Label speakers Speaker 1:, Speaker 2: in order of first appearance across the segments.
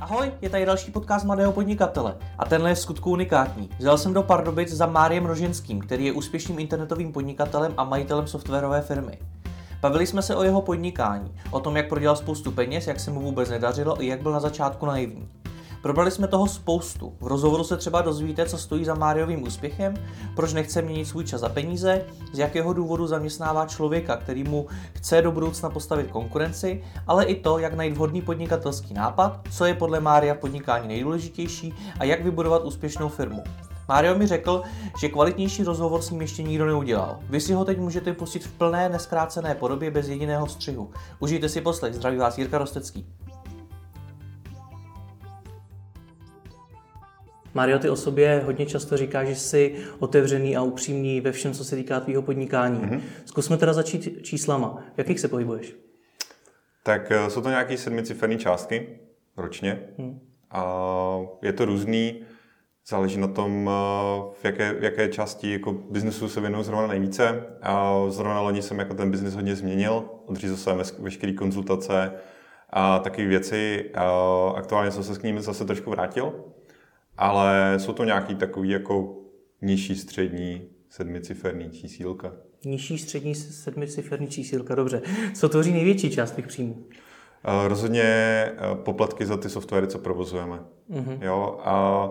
Speaker 1: Ahoj, je tady další podcast mladého podnikatele a tenhle je skutku unikátní. Vzal jsem do Pardubic za Máriem Roženským, který je úspěšným internetovým podnikatelem a majitelem softwarové firmy. Bavili jsme se o jeho podnikání, o tom, jak prodělal spoustu peněz, jak se mu vůbec nedařilo i jak byl na začátku naivní. Probrali jsme toho spoustu. V rozhovoru se třeba dozvíte, co stojí za Máriovým úspěchem, proč nechce měnit svůj čas za peníze, z jakého důvodu zaměstnává člověka, který mu chce do budoucna postavit konkurenci, ale i to, jak najít vhodný podnikatelský nápad, co je podle Mária v podnikání nejdůležitější a jak vybudovat úspěšnou firmu. Mário mi řekl, že kvalitnější rozhovor s ním ještě nikdo neudělal. Vy si ho teď můžete pustit v plné, neskrácené podobě bez jediného střihu. Užijte si poslech, zdraví vás Jirka Rostecký. Mario, ty o sobě hodně často říká, že jsi otevřený a upřímný ve všem, co se týká tvýho podnikání. Mm-hmm. Zkusme teda začít číslama. V jakých se pohybuješ?
Speaker 2: Tak eh, jsou to nějaké sedmiciferné částky ročně. Hmm. A je to různý, záleží na tom, eh, v jaké, v jaké části jako biznesu se věnuju zrovna nejvíce. A zrovna loni jsem jako ten biznis hodně změnil, odřízl jsem veškeré konzultace a takové věci. A aktuálně jsem se k ním zase trošku vrátil ale jsou to nějaký takový jako nižší střední sedmiciferní čísílka.
Speaker 1: Nižší střední sedmiciferní čísílka, dobře. Co tvoří největší část těch příjmů?
Speaker 2: Rozhodně poplatky za ty softwary, co provozujeme. Uh-huh. Jo, a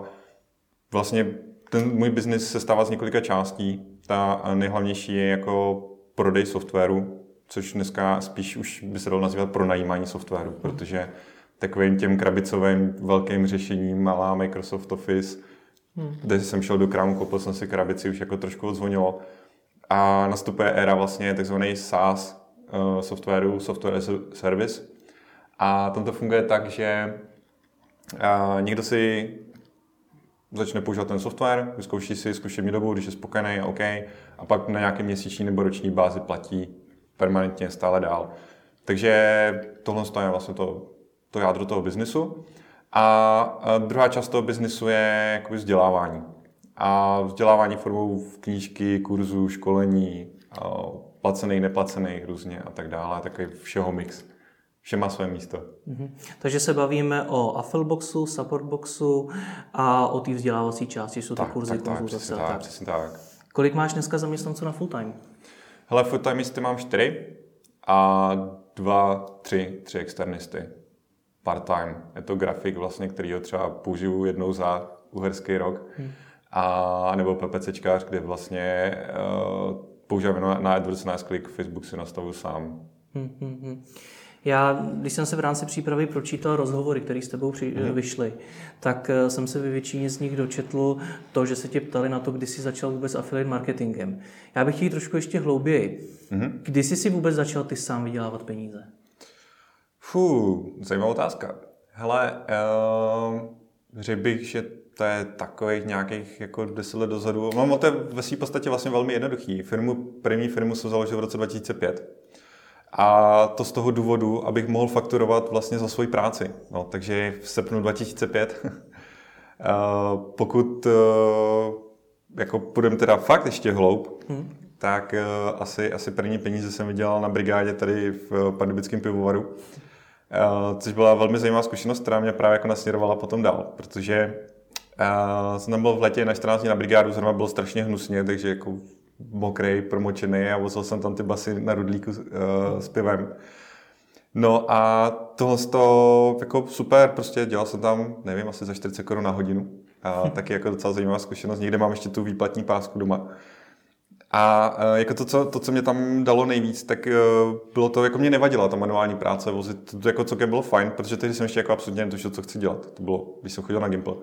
Speaker 2: vlastně ten můj biznis se stává z několika částí. Ta nejhlavnější je jako prodej softwaru, což dneska spíš už by se dalo nazývat pronajímání softwaru, uh-huh. protože takovým těm krabicovým velkým řešením, malá Microsoft Office, hmm. kde jsem šel do krámu, koupil jsem si krabici, už jako trošku odzvonilo. A nastupuje éra vlastně takzvaný SaaS uh, softwaru, software as a service. A tam to funguje tak, že uh, někdo si začne používat ten software, vyzkouší si zkušební dobu, když je spokojený, OK, a pak na nějaké měsíční nebo roční bázi platí permanentně stále dál. Takže tohle je vlastně to to jádro toho biznisu. A druhá část toho biznisu je jakoby vzdělávání. A vzdělávání formou knížky, kurzů, školení, placených, neplacených různě a tak dále, takový všeho mix. Vše má své místo. Mm-hmm.
Speaker 1: Takže se bavíme o Affilboxu, Supportboxu a o té vzdělávací části, jsou to tak, kurzy,
Speaker 2: tak, konzultace. Tak, tak, přesně tak.
Speaker 1: Kolik máš dneska zaměstnanců na full time?
Speaker 2: Hele, full time mám čtyři a dva, tři, tři externisty part-time. Je to grafik, vlastně, který ho třeba použiju jednou za uherský rok. Hmm. A nebo PPCčkář, kde vlastně uh, používám na, na AdWords, na Click, Facebook si nastavu sám. Hmm, hmm,
Speaker 1: hmm. Já, když jsem se v rámci přípravy pročítal rozhovory, které s tebou při, hmm. vyšly, tak uh, jsem se ve většině z nich dočetl to, že se tě ptali na to, kdy jsi začal vůbec affiliate marketingem. Já bych chtěl trošku ještě hlouběji. Hmm. Kdy jsi si vůbec začal ty sám vydělávat peníze?
Speaker 2: Fú, zajímavá otázka. Hele, uh, řekl bych, že to je takových nějakých jako deset let dozadu. Mám to je ve své podstatě vlastně velmi jednoduchý. Firmu, první firmu jsem založil v roce 2005. A to z toho důvodu, abych mohl fakturovat vlastně za svoji práci. No, takže v srpnu 2005, uh, pokud uh, jako půjdeme teda fakt ještě hloub, hmm. tak uh, asi, asi první peníze jsem vydělal na brigádě tady v Pardubickém pivovaru. Eh, což byla velmi zajímavá zkušenost, která mě právě jako nasměrovala potom dál, protože uh, jsem tam byl v letě na 14 dní na brigádu, zrovna bylo strašně hnusně, takže jako mokrý, promočený a vozil jsem tam ty basy na rudlíku uh, s pivem. No a tohle to jako super, prostě dělal jsem tam, nevím, asi za 40 korun na hodinu. A taky jako docela zajímavá zkušenost. Někde mám ještě tu výplatní pásku doma. A e, jako to, co, to, co mě tam dalo nejvíc, tak e, bylo to, jako mě nevadila ta manuální práce, vozit, to jako celkem bylo fajn, protože tehdy jsem ještě jako absolutně netušil, co chci dělat. To bylo, když jsem chodil na Gimple.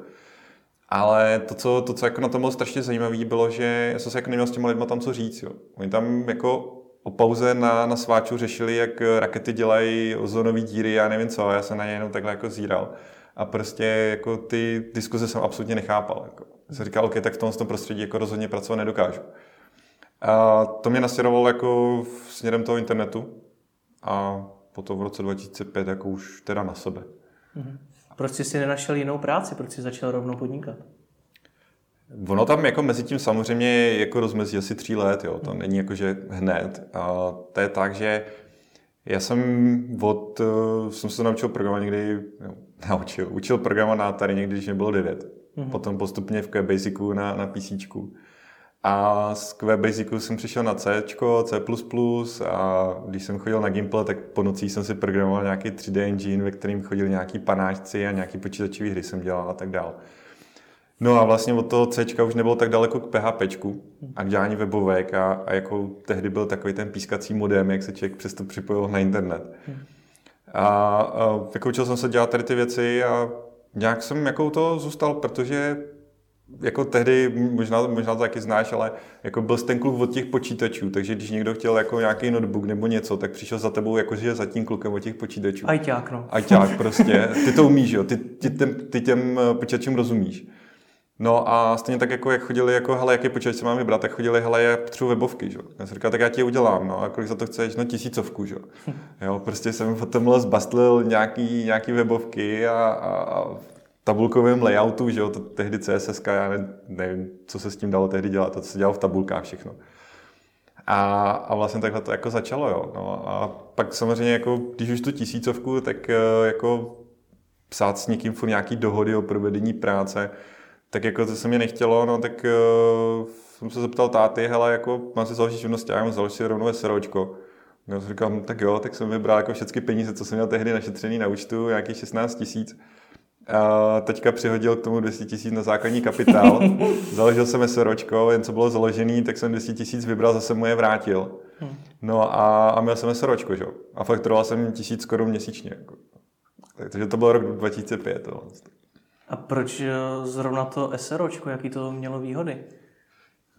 Speaker 2: Ale to, co, to, co jako na tom bylo strašně zajímavé, bylo, že já jsem se jako neměl s těma lidma tam co říct. Jo. Oni tam jako o pauze na, na sváču řešili, jak rakety dělají ozonové díry, já nevím co, já jsem na ně jenom takhle jako zíral. A prostě jako ty diskuze jsem absolutně nechápal. Jako. Jsem říkal, OK, tak v tom prostředí jako rozhodně pracovat nedokážu. A to mě nasměrovalo jako směrem toho internetu a potom v roce 2005 jako už teda na sebe.
Speaker 1: Mhm. Proč jsi si nenašel jinou práci? Proč jsi začal rovnou podnikat?
Speaker 2: Ono tam jako mezi tím samozřejmě jako rozmezí asi tří let, jo. To není jako, že hned. A to je tak, že Já jsem od, uh, jsem se naučil programovat někdy, no, naučil, učil programovat na Atari někdy, když mě bylo 9. Mm-hmm. Potom postupně v QBasicu na, na PC. A z QBasicu jsem přišel na C, C++ a když jsem chodil na Gimple, tak po nocí jsem si programoval nějaký 3D engine, ve kterým chodili nějaký panáčci a nějaký počítačové hry jsem dělal a tak dále. No a vlastně od toho C už nebylo tak daleko k PHP a k dělání webovek a, a jako tehdy byl takový ten pískací modem, jak se člověk přesto připojil na internet. A, a vyučil jsem se dělat tady ty věci a nějak jsem jako to zůstal, protože jako tehdy, možná, možná to taky znáš, ale jako byl jsi ten kluk od těch počítačů, takže když někdo chtěl jako nějaký notebook nebo něco, tak přišel za tebou jakože za tím klukem od těch počítačů.
Speaker 1: Ajťák, no.
Speaker 2: Ajťák prostě. Ty to umíš, jo. Ty, ty, těm, ty těm eh, počítačům rozumíš. No a stejně tak, jako jak chodili, jako hele, jaký počítač se mám vybrat, tak chodili, hele, já potřebuji webovky, že? Já jsem říkal, tak já ti je udělám, no, a kolik za to chceš? No tisícovku, že? Jo, prostě jsem potom zbastlil nějaký, nějaký webovky a, a, a tabulkovém layoutu, že jo, to tehdy CSS, já ne, nevím, co se s tím dalo tehdy dělat, to se dělalo v tabulkách všechno. A, a vlastně takhle to jako začalo, jo. No, a pak samozřejmě, jako, když už tu tisícovku, tak eh, jako psát s někým furt nějaký dohody o provedení práce, tak jako to se mě nechtělo, no tak uh, jsem se zeptal táty, hele, jako mám si založit živnost, já mám založit rovnou SROčko. No, jsem říkal, hm, tak jo, tak jsem vybral jako všechny peníze, co jsem měl tehdy našetřený na účtu, nějakých 16 tisíc. A teďka přihodil k tomu 200 tisíc na základní kapitál. Založil jsem SROčko, jen co bylo založený, tak jsem 200 tisíc vybral, zase mu je vrátil. Hmm. No a, a měl jsem SROčko, že? A faktoroval jsem tisíc korun měsíčně. Jako. Takže to byl rok 2005. To.
Speaker 1: A proč eh, zrovna to SROčko, jaký to mělo výhody?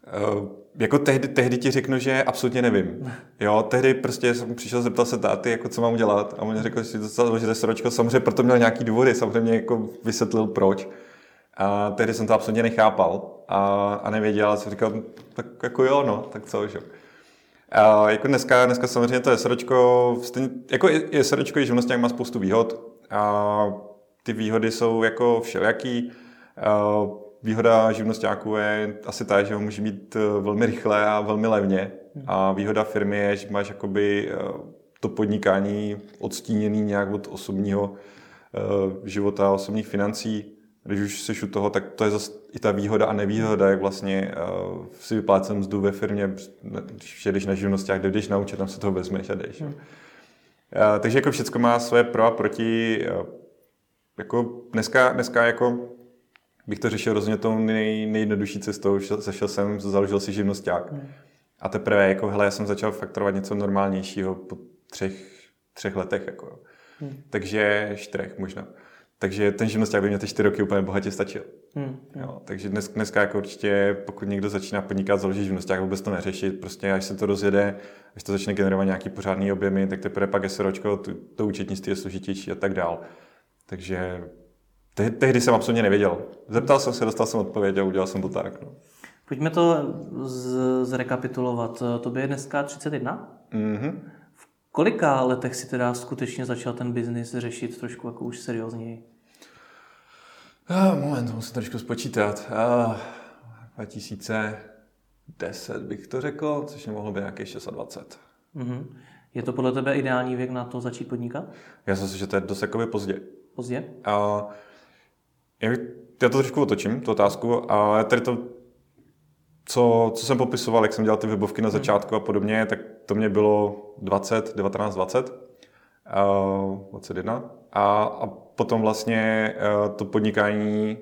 Speaker 2: Uh, jako tehdy, tehdy ti řeknu, že absolutně nevím. Jo, tehdy prostě jsem přišel zeptal se táty, jako co mám dělat a on řekl, že to SROčko, samozřejmě proto měl nějaký důvody, samozřejmě jako vysvětlil proč. A tehdy jsem to absolutně nechápal a, a nevěděl, jsem říkal, tak jako jo, no, tak co, že a jako dneska, dneska samozřejmě to SROčko, stejně, jako SROčko je živnostňák má spoustu výhod. A ty výhody jsou jako všelijaký. Výhoda živnostáků je asi ta, že ho může mít e, velmi rychle a velmi levně. A výhoda firmy je, že máš jakoby e, to podnikání odstíněný nějak od osobního e, života, osobních financí. Když už jsi u toho, tak to je zase i ta výhoda a nevýhoda, jak vlastně si vyplácím mzdu ve firmě, když jdeš na živnosták, kde jdeš naučit, tam se toho vezmeš a jdeš. Hmm. Takže jako všechno má své pro a proti jako dneska, dneska jako bych to řešil rozhodně tou nej, nejjednodušší cestou. Zašel jsem, založil si živnosták. Hmm. A teprve, jako, hele, já jsem začal faktorovat něco normálnějšího po třech, třech letech. Jako. Hmm. Takže čtyřech možná. Takže ten živnosták by mě ty čtyři roky úplně bohatě stačil. Hmm. Jo, takže dnes, dneska jako určitě, pokud někdo začíná podnikat, založit živnosták, vůbec to neřešit. Prostě až se to rozjede, až to začne generovat nějaký pořádný objemy, tak teprve pak SROčko, to, to účetnictví je složitější a tak dál. Takže te- tehdy jsem absolutně nevěděl. Zeptal jsem se, dostal jsem odpověď a udělal jsem to tak. No.
Speaker 1: Pojďme to z- zrekapitulovat. To by je dneska 31? Mm-hmm. V kolika letech si teda skutečně začal ten biznis řešit trošku jako už seriózněji?
Speaker 2: Uh, moment, musím trošku spočítat. Uh, 2010 bych to řekl, což mohlo být nějaký 26. Mm-hmm.
Speaker 1: Je to podle tebe ideální věk na to začít podnikat?
Speaker 2: Já si myslím, že to je dost jakoby pozdě
Speaker 1: pozdě?
Speaker 2: A já, to trošku otočím, tu otázku. A tady to, co, co jsem popisoval, jak jsem dělal ty webovky na hmm. začátku a podobně, tak to mě bylo 20, 19, 20, uh, 21. A, a potom vlastně uh, to podnikání,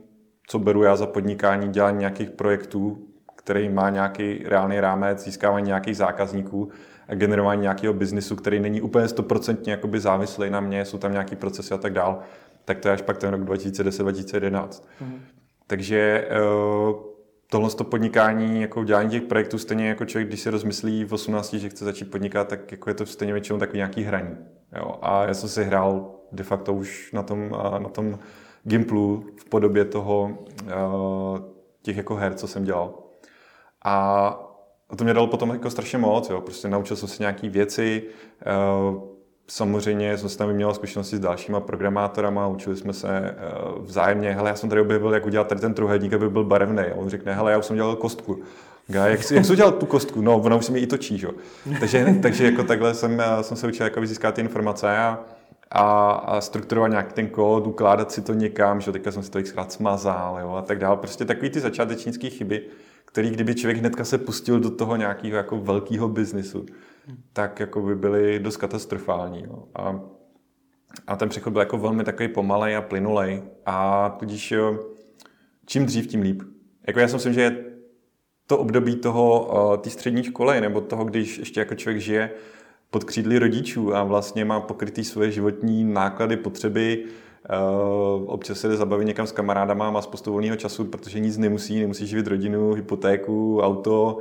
Speaker 2: co beru já za podnikání, dělání nějakých projektů, který má nějaký reálný rámec, získávání nějakých zákazníků a generování nějakého biznisu, který není úplně stoprocentně závislý na mě, jsou tam nějaký procesy a tak dál, tak to je až pak ten rok 2010-2011. Mm. Takže uh, tohle to podnikání, jako dělání těch projektů, stejně jako člověk, když si rozmyslí v 18, že chce začít podnikat, tak jako je to stejně většinou takový nějaký hraní. Jo? A já jsem si hrál de facto už na tom, na tom Gimplu v podobě toho, uh, těch jako her, co jsem dělal. A to mě dalo potom jako strašně moc, jo. prostě naučil jsem se nějaké věci, uh, samozřejmě jsem se tam vyměnil zkušenosti s dalšíma programátorama, učili jsme se uh, vzájemně, hele, já jsem tady objevil, jak udělat tady ten trůhelník, aby byl barevný. A on řekne, hele, já už jsem dělal kostku. jak, jak jsi udělal tu kostku? No, ona už se mi i točí, že? Takže, takže jako takhle jsem, jsem se učil jako získat ty informace a, a, a strukturovat nějaký ten kód, ukládat si to někam, že teďka jsem si to xkrát smazal jo, a tak dále. Prostě takový ty začátečnické chyby, který kdyby člověk hnedka se pustil do toho nějakého jako velkého biznisu, tak jako by byly dost katastrofální. Jo. A, a ten přechod byl jako velmi takový pomalej a plynulej a tudíž čím dřív, tím líp. Jako já si myslím, že je to období toho, uh, té střední školy, nebo toho, když ještě jako člověk žije pod křídly rodičů a vlastně má pokrytý svoje životní náklady, potřeby, uh, občas se jde zabavit někam s kamarádama, má spoustu volného času, protože nic nemusí, nemusí živit rodinu, hypotéku, auto,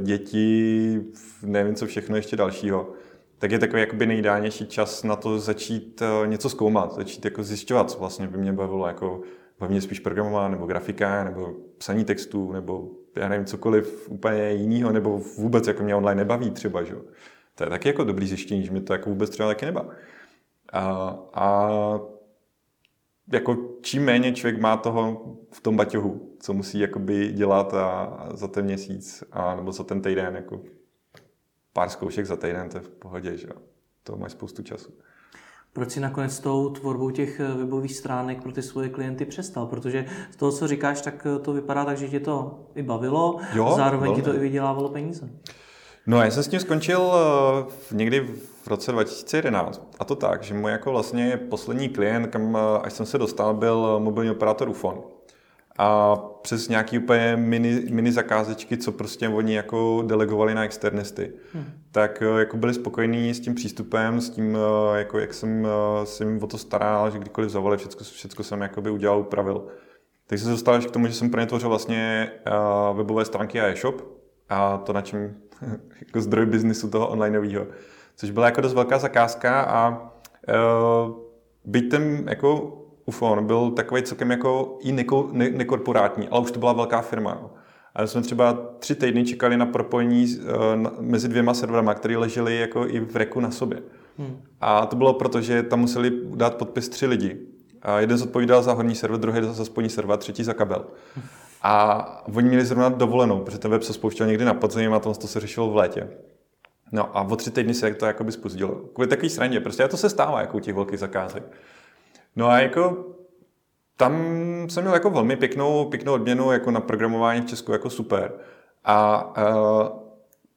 Speaker 2: děti, nevím co všechno ještě dalšího. Tak je takový jakoby nejideálnější čas na to začít uh, něco zkoumat, začít jako zjišťovat, co vlastně by mě bavilo, jako baví mě spíš programování, nebo grafika, nebo psaní textů, nebo já nevím, cokoliv úplně jiného, nebo vůbec jako mě online nebaví třeba, že? To je taky jako dobrý zjištění, že mě to jako vůbec třeba taky nebaví. A, a jako čím méně člověk má toho v tom baťohu, co musí jakoby dělat a, za ten měsíc, a, nebo za ten týden, jako pár zkoušek za týden, to je v pohodě, že To máš spoustu času.
Speaker 1: Proč si nakonec s tou tvorbou těch eh, webových stránek pro ty svoje klienty přestal? Protože z toho, co říkáš, tak eh, to vypadá tak, že tě to i bavilo, jo, zároveň velmi. ti to i vydělávalo peníze.
Speaker 2: No já jsem s tím skončil eh, někdy v roce 2011. A to tak, že můj jako vlastně poslední klient, kam až jsem se dostal, byl mobilní operátor UFON a přes nějaký úplně mini, mini zakázečky, co prostě oni jako delegovali na externisty, hmm. tak eh, jako byli spokojení s tím přístupem, s tím, eh, jako jak jsem eh, se jim o to staral, že kdykoliv zavolali, všechno, všechno jsem jakoby udělal, upravil. Takže se dostal až k tomu, že jsem pro ně tvořil vlastně webové stránky a e-shop a to na čem jako zdroj biznisu toho onlineového, což byla jako dost velká zakázka a uh, byť ten jako UFON byl takový celkem jako i neko, ne, nekorporátní, ale už to byla velká firma. Jo. A jsme třeba tři týdny čekali na propojení uh, mezi dvěma serverama, které ležely jako i v reku na sobě. Hmm. A to bylo proto, že tam museli dát podpis tři lidi. A jeden zodpovídal za horní server, druhý za spodní server, třetí za kabel. A oni měli zrovna dovolenou, protože ten web se spouštěl někdy na podzim a to se řešilo v létě. No a o tři týdny se to jakoby spustilo. Kvůli takový srandě, prostě to se stává jako u těch velkých zakázek. No a jako tam jsem měl jako velmi pěknou, pěknou odměnu jako na programování v Česku jako super. A uh,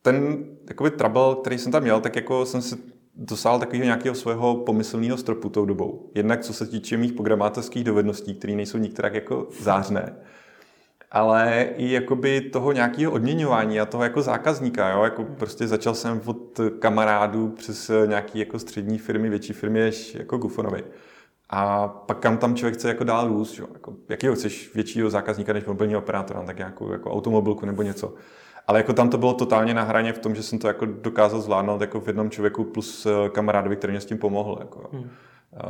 Speaker 2: ten jakoby trouble, který jsem tam měl, tak jako jsem si dosáhl takového nějakého svého pomyslného stropu tou dobou. Jednak co se týče mých programátorských dovedností, které nejsou nikterak jako zářné, ale i jakoby toho nějakého odměňování a toho jako zákazníka. Jo? Jako prostě začal jsem od kamarádů přes nějaký jako střední firmy, větší firmy, než jako Gufonovi. A pak kam tam člověk chce jako dál růst, jo? Jako, jakýho chceš většího zákazníka než mobilní operátora, tak nějakou jako automobilku nebo něco. Ale jako tam to bylo totálně na hraně v tom, že jsem to jako dokázal zvládnout jako v jednom člověku plus eh, kamarádovi, který mě s tím pomohl, jako, hmm.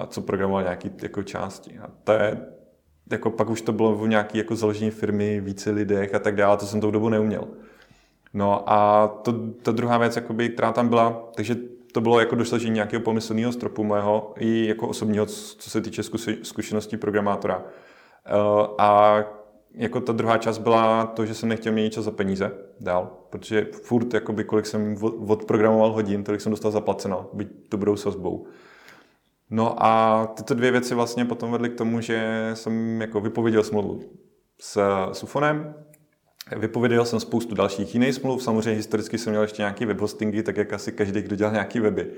Speaker 2: co programoval nějaký jako části. A to je, jako pak už to bylo v nějaký jako založení firmy, více lidech a tak dále, to jsem tou dobu neuměl. No a to, ta druhá věc, jakoby, která tam byla, takže to bylo jako dosažení nějakého pomyslného stropu mého i jako osobního, co se týče zkušeností programátora. Eh, a jako ta druhá část byla to, že jsem nechtěl měnit čas za peníze dál, protože furt, jakoby, kolik jsem odprogramoval hodin, tolik jsem dostal zaplaceno, byť dobrou sazbou. No a tyto dvě věci vlastně potom vedly k tomu, že jsem jako vypověděl smlouvu s, s Ufonem, Vypověděl jsem spoustu dalších jiných smluv, samozřejmě historicky jsem měl ještě nějaký webhostingy, tak jak asi každý, kdo dělal nějaký weby.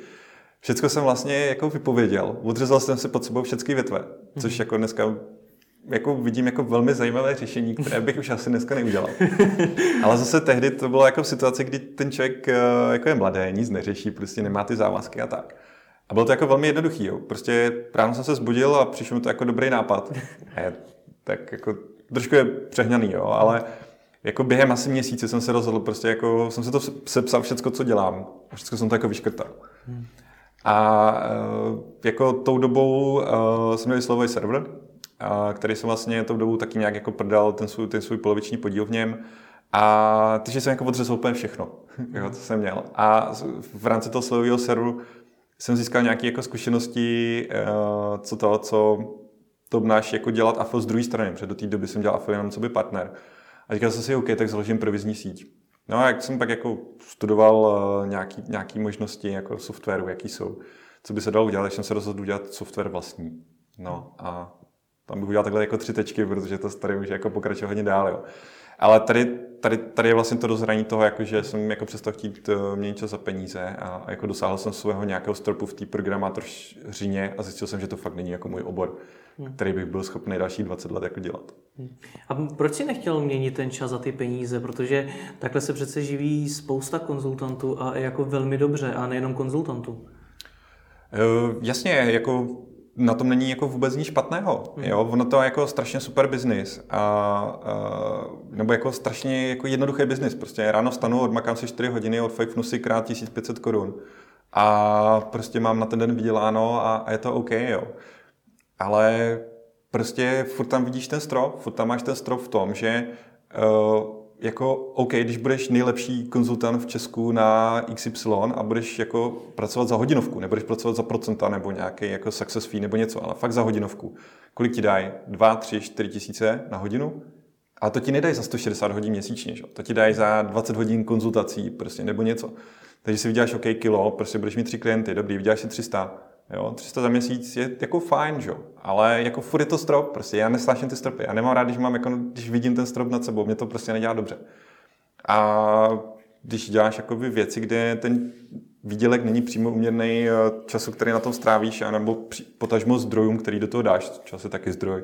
Speaker 2: Všechno jsem vlastně jako vypověděl, odřezal jsem si pod sebou všechny větve, což jako dneska jako vidím jako velmi zajímavé řešení, které bych už asi dneska neudělal. Ale zase tehdy to bylo jako v situaci, kdy ten člověk eh, jako je mladý, nic neřeší, prostě nemá ty závazky a tak. A bylo to jako velmi jednoduchý. Jo. Prostě ráno jsem se zbudil a přišel mi to jako dobrý nápad. Je, tak jako trošku je přehnaný, jo, ale jako během asi měsíce jsem se rozhodl, prostě jako jsem se to sepsal všechno, co dělám. A všechno jsem to jako vyškrtal. Hmm. A uh, jako tou dobou uh, jsem měl vyslovový server, uh, který jsem vlastně tou dobou taky nějak jako prodal ten svůj, ten svůj poloviční podíl v něm. A takže jsem jako odřezl úplně všechno, jo, co jsem měl. A v rámci toho slovového serveru jsem získal nějaké jako zkušenosti, uh, co to, co to obnáší jako dělat AFO z druhé strany, protože do té doby jsem dělal AFO jenom co by partner. A říkal jsem si, OK, tak založím provizní síť. No a jak jsem pak jako studoval uh, nějaký, nějaký možnosti jako softwaru, jaký jsou, co by se dalo udělat, tak jsem se rozhodl udělat software vlastní. No a tam bych udělal takhle jako tři tečky, protože to tady už jako pokračuje hodně dál. Jo. Ale tady, tady, tady je vlastně to dozraní toho, jako, že jsem jako přestal chtít uh, měnit čas za peníze a, a jako dosáhl jsem svého nějakého stropu v té programátorřině a zjistil jsem, že to fakt není jako můj obor, hmm. který bych byl schopný další 20 let jako dělat. Hmm.
Speaker 1: A proč si nechtěl měnit ten čas za ty peníze? Protože takhle se přece živí spousta konzultantů a jako velmi dobře a nejenom konzultantů.
Speaker 2: Uh, jasně, jako na tom není jako vůbec nic špatného. Mm. Jo? Ono to je jako strašně super biznis. A, a, nebo jako strašně jako jednoduchý biznis. Prostě ráno stanu, odmakám si 4 hodiny, odfajfnu si krát 1500 korun. A prostě mám na ten den vyděláno a, a je to OK, jo. Ale prostě furt tam vidíš ten strop, furt tam máš ten strop v tom, že uh, jako OK, když budeš nejlepší konzultant v Česku na XY a budeš jako pracovat za hodinovku, nebudeš pracovat za procenta nebo nějaký jako success fee nebo něco, ale fakt za hodinovku. Kolik ti dají? 2, 3, 4 tisíce na hodinu? A to ti nedají za 160 hodin měsíčně, že? to ti dají za 20 hodin konzultací prostě, nebo něco. Takže si vyděláš OK kilo, prostě budeš mít tři klienty, dobrý, vyděláš si 300, Jo, 300 za měsíc je jako fajn, že? ale jako furt je to strop, prostě já nesnáším ty stropy. Já nemám rád, když, mám, jako, když vidím ten strop nad sebou, mě to prostě nedělá dobře. A když děláš jako věci, kde ten výdělek není přímo uměrný eh, času, který na tom strávíš, anebo potažmo zdrojům, který do toho dáš, čas je taky zdroj,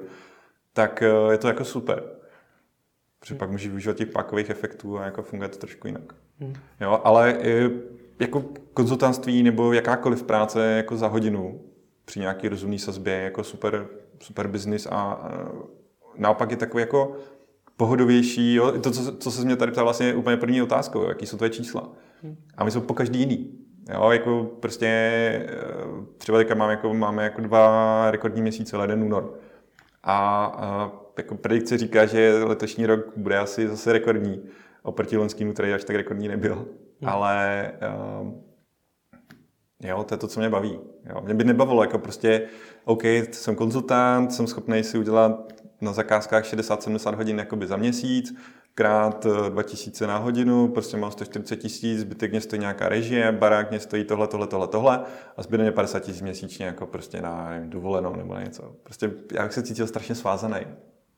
Speaker 2: tak eh, je to jako super. Protože hmm. pak můžeš využívat těch pákových efektů a jako funguje to trošku jinak. Hmm. Jo, ale jako konzultantství nebo jakákoliv práce jako za hodinu při nějaký rozumný sazbě jako super, super business a, a naopak je takový jako pohodovější. Jo? To, co, co se mě tady ptal, vlastně je úplně první otázkou, jo? jaký jsou tvoje čísla. A my jsou po každý jiný. Jo, jako prostě eh, třeba teďka máme jako, máme jako dva rekordní měsíce, leden, únor. A, a jako predikce říká, že letošní rok bude asi zase rekordní oproti loňskému, který až tak rekordní nebyl. Hmm. Ale uh, jo, to je to, co mě baví. Jo. Mě by nebavilo, jako prostě, OK, jsem konzultant, jsem schopný si udělat na zakázkách 60-70 hodin jakoby za měsíc, krát 2000 eh, na hodinu, prostě mám 140 tisíc, zbytek mě stojí nějaká režie, barák mě stojí tohle, tohle, tohle, tohle a zbyde mě 50 tisíc měsíčně jako prostě na nevím, dovolenou nebo na něco. Prostě já bych se cítil strašně svázaný.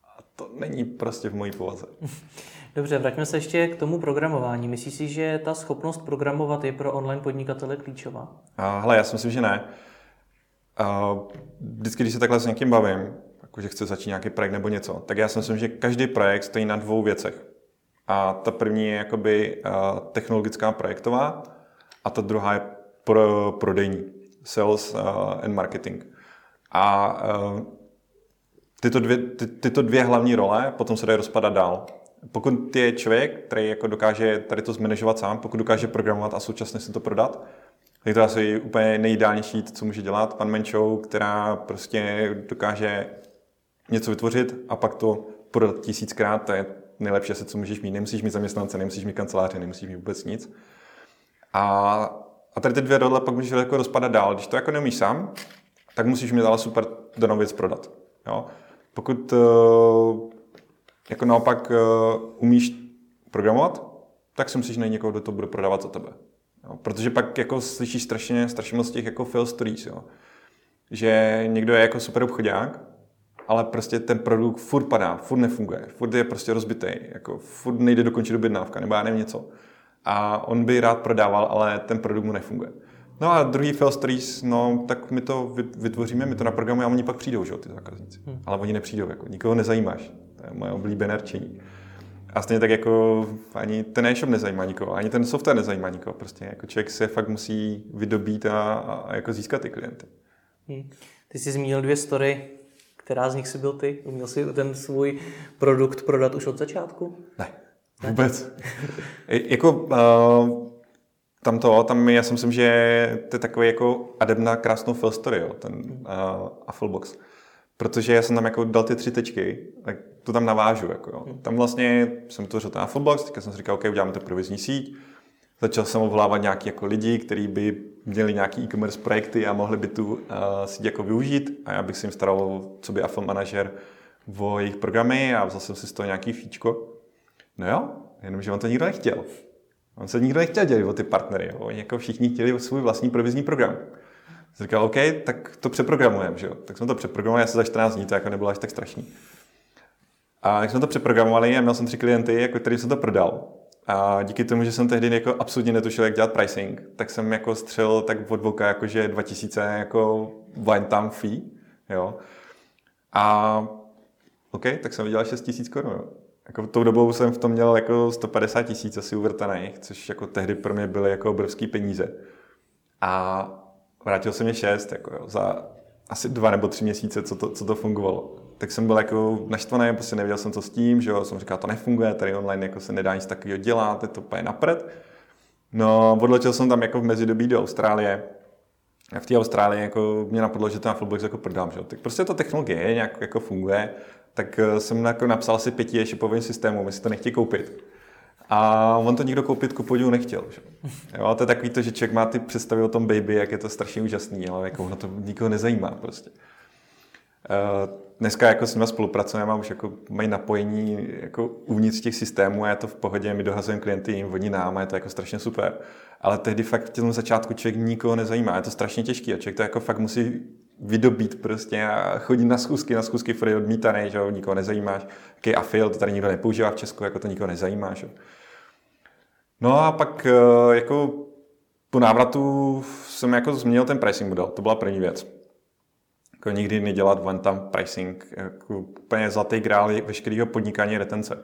Speaker 2: A to není prostě v mojí povaze.
Speaker 1: Dobře, vraťme se ještě k tomu programování. Myslíš si, že ta schopnost programovat je pro online podnikatele klíčová?
Speaker 2: A, hele, já si myslím, že ne. A, vždycky, když se takhle s někým bavím, jako že chce začít nějaký projekt nebo něco, tak já si myslím, že každý projekt stojí na dvou věcech. A ta první je jakoby technologická projektová a ta druhá je pro, prodejní, sales and marketing. A tyto, dvě, ty, tyto dvě hlavní role potom se dají rozpadat dál pokud je člověk, který jako dokáže tady to zmanežovat sám, pokud dokáže programovat a současně si to prodat, tak to asi úplně nejideálnější, co může dělat pan Menšou, která prostě dokáže něco vytvořit a pak to prodat tisíckrát, to je nejlepší asi, co můžeš mít. Nemusíš mít zaměstnance, nemusíš mít kanceláře, nemusíš mít vůbec nic. A, a tady ty dvě role pak můžeš jako rozpadat dál. Když to jako neumíš sám, tak musíš mít ale super danou věc prodat. Jo? Pokud uh, jako naopak uh, umíš programovat, tak si myslíš, že najít někoho, kdo to bude prodávat za tebe. Jo? Protože pak jako slyšíš strašně, strašně moc těch jako fail stories, jo? že někdo je jako super obchodák, ale prostě ten produkt furt padá, furt nefunguje, furt je prostě rozbitý, jako furt nejde dokončit objednávka, nebo já nevím něco. A on by rád prodával, ale ten produkt mu nefunguje. No a druhý fail stories, no tak my to vytvoříme, my to naprogramujeme a oni pak přijdou, že ty zákazníci. Hmm. Ale oni nepřijdou, jako nikoho nezajímáš. To je moje oblíbené rčení. A stejně tak jako ani ten e-shop nezajímá nikoho, ani ten software nezajímá nikoho. Prostě jako člověk se fakt musí vydobít a, a jako získat ty klienty.
Speaker 1: Hmm. Ty jsi zmínil dvě story, která z nich jsi byl ty? Uměl jsi ten svůj produkt prodat už od začátku?
Speaker 2: Ne, vůbec. jako uh, tam to, tam já si myslím, že to je takový jako adept na krásnou fill story, jo, ten uh, Afflebox. Protože já jsem tam jako dal ty tři tečky, tak to tam navážu. Jako, jo. Tam vlastně jsem to ten Afflebox, teďka jsem si říkal, OK, uděláme to provizní síť. Začal jsem obvolávat nějaký jako lidi, kteří by měli nějaký e-commerce projekty a mohli by tu uh, síť jako využít a já bych si jim staral, co by Affle Manager o jejich programy a vzal jsem si z toho nějaký fíčko. No jo, jenomže on to nikdo nechtěl. On se nikdo nechtěl dělit o ty partnery. Jo. Oni jako všichni chtěli svůj vlastní provizní program. Jsem říkal, OK, tak to přeprogramujeme, že jo. Tak jsme to přeprogramovali asi za 14 dní, to jako nebylo až tak strašný. A jak jsme to přeprogramovali a měl jsem tři klienty, jako který jsem to prodal. A díky tomu, že jsem tehdy jako absolutně netušil, jak dělat pricing, tak jsem jako střel tak od boka, jakože 2000 jako one time fee, jo. A OK, tak jsem vydělal 6 000 korun, Jako tou dobou jsem v tom měl jako 150 tisíc asi uvrtaných, což jako tehdy pro mě byly jako obrovský peníze. A vrátil jsem je 6, jako jo, za asi dva nebo tři měsíce, co to, co to fungovalo. Tak jsem byl jako naštvaný, prostě nevěděl jsem, co s tím, že jo, jsem říkal, to nefunguje, tady online jako se nedá nic takového dělat, je to úplně napřed. No, odletěl jsem tam jako v mezidobí do Austrálie, a v té Austrálii jako mě napadlo, že to na Fullbox jako prodám, že? Tak prostě ta technologie nějak jako funguje, tak eh, jsem jako napsal asi pěti e-shopovým systémům, jestli to nechtějí koupit. A on to nikdo koupit ku podivu nechtěl. Že? Jo, to je takový to, že člověk má ty představy o tom baby, jak je to strašně úžasný, ale jako ono to nikoho nezajímá prostě. Uh, dneska jako s nimi spolupracujeme a už jako mají napojení jako uvnitř těch systémů a je to v pohodě, my dohazujeme klienty, jim oni nám a je to jako strašně super. Ale tehdy fakt v tom začátku člověk nikoho nezajímá, je to strašně těžké a člověk to jako fakt musí vydobít prostě a chodit na schůzky, na schůzky furt odmítaný, že nikoho nezajímáš. Jaký afil, to tady nikdo nepoužívá v Česku, jako to nikoho nezajímá, že? No a pak eh, jako po návratu jsem jako změnil ten pricing model, to byla první věc. Jako nikdy nedělat one time pricing, jako úplně zlatý grál veškerého podnikání retence.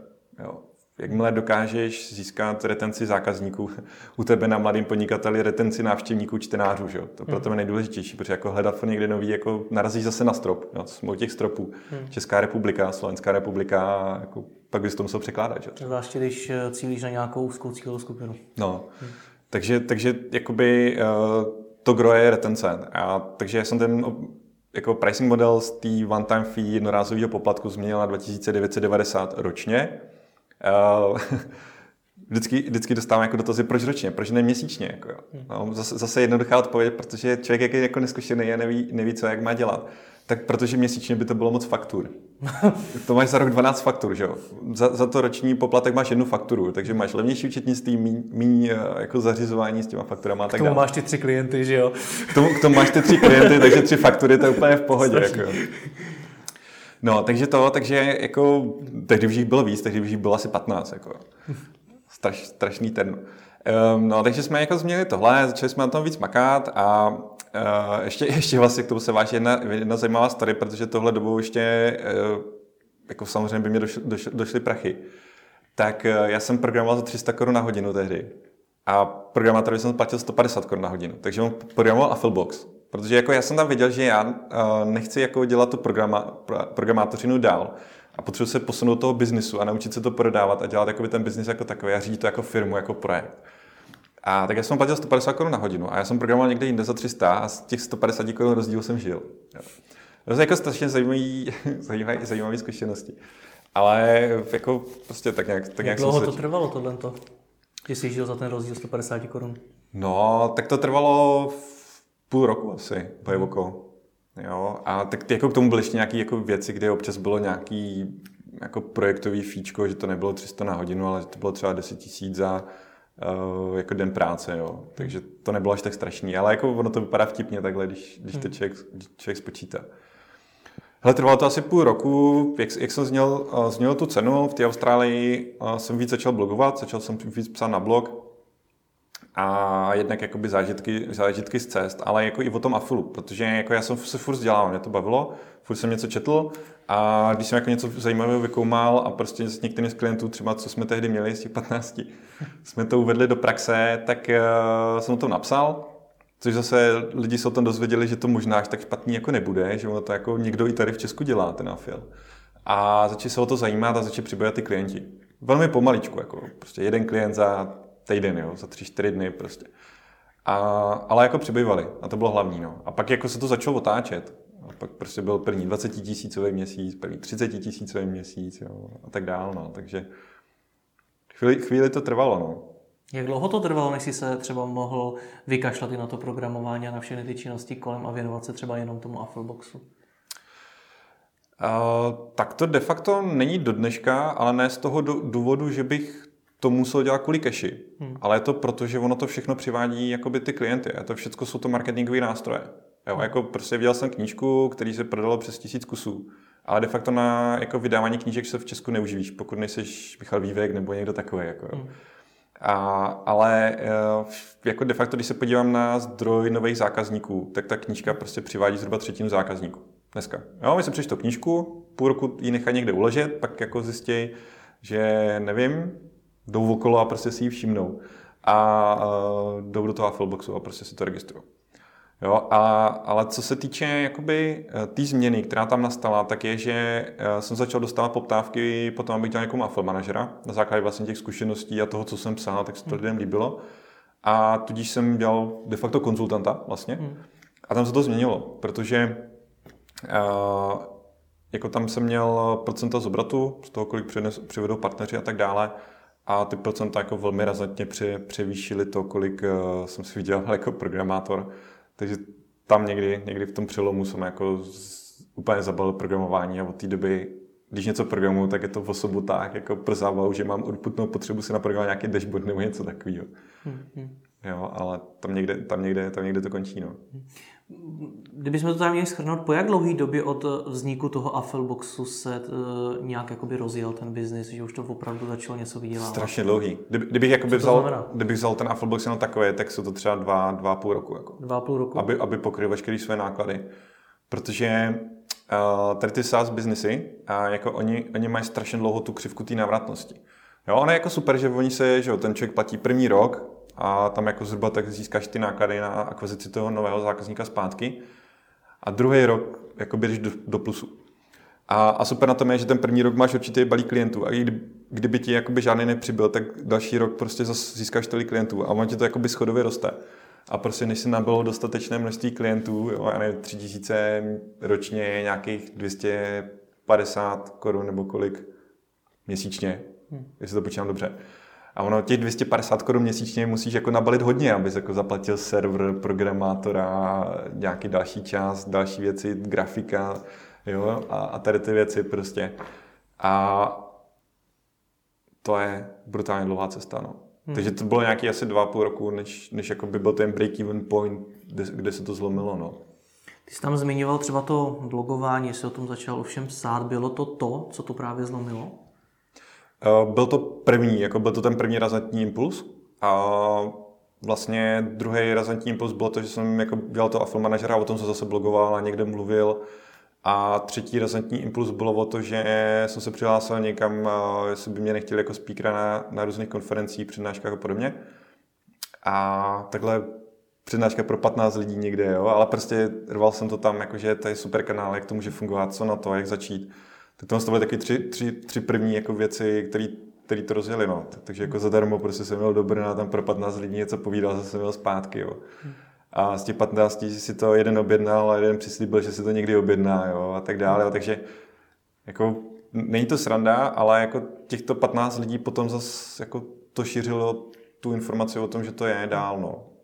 Speaker 2: Jo. Jakmile dokážeš získat retenci zákazníků, u tebe na mladým podnikateli retenci návštěvníků, čtenářů, že? to pro tebe je nejdůležitější, protože jako hledat někde nový, jako narazíš zase na strop, jo? jsme těch stropů. Hmm. Česká republika, Slovenská republika, jako, pak bys to musel překládat. Že?
Speaker 1: Zvláště, když eh, cílíš na nějakou úzkou cílovou skupinu.
Speaker 2: No, hmm. takže, takže jakoby uh, to gro je retence. A, takže já jsem ten jako pricing model z té one-time fee jednorázového poplatku změnil na 2990 ročně Uh, vždycky, vždycky dostávám jako dotazy, proč ročně, proč ne měsíčně. Jako jo. Hmm. No, zase, zase jednoduchá odpověď, protože člověk jak je jako neskušený a neví, neví, co jak má dělat. Tak protože měsíčně by to bylo moc faktur. to máš za rok 12 faktur, že jo? Za, za to roční poplatek máš jednu fakturu, takže máš levnější účetnictví, míň, míň eh, jako zařizování s těma fakturama a tak
Speaker 1: dále. máš ty tři klienty, že jo?
Speaker 2: K tomu, k tomu máš ty tři klienty, takže tři faktury, to je úplně v pohodě. Jako. No, takže to, takže jako, tehdy už jich bylo víc, tehdy už jich bylo asi 15, jako. Straš, strašný ten. Um, no, takže jsme jako změnili tohle, začali jsme na tom víc makat a uh, ještě, ještě vlastně k tomu se váží jedna, jedna zajímavá story, protože tohle dobou ještě, uh, jako samozřejmě by mě došly, došly, došly prachy. Tak uh, já jsem programoval za 300 korun na hodinu tehdy. A programátorovi jsem platil 150 korun na hodinu. Takže on programoval Affilbox. Protože jako já jsem tam viděl, že já nechci jako dělat tu programa, programátořinu dál a potřebuji se posunout do toho biznisu a naučit se to prodávat a dělat jakoby ten biznis jako takový a řídit to jako firmu, jako projekt. A tak já jsem platil 150 korun na hodinu a já jsem programoval někde jinde za 300 a z těch 150 korun rozdíl jsem žil. Jo. To je jako strašně zajímavý, zajímavý, zajímavý zkušenosti. Ale jako prostě tak nějak, tak
Speaker 1: nějak Jak dlouho to trvalo tohle? Že jsi žil za ten rozdíl 150 korun?
Speaker 2: No, tak to trvalo půl roku asi, Pajvoko. Jo, a tak jako k tomu byly ještě nějaké jako věci, kde občas bylo nějaký jako projektový fíčko, že to nebylo 300 na hodinu, ale že to bylo třeba 10 tisíc za uh, jako den práce, jo. Takže to nebylo až tak strašný, ale jako ono to vypadá vtipně takhle, když, když to hmm. člověk, člověk spočítá. Hele, trvalo to asi půl roku, jak, jak jsem zněl, uh, zněl tu cenu v té Austrálii, uh, jsem víc začal blogovat, začal jsem víc psát na blog, a jednak jakoby zážitky, zážitky z cest, ale jako i o tom afilu, protože jako já jsem se furt vzdělával, mě to bavilo, furt jsem něco četl a když jsem jako něco zajímavého vykoumal a prostě s některým z klientů, třeba co jsme tehdy měli z těch 15, jsme to uvedli do praxe, tak uh, jsem o tom napsal, což zase lidi se o tom dozvěděli, že to možná až tak špatný jako nebude, že ono to jako někdo i tady v Česku dělá, ten afil. A začali se o to zajímat a začali přibývat ty klienti. Velmi pomaličku, jako prostě jeden klient za týden, jo, za tři, čtyři dny prostě. A, ale jako přibývali a to bylo hlavní. No. A pak jako se to začalo otáčet. A pak prostě byl první 20 tisícový měsíc, první 30 tisícový měsíc jo, a tak dál. No. Takže chvíli, chvíli to trvalo. No.
Speaker 1: Jak dlouho to trvalo, než jsi se třeba mohl vykašlat i na to programování a na všechny ty činnosti kolem a věnovat se třeba jenom tomu Affleboxu?
Speaker 2: Uh, tak to de facto není do dneška, ale ne z toho důvodu, že bych to musel dělat kvůli cashi, hmm. ale je to proto, že ono to všechno přivádí jakoby ty klienty a to všechno jsou to marketingové nástroje. Jo, hmm. jako prostě viděl jsem knížku, který se prodalo přes tisíc kusů, ale de facto na jako vydávání knížek se v Česku neuživíš, pokud nejsi Michal Vývek nebo někdo takový. Jako, jo. Hmm. A, ale eh, jako de facto, když se podívám na zdroj nových zákazníků, tak ta knížka prostě přivádí zhruba třetinu zákazníků dneska. Jo, my si přečtou knížku, půl roku ji nechají někde uležet, pak jako zjistí, že nevím, jdou okolo a prostě si ji všimnou. A uh, jdou do toho Affleboxu a prostě si to registrují. Jo, a, ale co se týče jakoby eh, té tý změny, která tam nastala, tak je, že uh, jsem začal dostávat poptávky potom, abych dělal nějakou Affle manažera na základě vlastně těch zkušeností a toho, co jsem psal, tak se to lidem líbilo. A tudíž jsem dělal de facto konzultanta vlastně. Hmm. A tam se to změnilo, protože uh, jako tam jsem měl procenta z obratu, z toho, kolik přivedou partneři a tak dále a ty procenta jako velmi razantně pře, převýšily to, kolik uh, jsem si vydělal jako programátor. Takže tam někdy, někdy v tom přelomu jsem jako z, úplně zabalil programování a od té doby, když něco programuju, tak je to v osobu tak jako pro že mám urputnou potřebu si naprogramovat nějaký dashboard nebo něco takového. Hmm. Jo, ale tam někde, tam někde, tam někde to končí. No.
Speaker 1: Kdybychom to tam měli schrnout, po jak dlouhý době od vzniku toho Affelboxu se uh, nějak jakoby rozjel ten biznis, že už to opravdu začalo něco vydělávat?
Speaker 2: Strašně dlouhý. Kdyby, kdybych, jakoby vzal, kdybych vzal ten Affelbox jenom takové, tak jsou to třeba dva, dva půl roku. Jako.
Speaker 1: Dva půl roku.
Speaker 2: Aby, aby pokryl veškeré své náklady. Protože uh, tady ty SaaS biznesy, uh, jako oni, oni mají strašně dlouho tu křivku té návratnosti. Jo, ono je jako super, že oni se, že jo, ten člověk platí první rok, a tam jako zhruba tak získáš ty náklady na akvizici toho nového zákazníka zpátky. A druhý rok jako běžíš do, do plusu. A, a super na tom je, že ten první rok máš určitý balík klientů a i kdy, kdyby ti jakoby žádný nepřibyl, tak další rok prostě zase získáš tolik klientů a on ti to jakoby schodově roste. A prostě než se nabilo dostatečné množství klientů, jo, já nevím, 3000 ročně, nějakých 250 korun nebo kolik měsíčně, hmm. jestli to počítám dobře a ono těch 250 korun měsíčně musíš jako nabalit hodně, abys jako zaplatil server, programátora, nějaký další čas, další věci, grafika, jo, a, a tady ty věci prostě. A to je brutálně dlouhá cesta, no. Hmm. Takže to bylo nějaký asi dva půl roku, než, než jako by byl ten break-even point, kde, kde se to zlomilo, no.
Speaker 1: Ty jsi tam zmiňoval třeba to blogování, jestli o tom začal ovšem psát, bylo to to, co to právě zlomilo?
Speaker 2: Eh, byl to první, jako byl to ten první razantní impuls a vlastně druhý razantní impuls bylo to, že jsem jako dělal to Affle manažera, o tom jsem zase blogoval a někde mluvil. A třetí razantní impuls bylo o to, že jsem se přihlásil někam, eh, jestli by mě nechtěli jako speakera na, na různých konferencích, přednáškách a podobně. A takhle přednáška pro 15 lidí někde, jo, ale prostě rval jsem to tam, jakože to je super kanál, jak to může fungovat, co na to, jak začít. Tak to byly taky tři, tři, tři první jako věci, které který to rozjeli, no. Takže jako zadarmo prostě jsem měl do Brna, tam pro 15 lidí něco povídal, zase jsem měl zpátky, jo. A z těch 15 si to jeden objednal a jeden přislíbil, že si to někdy objedná, jo, a tak dále. Takže jako není to sranda, ale jako těchto 15 lidí potom zase jako to šířilo tu informaci o tom, že to je dál, no.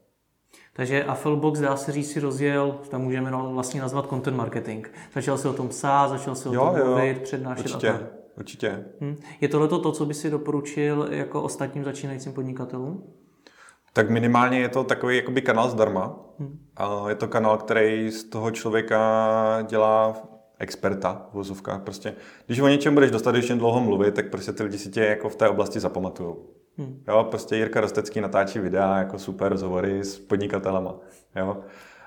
Speaker 1: Takže Affilbox, dá se říct, si rozjel, tam můžeme vlastně nazvat content marketing. Začal se o tom psát, začal se o jo, tom mluvit, přednášet
Speaker 2: určitě,
Speaker 1: a tak.
Speaker 2: Určitě. Hm.
Speaker 1: Je tohle to, co by si doporučil jako ostatním začínajícím podnikatelům?
Speaker 2: Tak minimálně je to takový jakoby kanál zdarma. Hmm. A je to kanál, který z toho člověka dělá experta v vozovkách. Prostě, když o něčem budeš dostatečně dlouho mluvit, tak prostě ty lidi si tě jako v té oblasti zapamatují. Hmm. Jo, prostě Jirka Rostecký natáčí videa jako super rozhovory s podnikatelema. Jo.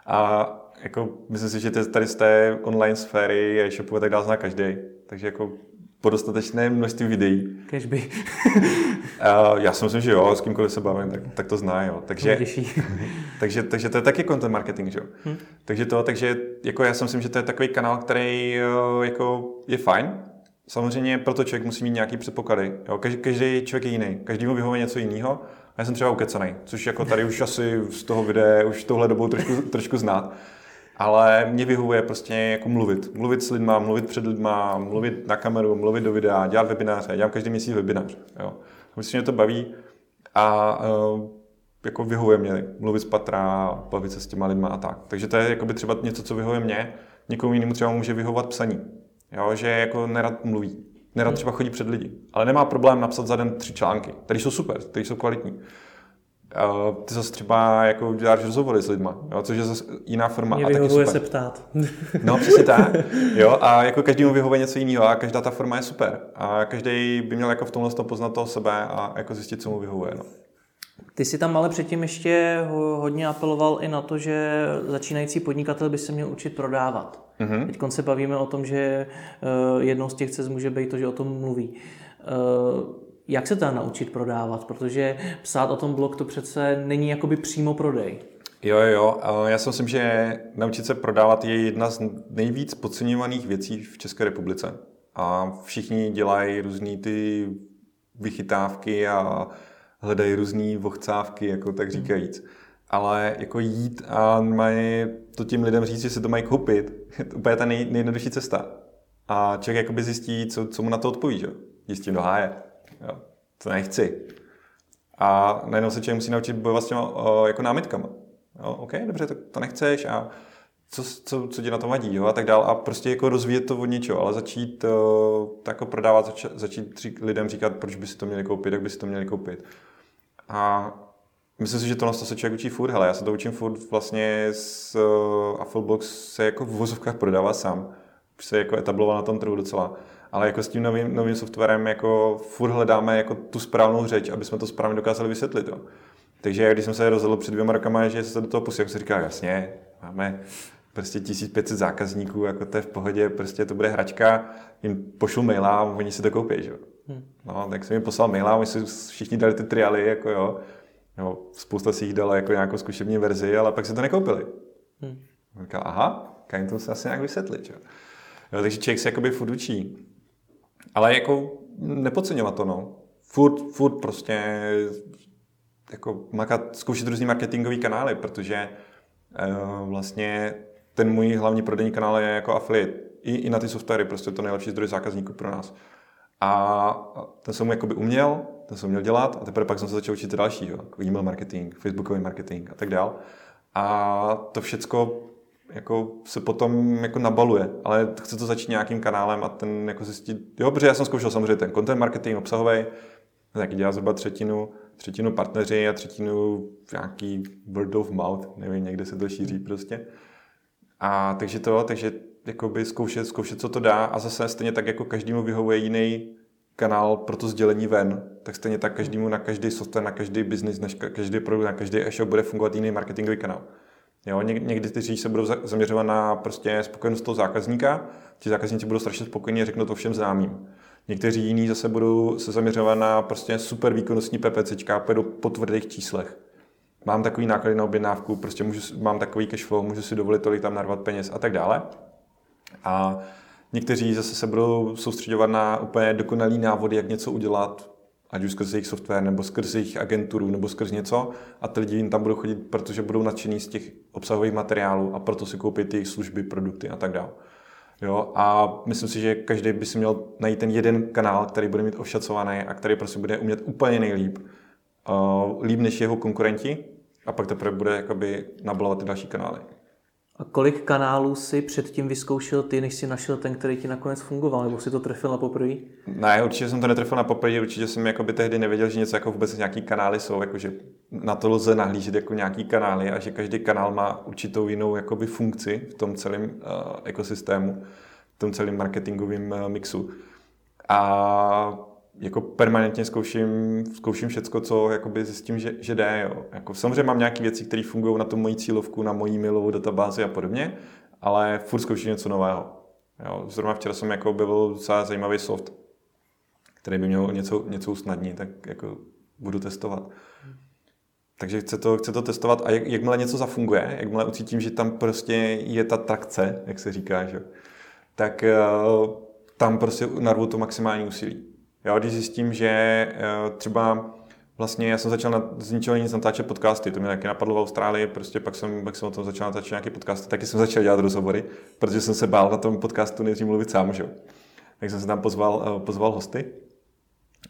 Speaker 2: A jako myslím si, že tady z té online sféry a e-shopu tak dál zná každý. Takže jako po dostatečné množství videí.
Speaker 1: Kežby.
Speaker 2: já si myslím, že jo, s kýmkoliv se bavím, tak, tak to zná, jo. Takže, takže, takže to je taky content marketing, že jo. Hmm. Takže to, takže jako já si myslím, že to je takový kanál, který jako je fajn, Samozřejmě proto člověk musí mít nějaký předpoklady. Jo? Každý, každý člověk je jiný, každý mu vyhovuje něco jiného. A já jsem třeba ukecaný, což jako tady už asi z toho videa už tohle dobou trošku, trošku znát. Ale mě vyhovuje prostě jako mluvit. Mluvit s lidma, mluvit před lidma, mluvit na kameru, mluvit do videa, dělat webináře. Já dělám každý měsíc webinář. Jo. Myslím, že to baví a uh, jako vyhovuje mě mluvit z patra, bavit se s těma lidma a tak. Takže to je jako by třeba něco, co vyhovuje mě. Někomu jinému třeba může vyhovat psaní. Jo, že jako nerad mluví. Nerad třeba chodí před lidi, ale nemá problém napsat za den tři články, které jsou super, které jsou kvalitní. Uh, ty zase třeba jako děláš rozhovory s lidma, jo, což je zase jiná forma.
Speaker 3: Mě
Speaker 2: a taky super.
Speaker 3: se ptát.
Speaker 2: No, přesně tak. Jo, a jako každému vyhovuje něco jiného a každá ta forma je super. A každý by měl jako v tomhle poznat toho sebe a jako zjistit, co mu vyhovuje. No.
Speaker 1: Ty si tam ale předtím ještě ho- hodně apeloval i na to, že začínající podnikatel by se měl učit prodávat. Mm-hmm. Teď se bavíme o tom, že eh, jednou z těch cest může být to, že o tom mluví. Eh, Jak se teda naučit prodávat? Protože psát o tom blog to přece není jakoby přímo prodej.
Speaker 2: Jo, jo, Já si myslím, že naučit se prodávat je jedna z nejvíc podceňovaných věcí v České republice. A všichni dělají různé ty vychytávky a hledají různé vochcávky, jako tak říkajíc. Ale jako jít a mají to tím lidem říct, že si to mají koupit, je to úplně ta nej, nejjednodušší cesta. A člověk jakoby zjistí, co, co mu na to odpoví, že? Jistí do háje. Jo. To nechci. A najednou se člověk musí naučit bojovat s těma o, jako námitkama. Jo, OK, dobře, tak to nechceš a co, co, co ti na to vadí, jo, a tak dál. A prostě jako rozvíjet to od něčeho, ale začít uh, to jako prodávat, zač, začít tři, lidem říkat, proč by si to měli koupit, jak by si to měli koupit. A myslím si, že to se člověk učí furt, hele, já se to učím furt vlastně s uh, Afflebox se jako v vozovkách prodává sám. Už se jako etabloval na tom trhu docela. Ale jako s tím novým, novým softwarem jako furt hledáme jako tu správnou řeč, aby jsme to správně dokázali vysvětlit. Jo. Takže když jsem se rozhodl před dvěma rokama, že se do toho pustím, se říká, jasně, máme prostě 1500 zákazníků, jako to je v pohodě, prostě to bude hračka, jim pošlu maila a oni si to koupí, že? Jo. No, tak jsem jim poslal maila, oni si všichni dali ty triály, jako jo. jo spousta si jich dala jako nějakou zkušební verzi, ale pak si to nekoupili. Hmm. Říkal, aha, kan jim to se asi nějak vysvětlit, jo. jo takže člověk se jakoby furt učí. Ale jako nepodceňovat to, no. Furt, furt prostě jako makat, zkoušet různý marketingový kanály, protože uh, vlastně ten můj hlavní prodejní kanál je jako affiliate. I, I na ty softwary, prostě to nejlepší zdroj zákazníků pro nás. A ten jsem jakoby uměl, ten jsem měl dělat a teprve pak jsem se začal učit další, jako e-mail marketing, facebookový marketing a tak dál. A to všecko jako se potom jako nabaluje, ale chce to začít nějakým kanálem a ten jako zjistit, jo, protože já jsem zkoušel samozřejmě ten content marketing obsahový, taky dělá zhruba třetinu, třetinu partneři a třetinu nějaký word of mouth, nevím, někde se to šíří prostě. A takže to, takže jakoby zkoušet, zkoušet, co to dá a zase stejně tak, jako každému vyhovuje jiný kanál pro to sdělení ven, tak stejně tak každému na každý software, na každý business, na každý produkt, na každý e-shop bude fungovat jiný marketingový kanál. Jo, někdy ty říct se budou zaměřovat na prostě spokojenost toho zákazníka, ti zákazníci budou strašně spokojení řeknou to všem známým. Někteří jiní zase budou se zaměřovat na prostě super výkonnostní PPCčka po tvrdých číslech. Mám takový náklady na objednávku, prostě můžu, mám takový cash flow, můžu si dovolit tolik tam narvat peněz a tak dále. A někteří zase se budou soustředovat na úplně dokonalý návody, jak něco udělat, ať už skrze jejich software, nebo skrze jejich agenturu, nebo skrze něco. A ty lidi jim tam budou chodit, protože budou nadšení z těch obsahových materiálů a proto si koupit jejich služby, produkty a tak dále. Jo, a myslím si, že každý by si měl najít ten jeden kanál, který bude mít ošacovaný a který prostě bude umět úplně nejlíp. Uh, líp než jeho konkurenti a pak teprve bude jakoby nabalovat ty další kanály.
Speaker 1: A kolik kanálů si předtím vyzkoušel ty, než si našel ten, který ti nakonec fungoval, nebo si to trefil na poprvé?
Speaker 2: Ne, určitě jsem to netrefil na poprvé, určitě jsem jakoby tehdy nevěděl, že něco jako vůbec nějaký kanály jsou, jakože na to lze nahlížet jako nějaký kanály a že každý kanál má určitou jinou jakoby funkci v tom celém uh, ekosystému, v tom celém marketingovém uh, mixu. A jako permanentně zkouším, zkouším všecko, co jakoby zjistím, že, že jde. Jo. Jako, samozřejmě mám nějaké věci, které fungují na tu moji cílovku, na moji mailovou databázi a podobně, ale furt zkouším něco nového. Jo. Zrovna včera jsem jako objevil docela zajímavý soft, který by měl něco, něco usnadnit, tak jako budu testovat. Takže chce to, chce to testovat a jak, jakmile něco zafunguje, jakmile ucítím, že tam prostě je ta trakce, jak se říká, že? tak uh, tam prostě narvu to maximální úsilí. Jo, když zjistím, že uh, třeba vlastně já jsem začal na, z ničeho nic natáčet podcasty, to mě taky napadlo v Austrálii, prostě pak jsem, pak jsem o tom začal natáčet nějaké podcasty, taky jsem začal dělat rozhovory, protože jsem se bál na tom podcastu nejdřív mluvit sám, že? Tak jsem se tam pozval, uh, pozval hosty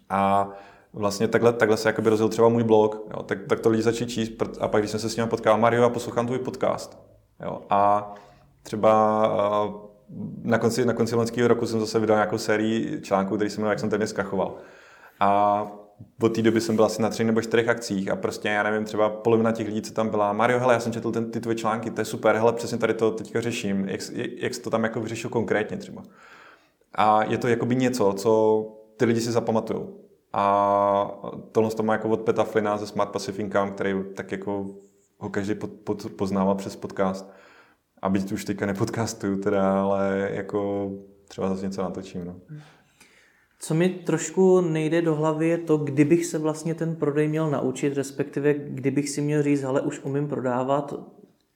Speaker 2: a vlastně takhle, takhle se jakoby rozjel třeba můj blog, jo, tak, tak to lidi začali číst a pak když jsem se s ním potkal, Mario, já poslouchám tvůj podcast. Jo, a třeba uh, na konci, na konci loňského roku jsem zase vydal nějakou sérii článků, který se jmenuje Jak jsem tady zkrachoval. A od té doby jsem byl asi na třech nebo čtyřech akcích a prostě, já nevím, třeba polovina těch lidí, co tam byla, Mario, hele, já jsem četl ten, ty tvoje články, to je super, hele, přesně tady to teďka řeším, jak, jak jsi to tam jako vyřešil konkrétně třeba. A je to jakoby něco, co ty lidi si zapamatují. A tohle to má jako od Peta Flina ze Smart Passive Income, který tak jako ho každý pod, pod, poznává přes podcast. A byť už teďka nepodcastuju teda, ale jako třeba zase něco natočím. No.
Speaker 1: Co mi trošku nejde do hlavy je to, kdybych se vlastně ten prodej měl naučit, respektive kdybych si měl říct, ale už umím prodávat,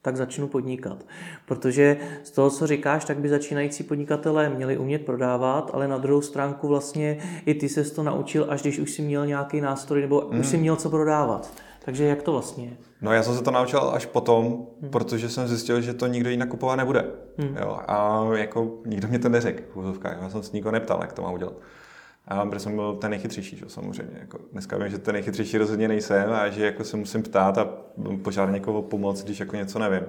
Speaker 1: tak začnu podnikat. Protože z toho, co říkáš, tak by začínající podnikatelé měli umět prodávat, ale na druhou stránku vlastně i ty se to naučil, až když už si měl nějaký nástroj nebo mm. už si hmm. měl co prodávat. Takže jak to vlastně je?
Speaker 2: No já jsem se to naučil až potom, hmm. protože jsem zjistil, že to nikdo jinak kupovat nebude. Hmm. Jo, a jako nikdo mě to neřekl Já jsem se nikoho neptal, jak to mám udělat. A protože jsem byl ten nejchytřejší, že, samozřejmě. Jako dneska vím, že ten nejchytřejší rozhodně nejsem a že jako se musím ptát a požádat někoho o pomoc, když jako něco nevím.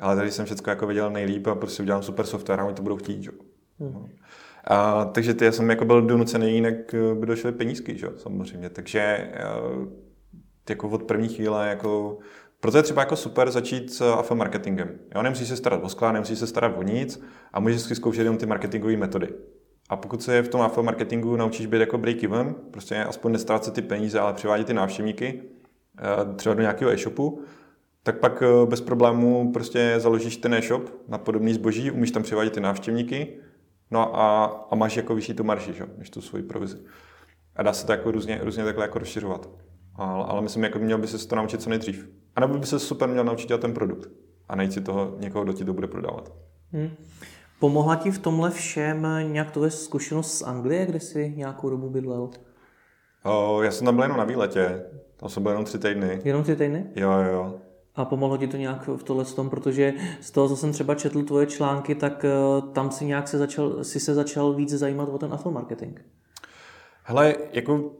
Speaker 2: Ale tady jsem všechno jako viděl nejlíp a prostě udělám super software a oni to budou chtít. Že? Hmm. A, takže ty, já jsem jako byl donucený, jinak by došly penízky, že? samozřejmě. Takže eh, jako od první chvíle jako proto je třeba jako super začít s AFA marketingem. Jo, nemusíš se starat o sklad, nemusíš se starat o nic a můžeš si zkoušet jenom ty marketingové metody. A pokud se v tom AFA marketingu naučíš být jako break-even, prostě aspoň nestrácet ty peníze, ale přivádět ty návštěvníky, eh, třeba do nějakého e-shopu, tak pak eh, bez problémů prostě založíš ten e-shop na podobný zboží, umíš tam přivádět ty návštěvníky, no a, a máš jako vyšší tu marži, že? než tu svoji provizi. A dá se to jako různě, různě takhle jako rozšiřovat. Ale, ale myslím, jako měl by se to naučit co nejdřív. A nebo by se super měl naučit dělat ten produkt a najít si toho někoho, kdo ti to bude prodávat. Hmm.
Speaker 1: Pomohla ti v tomhle všem nějak tvoje zkušenost z Anglie, kde jsi nějakou dobu bydlel?
Speaker 2: O, já jsem tam byl jenom na výletě. Tam jsem byl jenom tři týdny.
Speaker 1: Jenom tři týdny?
Speaker 2: Jo, jo.
Speaker 1: A pomohlo ti to nějak v tohle tom, protože z toho, co jsem třeba četl tvoje články, tak uh, tam si nějak se začal, si se začal víc zajímat o ten affiliate marketing.
Speaker 2: Hele, jako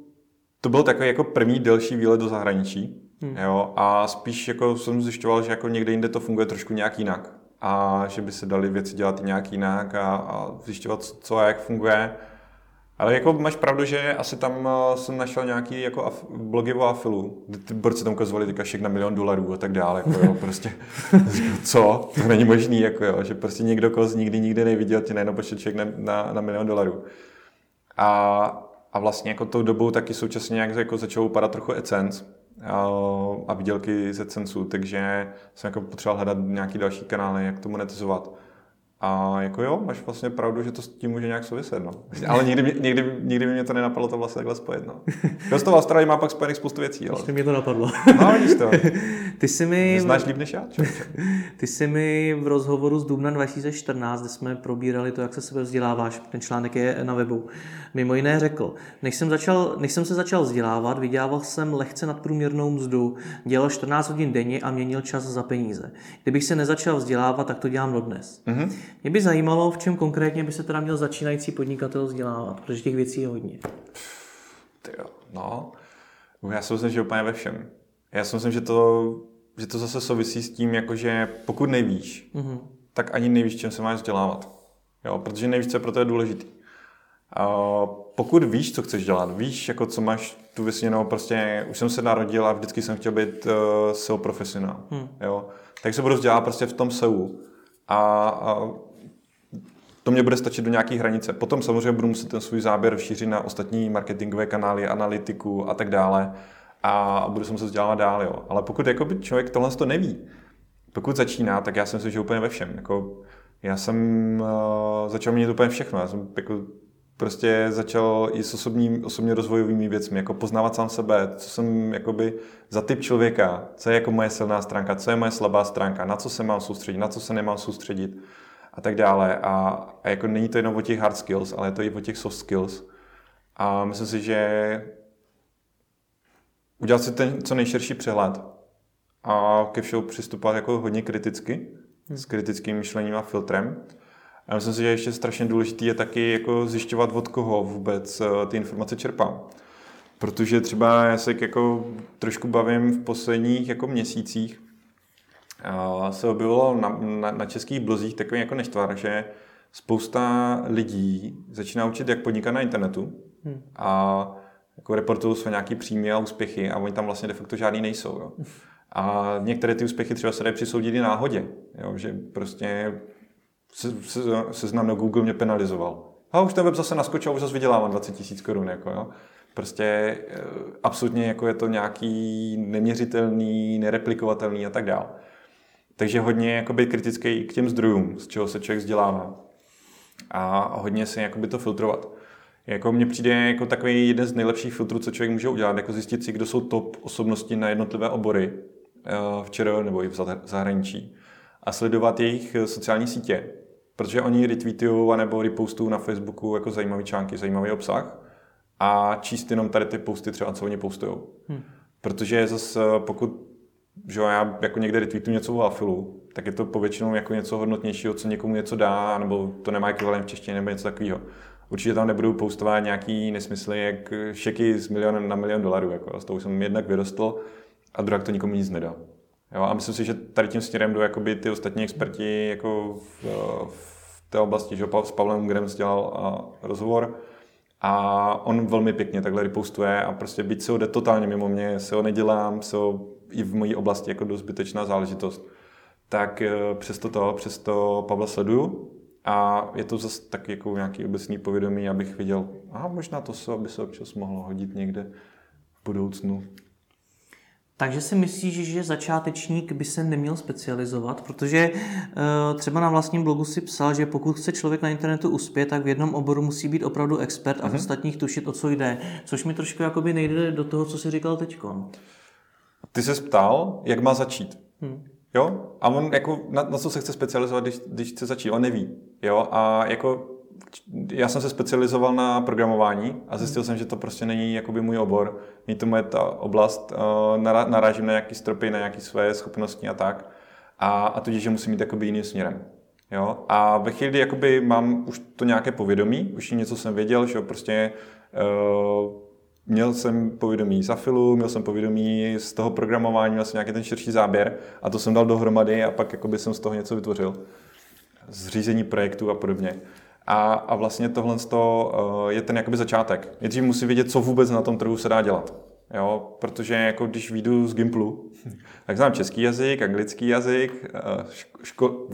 Speaker 2: to byl takový jako první delší výlet do zahraničí. Hmm. Jo, a spíš jako jsem zjišťoval, že jako někde jinde to funguje trošku nějak jinak. A že by se dali věci dělat nějak jinak a, a zjišťovat, co a jak funguje. Ale jako máš pravdu, že asi tam eh, jsem našel nějaký jako af, blogy o afilu, ty borci tam ukazovali teďka šek na milion dolarů a tak dále, jako jo, prostě, co? To není možný, jako jo, že prostě někdo koz nikdy nikdy neviděl, ti najednou pošle šek na, na, na milion dolarů. A a vlastně jako tou dobou taky současně nějak jako začalo upadat trochu Essence a výdělky z AdSense, takže jsem jako potřeboval hledat nějaký další kanály, jak to monetizovat. A jako jo, máš vlastně pravdu, že to s tím může nějak souviset, no. Ale nikdy, nikdy, nikdy by mě to nenapadlo to vlastně takhle spojit, no. Dost v Austrálii má pak spojených spoustu věcí,
Speaker 1: ale... Ještě mě to napadlo.
Speaker 2: No, vidíš to.
Speaker 1: Ty jsi mi...
Speaker 2: Znáš líp než já,
Speaker 1: Ty jsi mi v rozhovoru z dubna 2014, kde jsme probírali to, jak se sebe vzděláváš, ten článek je na webu, mimo jiné řekl, než jsem, začal, než jsem se začal vzdělávat, vydělával jsem lehce nadprůměrnou mzdu, dělal 14 hodin denně a měnil čas za peníze. Kdybych se nezačal vzdělávat, tak to dělám dodnes. Mm-hmm. Mě by zajímalo, v čem konkrétně by se teda měl začínající podnikatel vzdělávat, protože těch věcí je hodně.
Speaker 2: Tyjo, no, já si myslím, že úplně ve všem. Já si myslím, že to, že to zase souvisí s tím, jakože pokud nevíš, mm-hmm. tak ani nevíš, čem se máš vzdělávat. Jo, protože nevíš, co je pro to důležitý. A pokud víš, co chceš dělat, víš, jako co máš tu vysněnou, prostě už jsem se narodil a vždycky jsem chtěl být uh, SEO profesionál, hmm. jo, tak se budu vzdělávat prostě v tom SEO. A, a to mě bude stačit do nějaké hranice. Potom samozřejmě budu muset ten svůj záběr šířit na ostatní marketingové kanály, analytiku a tak dále a budu se muset vzdělávat dál. Jo. Ale pokud jako by člověk tohle to neví, pokud začíná, tak já si myslím, že úplně ve všem. Jako, já jsem uh, začal mít úplně všechno. Já jsem jako, prostě začal i s osobním, osobně rozvojovými věcmi, jako poznávat sám sebe, co jsem jakoby za typ člověka, co je jako moje silná stránka, co je moje slabá stránka, na co se mám soustředit, na co se nemám soustředit a tak dále. A, a jako není to jenom o těch hard skills, ale je to i o těch soft skills. A myslím si, že udělat si ten co nejširší přehled a ke všemu přistupovat jako hodně kriticky, hmm. s kritickým myšlením a filtrem. A myslím si, že ještě strašně důležité je taky jako zjišťovat, od koho vůbec eh, ty informace čerpám. Protože třeba já se jako trošku bavím v posledních jako měsících, se objevilo na, na, na českých blozích takový jako neštvar, že spousta lidí začíná učit, jak podnikat na internetu hmm. a jako reportují své nějaké příjmy a úspěchy a oni tam vlastně de facto žádný nejsou. Jo. A některé ty úspěchy třeba se dají přisoudit i náhodě, jo, že prostě se, se, seznam na Google mě penalizoval. A už ten web zase naskočil, už zase vydělávám 20 tisíc korun. Jako, jo. Prostě eh, absolutně jako je to nějaký neměřitelný, nereplikovatelný a tak dále. Takže hodně jakoby, kritický k těm zdrojům, z čeho se člověk vzdělává. A hodně si jakoby, to filtrovat. Jako mně přijde jako takový jeden z nejlepších filtrů, co člověk může udělat, jako zjistit si, kdo jsou top osobnosti na jednotlivé obory eh, včera nebo i v zahraničí a sledovat jejich sociální sítě, protože oni retweetují nebo repostují na Facebooku jako zajímavý články, zajímavý obsah a číst jenom tady ty posty třeba, co oni postují. Hmm. Protože zase pokud že já jako někde retweetuju něco o afilu, tak je to povětšinou jako něco hodnotnějšího, co někomu něco dá, nebo to nemá ekvivalent v češtině, nebo něco takového. Určitě tam nebudu postovat nějaký nesmysly, jak šeky z milionem na milion dolarů. Jako. Z toho jsem jednak vyrostl a druhá to nikomu nic nedá. Jo, a myslím si, že tady tím směrem jdou jakoby ty ostatní experti jako v, v té oblasti, že s Pavlem Grem dělal rozhovor a on velmi pěkně takhle repostuje a prostě byť se ho jde totálně mimo mě, se ho nedělám, se ho i v mojí oblasti jako dost zbytečná záležitost, tak eh, přesto to, přesto Pavla sleduju a je to zase tak jako nějaký obecný povědomí, abych viděl, a možná to se, aby se občas mohlo hodit někde v budoucnu.
Speaker 1: Takže si myslíš, že začátečník by se neměl specializovat, protože uh, třeba na vlastním blogu si psal, že pokud chce člověk na internetu uspět, tak v jednom oboru musí být opravdu expert a v uh-huh. ostatních tušit, o co jde. Což mi trošku jakoby nejde do toho, co jsi říkal teď.
Speaker 2: Ty se ptal, jak má začít. Hmm. Jo? A on jako, na, na co se chce specializovat, když, když chce začít? On neví. Jo? A jako já jsem se specializoval na programování a zjistil jsem, že to prostě není jakoby můj obor. Není to moje ta oblast, uh, narážím na nějaký stropy, na nějaké své schopnosti a tak. A, a tudíž, že musím mít jakoby jiným směrem. Jo? A ve chvíli, kdy jakoby mám už to nějaké povědomí, už něco jsem věděl, že prostě uh, měl jsem povědomí z Afilu, měl jsem povědomí z toho programování, měl jsem nějaký ten širší záběr a to jsem dal dohromady a pak jakoby jsem z toho něco vytvořil. Zřízení projektu a podobně. A, a vlastně tohle uh, je ten jakoby začátek. Nejdřív musí vědět, co vůbec na tom trhu se dá dělat. Jo, protože jako když vyjdu z Gimplu, tak znám český jazyk, anglický jazyk, eh, ško,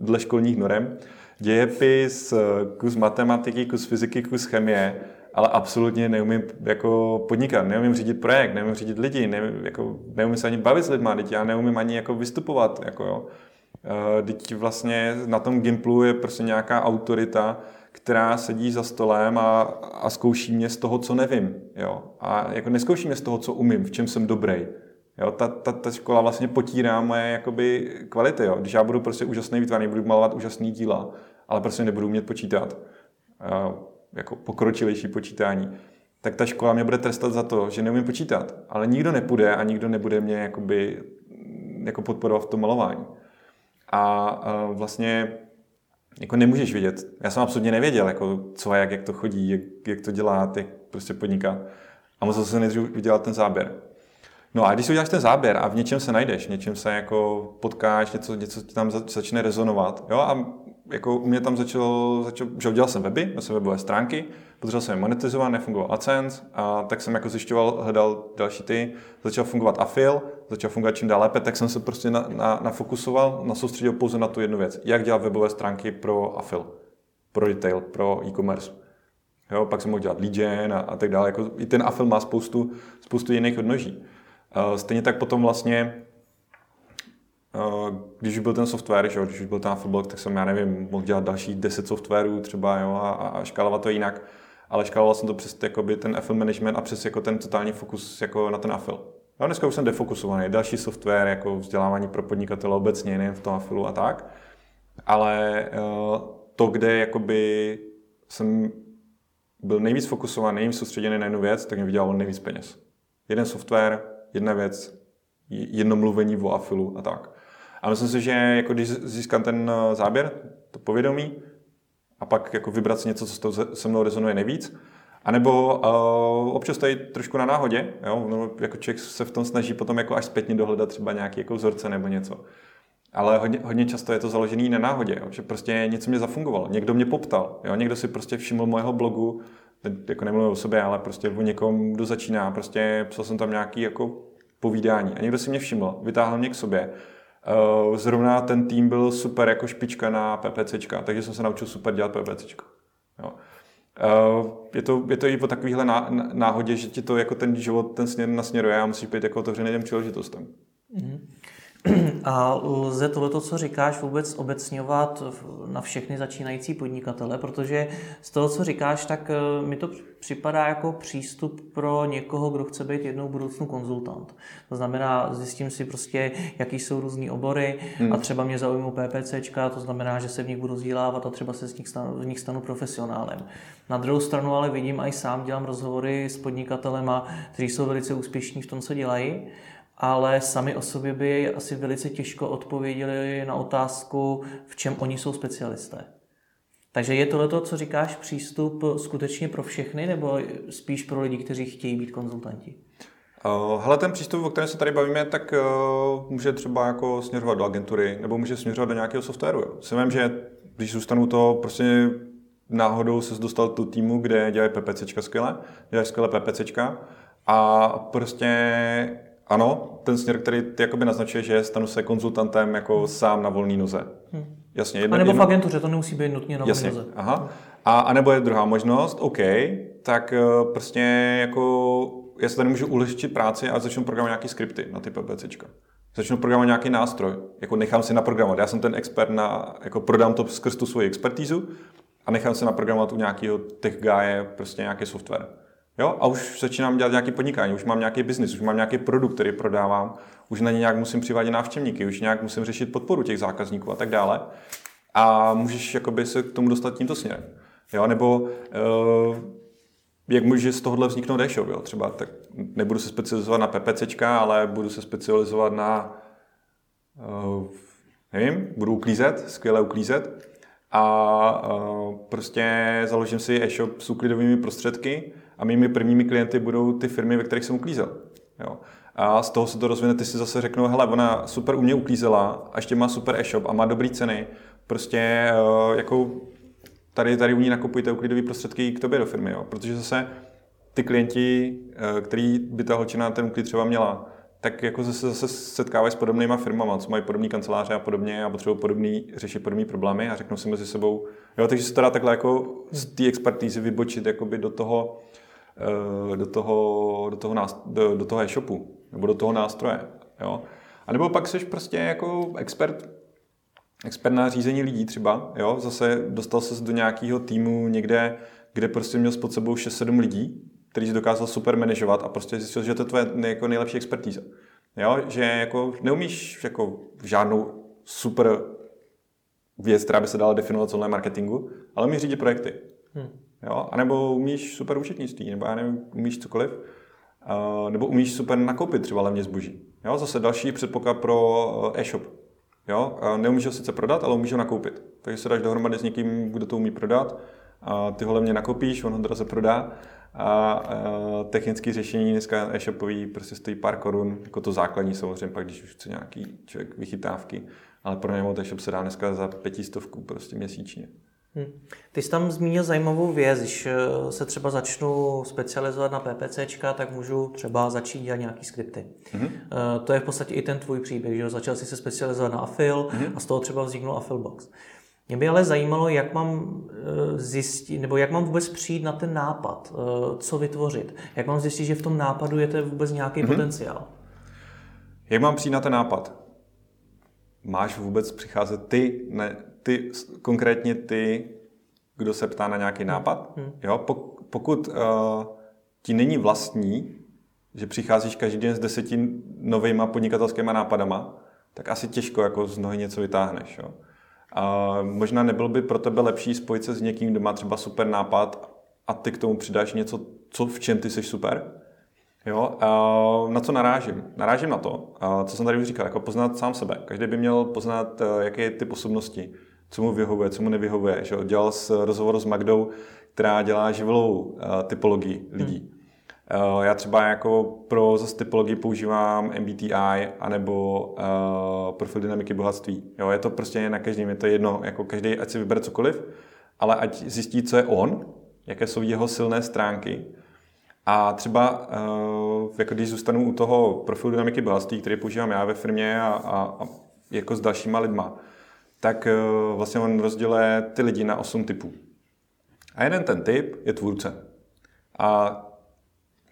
Speaker 2: dle školních norem, dějepis, eh, kus matematiky, kus fyziky, kus chemie, ale absolutně neumím jako podnikat, neumím řídit projekt, neumím řídit lidi, neumím, jako, neumím se ani bavit s lidmi, já neumím ani jako vystupovat. Jako, jo. Teď vlastně na tom Gimplu je prostě nějaká autorita, která sedí za stolem a, a zkouší mě z toho, co nevím. Jo? A jako neskouší mě z toho, co umím, v čem jsem dobrý. Jo? Ta, ta, ta škola vlastně potírá moje jakoby, kvality. Jo? Když já budu prostě úžasný výtvarný, budu malovat úžasný díla, ale prostě nebudu umět počítat, jako pokročilejší počítání, tak ta škola mě bude trestat za to, že neumím počítat. Ale nikdo nepůjde a nikdo nebude mě jakoby, jako podporovat v tom malování a vlastně jako nemůžeš vidět. Já jsem absolutně nevěděl, jako co a jak, jak to chodí, jak, jak to dělá, jak prostě podniká. A musel jsem nejdřív vydělat ten záběr. No a když si uděláš ten záběr a v něčem se najdeš, něčem se jako potkáš, něco, něco ti tam začne rezonovat, jo, a jako u mě tam začalo, začal, že udělal jsem weby, měl jsem webové stránky, potřeboval jsem je monetizovat, nefungoval AdSense, a tak jsem jako zjišťoval, hledal další ty, začal fungovat Afil, začal fungovat čím dál lépe, tak jsem se prostě na, na, nafokusoval, nasoustředil pouze na tu jednu věc, jak dělat webové stránky pro Afil, pro retail, pro e-commerce. Jo, pak jsem mohl dělat lead gen a, a tak dále. Jako, I ten Afil má spoustu, spoustu jiných odnoží. Uh, stejně tak potom vlastně když byl ten software, že, když byl ten Affleblog, tak jsem, já nevím, mohl dělat další 10 softwarů třeba jo, a, a škálovat to jinak. Ale škáloval jsem to přes jakoby, ten Affle management a přes jako ten totální fokus jako na ten Affle. Já dneska už jsem defokusovaný. Další software, jako vzdělávání pro podnikatele obecně, nejen v tom Affilu a tak. Ale uh, to, kde jakoby jsem byl nejvíc fokusovaný, nejvíc soustředěný na jednu věc, tak mi vydělalo nejvíc peněz. Jeden software, jedna věc, jedno mluvení o Affilu a tak. A myslím si, že jako když získám ten eh, záběr, to povědomí, a pak jako vybrat si něco, co se mnou rezonuje nejvíc, a nebo uh, občas tady trošku na náhodě, jo? No, jako člověk se v tom snaží potom jako až zpětně dohledat třeba nějaký jako vzorce nebo něco. Ale hodně, hodně často je to založené na náhodě, jo? že prostě něco mě zafungovalo, někdo mě poptal, jo? někdo si prostě všiml mojeho blogu, jako nemluvím o sobě, ale prostě o někom, kdo začíná, prostě psal jsem tam nějaký jako povídání a někdo si mě všiml, vytáhl mě k sobě. Uh, zrovna ten tým byl super jako špička na PPCčka, takže jsem se naučil super dělat PPCčko. Jo. Uh, je, to, je to i po takovéhle náhodě, že ti to jako ten život, ten směr nasměruje a musíš být jako otevřený těm příležitostem. Mm-hmm.
Speaker 1: A lze tohleto, co říkáš, vůbec obecňovat na všechny začínající podnikatele, protože z toho, co říkáš, tak eh, mi to připadá jako přístup pro někoho, kdo chce být jednou budoucnu konzultant. To znamená, zjistím si prostě, jaký jsou různý obory hmm. a třeba mě zaujmou PPCčka, to znamená, že se v nich budu vzdělávat a třeba se z nich stanu, z nich stanu profesionálem. Na druhou stranu ale vidím, a i sám dělám rozhovory s podnikatelema, kteří jsou velice úspěšní v tom, co dělají ale sami o sobě by asi velice těžko odpověděli na otázku, v čem oni jsou specialisté. Takže je tohle to, co říkáš, přístup skutečně pro všechny, nebo spíš pro lidi, kteří chtějí být konzultanti?
Speaker 2: Uh, hele, ten přístup, o kterém se tady bavíme, tak uh, může třeba jako směřovat do agentury, nebo může směřovat do nějakého softwaru. Si vím, že když zůstanu to, prostě náhodou se dostal do týmu, kde dělají PPCčka skvěle, dělají skvěle PPCčka a prostě ano, ten směr, který ty jakoby naznačuje, že stanu se konzultantem jako sám na volné noze. Hmm.
Speaker 1: Jasně. Jedno, a nebo jedno... v agentuře, to nemusí být nutně na volné noze.
Speaker 2: Aha. A, a nebo je druhá možnost, OK, tak eh, prostě jako já se tady můžu ulehčit práci a začnu programovat nějaký skripty na ty PPCčka. Začnu programovat nějaký nástroj, jako nechám si naprogramovat. Já jsem ten expert na, jako prodám to skrz tu svoji expertízu a nechám si naprogramovat u nějakého tech guy prostě nějaký software. Jo? A už začínám dělat nějaký podnikání, už mám nějaký biznis, už mám nějaký produkt, který prodávám, už na ně nějak musím přivádět návštěvníky, už nějak musím řešit podporu těch zákazníků a tak dále. A můžeš jakoby se k tomu dostat tímto směrem. Jo? Nebo uh, jak může z tohohle vzniknout e-shop, jo? třeba tak nebudu se specializovat na PPCčka, ale budu se specializovat na uh, nevím, budu uklízet, skvěle uklízet a uh, prostě založím si e-shop s uklidovými prostředky, a mými prvními klienty budou ty firmy, ve kterých jsem uklízel. Jo. A z toho se to rozvine, ty si zase řeknou, hele, ona super u mě uklízela a ještě má super e-shop a má dobré ceny. Prostě eh, jako tady, tady u ní nakupujte uklidové prostředky k tobě do firmy, jo. protože zase ty klienti, eh, který by ta holčina ten uklid třeba měla, tak jako zase, zase setkávají s podobnýma firmama, co mají podobné kanceláře a podobně a potřebují podobný, řešit podobné problémy a řeknou si mezi sebou, jo, takže se to dá takhle jako z té expertízy vybočit jakoby do toho, do toho, do toho, do, do toho e-shopu nebo do toho nástroje. Jo? A nebo pak jsi prostě jako expert, expert na řízení lidí třeba, jo? zase dostal se do nějakého týmu někde, kde prostě měl pod sebou 6-7 lidí, který si dokázal super manažovat a prostě zjistil, že to je tvoje jako nejlepší expertíza. Jo? Že jako neumíš jako žádnou super věc, která by se dala definovat co marketingu, ale umíš řídit projekty. Hmm. Jo? A nebo umíš super účetnictví, nebo já nevím, umíš cokoliv. Uh, nebo umíš super nakoupit třeba levně zboží. Jo? Zase další předpoklad pro eh, e-shop. Jo? Uh, neumíš ho sice prodat, ale umíš ho nakoupit. Takže se dáš dohromady s někým, kdo to umí prodat. A ty ho levně nakoupíš, on ho draze prodá. A technické řešení dneska e-shopový prostě stojí pár korun, jako to základní samozřejmě, pak když už chce nějaký člověk vychytávky. Ale pro něj e-shop se dá dneska za pětistovku prostě měsíčně.
Speaker 1: Hmm. Ty jsi tam zmínil zajímavou věc, když eh, se třeba začnu specializovat na PPCčka, tak můžu třeba začít dělat nějaký skripty. Hmm. To je v podstatě i ten tvůj příběh, že začal jsi se specializovat na Afil hmm. a z toho třeba vzniknul Afilbox. Mě by ale zajímalo, jak mám eh, zjistit, nebo jak mám vůbec přijít na ten nápad, co vytvořit. Jak mám zjistit, že v tom nápadu je to vůbec nějaký hmm. potenciál.
Speaker 2: Jak mám přijít na ten nápad? Máš vůbec přicházet ty, ne, ty, konkrétně ty, kdo se ptá na nějaký hmm. nápad, hmm. jo, pokud uh, ti není vlastní, že přicházíš každý den s deseti novýma podnikatelskými nápadama, tak asi těžko jako z nohy něco vytáhneš. Jo. A možná nebyl by pro tebe lepší spojit se s někým, kdo má třeba super nápad a ty k tomu přidáš něco, co v čem ty jsi super. Jo, a na co narážím? Narážím na to, co jsem tady už říkal, jako poznat sám sebe. Každý by měl poznat, eh, jaký je typ osobnosti, co mu vyhovuje, co mu nevyhovuje. Že? Dělal s rozhovor s Magdou, která dělá živelou uh, typologii lidí. Hmm. Uh, já třeba jako pro zase typologii používám MBTI anebo uh, profil dynamiky bohatství. Jo, je to prostě na každém, je to jedno, jako každý, ať si vybere cokoliv, ale ať zjistí, co je on, jaké jsou jeho silné stránky. A třeba, uh, jako když zůstanu u toho profilu dynamiky bohatství, který používám já ve firmě a, a, a jako s dalšíma lidma, tak uh, vlastně on rozděluje ty lidi na osm typů. A jeden ten typ je tvůrce. A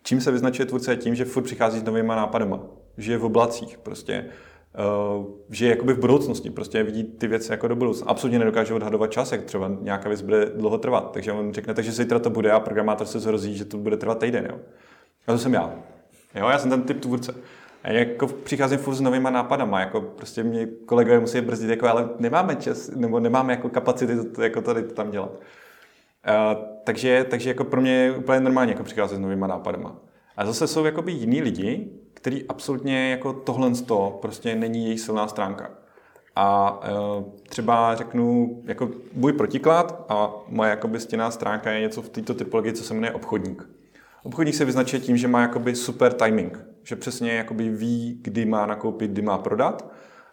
Speaker 2: čím se vyznačuje tvůrce tím, že furt přichází s novýma nápadama, že je v oblacích, prostě uh, že je jakoby v budoucnosti, prostě vidí ty věci jako do budoucna. Absolutně nedokáže odhadovat čas, jak třeba nějaká věc bude dlouho trvat. Takže on řekne, takže zítra to bude a programátor se zhrozí, že to bude trvat týden. Jo? A to jsem já. Jo, já jsem ten typ tvůrce. A jako přicházím furt s novýma nápadama, jako prostě mě kolegové musí brzdit, jako, ale nemáme čas, nebo nemáme jako kapacity to, jako tady to tam dělat. Uh, takže, takže jako pro mě je úplně normálně jako přicházet s novýma nápadama. A zase jsou jakoby jiní lidi, který absolutně jako tohle to prostě není její silná stránka. A uh, třeba řeknu jako můj protiklad a moje jakoby stěná stránka je něco v této typologii, co se jmenuje obchodník. Obchodník se vyznačuje tím, že má jakoby super timing, že přesně jakoby ví, kdy má nakoupit, kdy má prodat.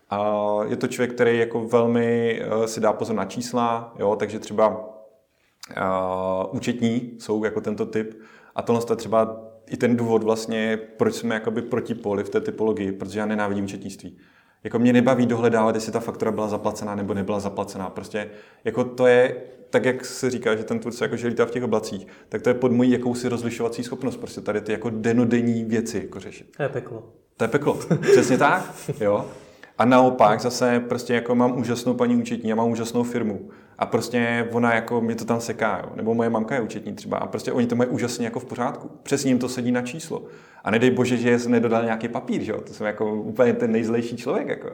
Speaker 2: A je to člověk, který jako velmi uh, si dá pozor na čísla, jo, takže třeba uh, účetní jsou jako tento typ. A tohle je třeba i ten důvod vlastně, proč jsme jakoby proti poli v té typologii, protože já nenávidím účetnictví. Jako mě nebaví dohledávat, jestli ta faktura byla zaplacená nebo nebyla zaplacená. Prostě jako to je, tak jak se říká, že ten tvůrce jako že lítá v těch oblacích, tak to je pod mojí jakousi rozlišovací schopnost. Prostě tady ty jako denodenní věci jako řešit.
Speaker 1: To je peklo.
Speaker 2: To je peklo. Přesně tak, jo. A naopak zase prostě jako mám úžasnou paní účetní, já mám úžasnou firmu a prostě ona jako mě to tam seká, jo. nebo moje mamka je účetní třeba a prostě oni to mají úžasně jako v pořádku. Přesně jim to sedí na číslo. A nedej bože, že jsem nedodal nějaký papír, že jo. To jsem jako úplně ten nejzlejší člověk, jako.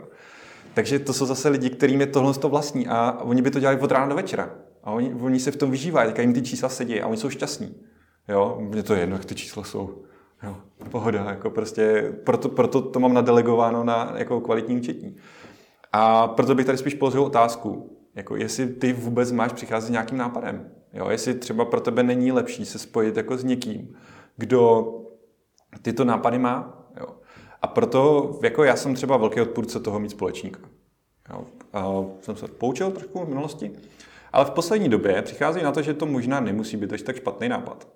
Speaker 2: Takže to jsou zase lidi, kterým je tohle to vlastní a oni by to dělali od rána do večera. A oni, oni se v tom vyžívají, tak jim ty čísla sedí a oni jsou šťastní. Jo, mně to je jedno, jak ty čísla jsou. Jo, pohoda, jako prostě, proto, proto to mám nadelegováno na jako kvalitní účetní. A proto bych tady spíš položil otázku, jako jestli ty vůbec máš přicházet s nějakým nápadem. Jo, jestli třeba pro tebe není lepší se spojit jako s někým, kdo tyto nápady má. Jo. A proto jako já jsem třeba velký odpůrce toho mít společníka. Jo. A jsem se poučil trošku v minulosti. Ale v poslední době přichází na to, že to možná nemusí být až tak špatný nápad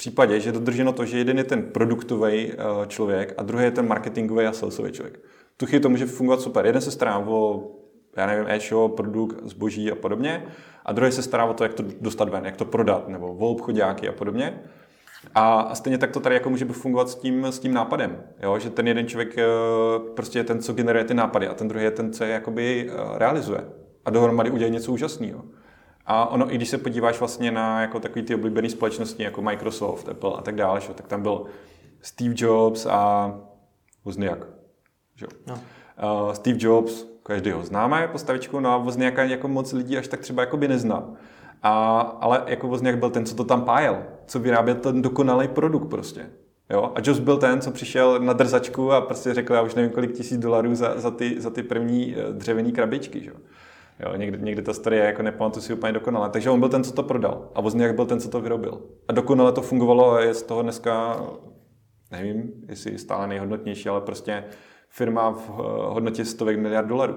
Speaker 2: případě, že dodrženo to, že jeden je ten produktový eh, člověk a druhý je ten marketingový a salesový člověk. Tu chvíli to může fungovat super. Jeden se stará o, já nevím, e-shop, produkt, zboží a podobně, a druhý se stará o to, jak to dostat ven, jak to prodat, nebo o obchodáky a podobně. A stejně tak to tady jako může fungovat s tím, s tím nápadem, jo? že ten jeden člověk eh, prostě je ten, co generuje ty nápady a ten druhý je ten, co je jakoby eh, realizuje. A dohromady udělají něco úžasného. A ono, i když se podíváš vlastně na jako takový ty oblíbené společnosti, jako Microsoft, Apple a tak dále, že, tak tam byl Steve Jobs a Wozniak. Že? No. Uh, Steve Jobs, každý ho známe postavičku, no a Wozniaka jako moc lidí až tak třeba by nezná. A, ale jako Wozniak byl ten, co to tam pájel, co vyráběl ten dokonalý produkt prostě. Jo? A Jobs byl ten, co přišel na drzačku a prostě řekl, já už nevím, kolik tisíc dolarů za, za, ty, za ty první eh, dřevěné krabičky. Že? Jo, někdy, někdy ta story jako nepamatuji si úplně dokonale. Takže on byl ten, co to prodal. A Wozniak byl ten, co to vyrobil. A dokonale to fungovalo a je z toho dneska, nevím, jestli stále nejhodnotnější, ale prostě firma v eh, hodnotě stovek miliard dolarů.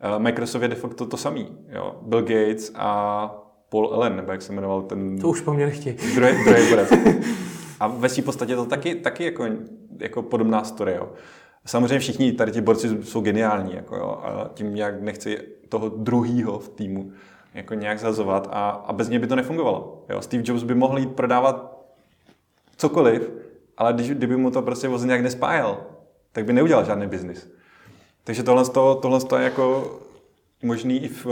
Speaker 2: Eh, Microsoft je de facto to samý. Jo. Bill Gates a Paul Allen, nebo jak se jmenoval ten...
Speaker 1: To už po mně nechtějí.
Speaker 2: Druhý, druhý A ve své podstatě to taky, taky jako, jako podobná story. Jo. Samozřejmě všichni tady ti borci jsou geniální, jako jo, a tím nějak nechci toho druhého v týmu jako nějak zazovat a, a bez něj by to nefungovalo. Jo. Steve Jobs by mohl jít prodávat cokoliv, ale když, kdyby mu to prostě voz nějak nespájel, tak by neudělal žádný biznis. Takže tohle, to, tohle to je jako možný i v,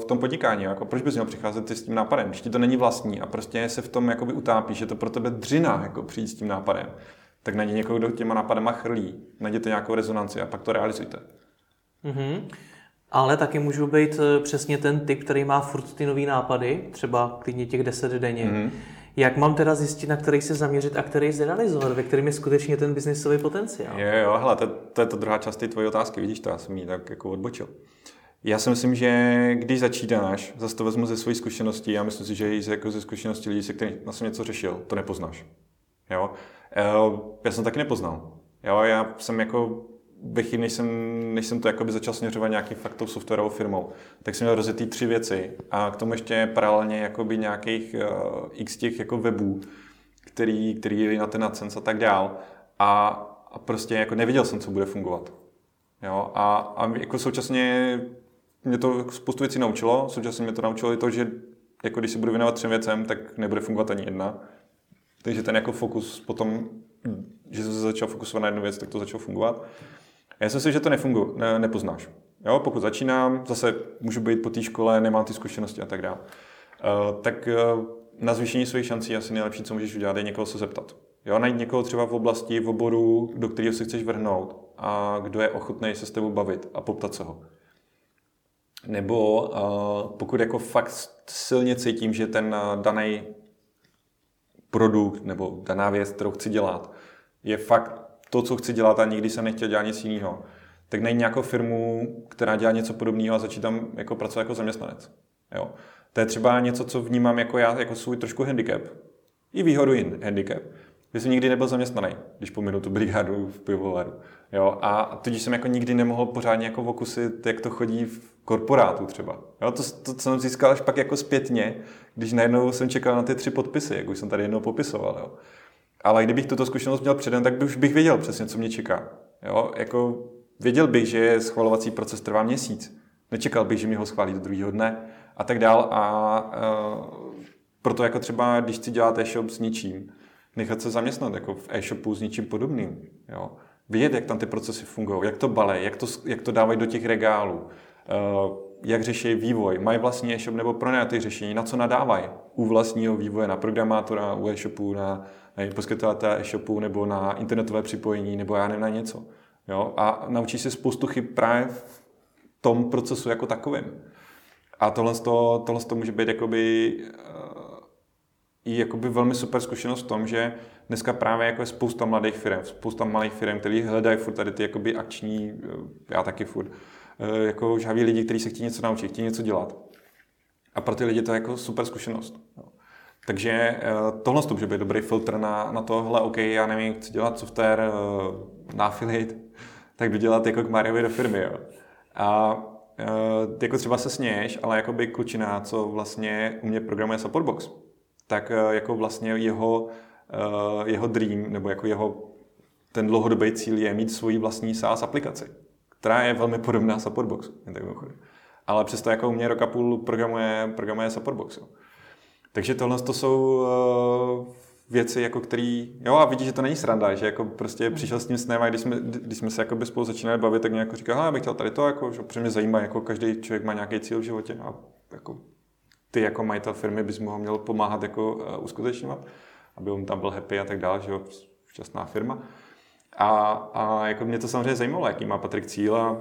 Speaker 2: v tom podnikání. Jako proč bys měl přicházet s tím nápadem, když ti to není vlastní a prostě se v tom jakoby utápíš, že to pro tebe dřina jako přijít s tím nápadem tak najdi někoho, kdo těma nápadama chrlí, najděte nějakou rezonanci a pak to realizujte.
Speaker 1: Mm-hmm. Ale taky můžu být eh, přesně ten typ, který má furt ty nové nápady, třeba klidně těch 10 denně. Mm-hmm. Jak mám teda zjistit, na který se zaměřit a který zrealizovat, ve kterým je skutečně ten biznisový potenciál?
Speaker 2: Jo, jo, hele, to, to je to druhá část té tvoje otázky, vidíš to, já jsem ji tak jako odbočil. Já si myslím, že když začínáš, zase to vezmu ze své zkušenosti, já myslím si, že i jako ze zkušenosti lidí, se kterými jsem něco řešil, to nepoznáš. Jo? Uh, já jsem taky nepoznal. Jo? Já jsem jako ve chvíli, než jsem, než jsem to jakoby začal směřovat nějaký fakt tou softwarovou firmou, tak jsem měl rozjetý tři věci a k tomu ještě paralelně jakoby nějakých uh, x těch jako webů, který, který jeli na ten AdSense a tak dál. A, a prostě jako neviděl jsem, co bude fungovat. Jo? A, a jako současně mě to spoustu věcí naučilo, současně mě to naučilo i to, že jako když se budu věnovat třem věcem, tak nebude fungovat ani jedna. Takže ten jako fokus potom, že jsem se začal fokusovat na jednu věc, tak to začalo fungovat. Já si myslím, že to nefunguje, ne, nepoznáš. Jo, pokud začínám, zase můžu být po té škole, nemám ty zkušenosti a tak dále. Uh, tak uh, na zvýšení svých šancí asi nejlepší, co můžeš udělat, je někoho se zeptat. Jo, najít někoho třeba v oblasti, v oboru, do kterého se chceš vrhnout a kdo je ochotný se s tebou bavit a poptat se ho. Nebo uh, pokud jako fakt silně cítím, že ten uh, daný produkt nebo daná věc, kterou chci dělat, je fakt to, co chci dělat a nikdy jsem nechtěl dělat nic jiného, tak najít nějakou firmu, která dělá něco podobného a začít tam jako pracovat jako zaměstnanec. Jo. To je třeba něco, co vnímám jako já, jako svůj trošku handicap. I výhodu jin handicap. Že jsem nikdy nebyl zaměstnaný, když pominu tu brigádu v pivovaru. Jo, a tudíž jsem jako nikdy nemohl pořádně jako okusit, jak to chodí v korporátu třeba. Jo, to, to, to jsem získal až pak jako zpětně, když najednou jsem čekal na ty tři podpisy, jak už jsem tady jednou popisoval. Jo. Ale kdybych tuto zkušenost měl předem, tak už bych věděl přesně, co mě čeká. Jo, jako věděl bych, že schvalovací proces trvá měsíc. Nečekal bych, že mi ho schválí do druhého dne a tak dál. A uh, proto jako třeba, když chci dělat e-shop s ničím, nechat se zaměstnat jako v e-shopu s ničím podobným. Jo. Vidět, jak tam ty procesy fungují, jak to balej, jak to, jak to dávají do těch regálů, uh, jak řeší vývoj, mají vlastní e-shop nebo pronajatý řešení, na co nadávají u vlastního vývoje, na programátora, u e-shopu, na poskytovatele e-shopu nebo na internetové připojení nebo já nevím na něco. Jo? A naučí se spoustu chyb právě v tom procesu jako takovém. A tohle, to, tohle to může být jakoby, uh, i jakoby velmi super zkušenost v tom, že dneska právě jako je spousta mladých firm, spousta malých firm, který hledají furt tady ty jakoby akční, eh, já taky furt, uh, jako žhaví lidi, kteří se chtějí něco naučit, chtějí něco dělat. A pro ty lidi to je jako super zkušenost. Takže tohle to může být dobrý filtr na, na tohle, OK, já nevím, chci dělat software na affiliate, tak jdu dělat jako k Mariovi do firmy. Jo. A uh, jako třeba se sněješ, ale jako by klučina, co vlastně u mě programuje Supportbox, tak jako vlastně jeho, jeho dream, nebo jako jeho ten dlouhodobý cíl je mít svoji vlastní SaaS aplikaci, která je velmi podobná Supportboxu. Tak ale přesto jako u mě roka půl programuje, programuje Supportbox. Jo. Takže tohle to jsou uh, věci, jako který, jo a vidíš, že to není sranda, že jako prostě hmm. přišel s tím snem a když jsme, když jsme se jako by spolu začínali bavit, tak mě jako říkal, já bych chtěl tady to, jako, že mě zajímá, jako každý člověk má nějaký cíl v životě a jako ty jako majitel firmy bys mu ho měl pomáhat jako uh, uskutečňovat, aby on tam byl happy a tak dále, že jo, šťastná firma. A, a jako mě to samozřejmě zajímalo, jaký má Patrik cíl a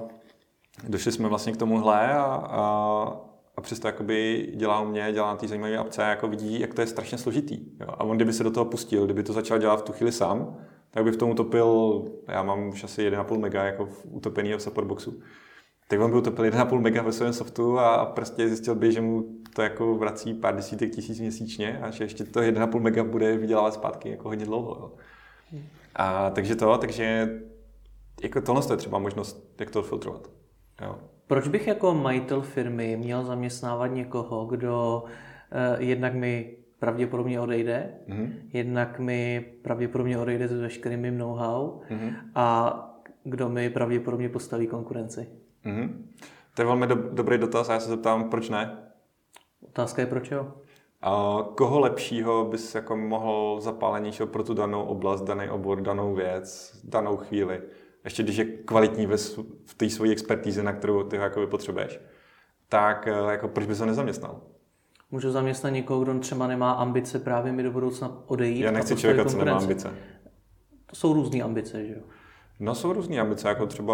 Speaker 2: došli jsme vlastně k tomuhle a, a a přesto jakoby dělá u mě, dělá na té zajímavé apce a jako vidí, jak to je strašně složitý. Jo. A on kdyby se do toho pustil, kdyby to začal dělat v tu chvíli sám, tak by v tom utopil, já mám už asi 1,5 mega jako v utopený v supportboxu, tak on by utopil 1,5 mega ve svém softu a prostě zjistil by, že mu to jako vrací pár desítek tisíc měsíčně a že ještě to 1,5 mega bude vydělávat zpátky jako hodně dlouho. Jo. A takže to, takže jako tohle je třeba možnost, jak to filtrovat. Jo.
Speaker 1: Proč bych jako majitel firmy měl zaměstnávat někoho, kdo uh, jednak mi pravděpodobně odejde, mm-hmm. jednak mi pravděpodobně odejde s veškerým mým know-how mm-hmm. a kdo mi pravděpodobně postaví konkurenci? Mm-hmm.
Speaker 2: To je velmi do- dobrý dotaz a já se zeptám, proč ne?
Speaker 1: Otázka je proč jo?
Speaker 2: A koho lepšího bys jako mohl zapálenějšího pro tu danou oblast, daný obor, danou věc, danou chvíli? Ještě když je kvalitní ve, v té své expertíze, na kterou ty ho jako potřebuješ, tak eh, jako proč bys ho nezaměstnal?
Speaker 1: Můžu zaměstnat někoho, kdo třeba nemá ambice právě mi do budoucna odejít.
Speaker 2: Já nechci člověka, co nemá ambice.
Speaker 1: To jsou různé ambice, že jo?
Speaker 2: No jsou různé ambice, jako třeba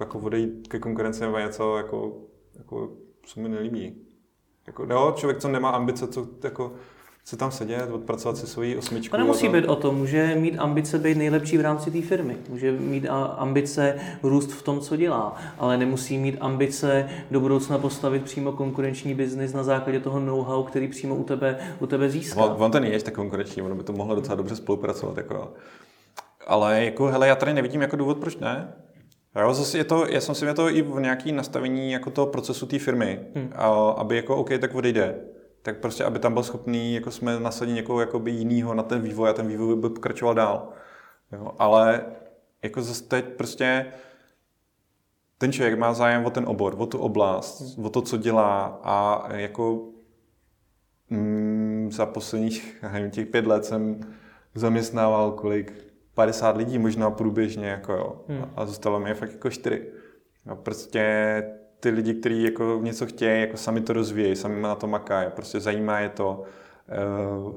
Speaker 2: jako odejít ke konkurenci nebo něco, jako, jako co mi nelíbí. Jako, no, člověk, co nemá ambice, co, jako, se tam sedět, odpracovat si svoji osmičku.
Speaker 1: To nemusí to... být o tom, může mít ambice být nejlepší v rámci té firmy, může mít ambice růst v tom, co dělá, ale nemusí mít ambice do budoucna postavit přímo konkurenční biznis na základě toho know-how, který přímo u tebe, u tebe získá.
Speaker 2: On, on to není tak konkurenční, ono by to mohlo docela dobře spolupracovat. Jako. Ale jako, hele, já tady nevidím jako důvod, proč ne. Jo, zase je to, já jsem si mě to i v nějaký nastavení jako toho procesu té firmy, hmm. a, aby jako OK, tak odejde tak prostě, aby tam byl schopný, jako jsme nasadit někoho jakoby jinýho na ten vývoj a ten vývoj by pokračoval dál. Jo, ale jako zase teď prostě ten člověk má zájem o ten obor, o tu oblast, o to, co dělá a jako mm, za posledních, nevím, těch pět let jsem zaměstnával kolik, 50 lidí možná průběžně, jako jo. Hmm. A zůstalo mi fakt jako čtyři. A prostě ty lidi, kteří jako něco chtějí, jako sami to rozvíjejí, sami na to makají, prostě zajímá je to. Uh,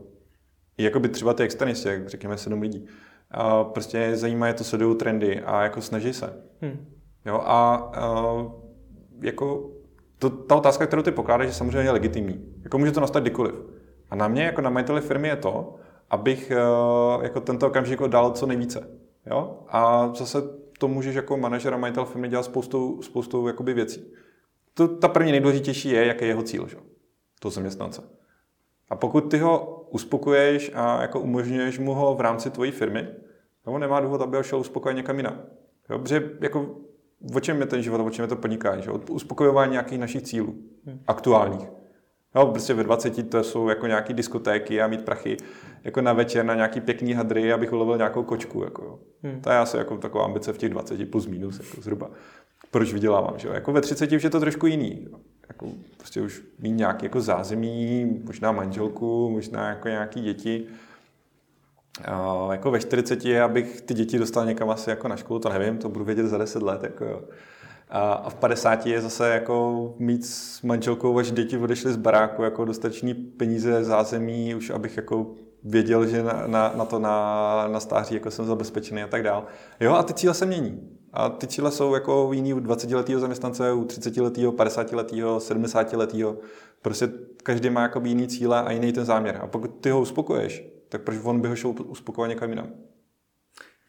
Speaker 2: jako by třeba ty externisti, jak řekněme sedm lidí. A prostě zajímá je to, sledují trendy a jako snaží se. Hmm. Jo, a uh, jako to, ta otázka, kterou ty pokládáš, je samozřejmě legitimní. Jako může to nastat kdykoliv. A na mě, jako na majiteli firmy, je to, abych uh, jako tento okamžik dal co nejvíce. Jo? A zase to můžeš jako manažer a majitel firmy dělat spoustou, spoustou jakoby věcí. To, ta první nejdůležitější je, jaký je jeho cíl, že? toho zaměstnance. A pokud ty ho uspokoješ a jako umožňuješ mu ho v rámci tvojí firmy, nebo nemá důvod, aby ho šel uspokojit někam jinam. Jo? Protože jako, o čem je ten život, o čem je to podnikání? Že? Uspokojování nějakých našich cílů, hmm. aktuálních. Jo, prostě ve 20 to jsou jako nějaký diskotéky a mít prachy jako na večer na nějaký pěkný hadry, abych ulovil nějakou kočku. Jako, hmm. To je asi jako taková ambice v těch 20 plus minus jako zhruba. Proč vydělávám? Že? Jako ve 30 už je to trošku jiný. Jako prostě už mít nějaký jako zázemí, možná manželku, možná jako nějaký děti. A jako ve 40 je, abych ty děti dostal někam asi jako na školu, to nevím, to budu vědět za 10 let. Jako jo. A v 50 je zase jako mít s manželkou, až děti odešly z baráku, jako dostatečný peníze, zázemí, už abych jako věděl, že na, na, na to na, na stáří jako jsem zabezpečený a tak dál. Jo, a ty cíle se mění. A ty cíle jsou jako jiný u 20-letého zaměstnance, u 30-letého, 50-letého, 70-letého. Prostě každý má jako jiný cíle a jiný ten záměr. A pokud ty ho uspokoješ, tak proč on by ho šel uspokojit někam jinam?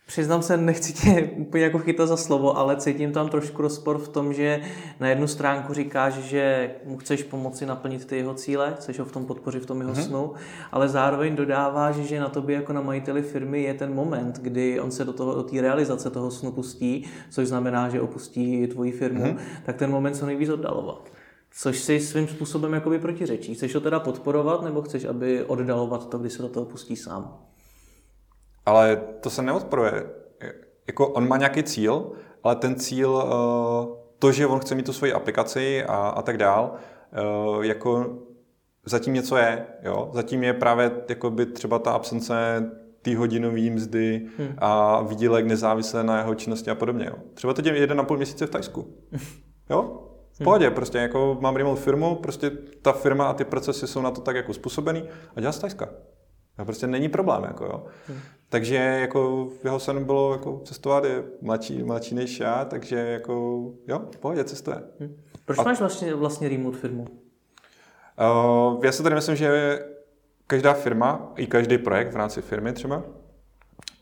Speaker 1: Přiznám se, nechci tě úplně jako chytat za slovo, ale cítím tam trošku rozpor v tom, že na jednu stránku říkáš, že mu chceš pomoci naplnit ty jeho cíle, chceš ho v tom podpořit, v tom jeho mm-hmm. snu, ale zároveň dodáváš, že na tobě jako na majiteli firmy je ten moment, kdy on se do toho, do té realizace toho snu pustí, což znamená, že opustí tvoji firmu, mm-hmm. tak ten moment co nejvíc oddalovat. Což si svým způsobem jakoby protiřečí. Chceš ho teda podporovat, nebo chceš, aby oddalovat to, kdy se do toho pustí sám?
Speaker 2: Ale to se neodporuje. Jako on má nějaký cíl, ale ten cíl, eh, to, že on chce mít tu svoji aplikaci a, a tak dál, eh, jako zatím něco je. Jo? Zatím je právě jakoby třeba ta absence té hodinové mzdy hmm. a výdělek nezávisle na jeho činnosti a podobně. Jo? Třeba teď je jeden a půl měsíce v Tajsku. Jo? V hmm. pohodě, hmm. prostě jako mám remote firmu, prostě ta firma a ty procesy jsou na to tak jako způsobený a dělá z Tajska. A prostě není problém, jako jo. Hmm. Takže jako jeho sen bylo jako cestovat, je mladší, mladší než já, takže jako jo, v pohodě cestuje. Hmm.
Speaker 1: Proč a... máš vlastně, vlastně remote firmu?
Speaker 2: Uh, já si tady myslím, že každá firma, i každý projekt v rámci firmy třeba,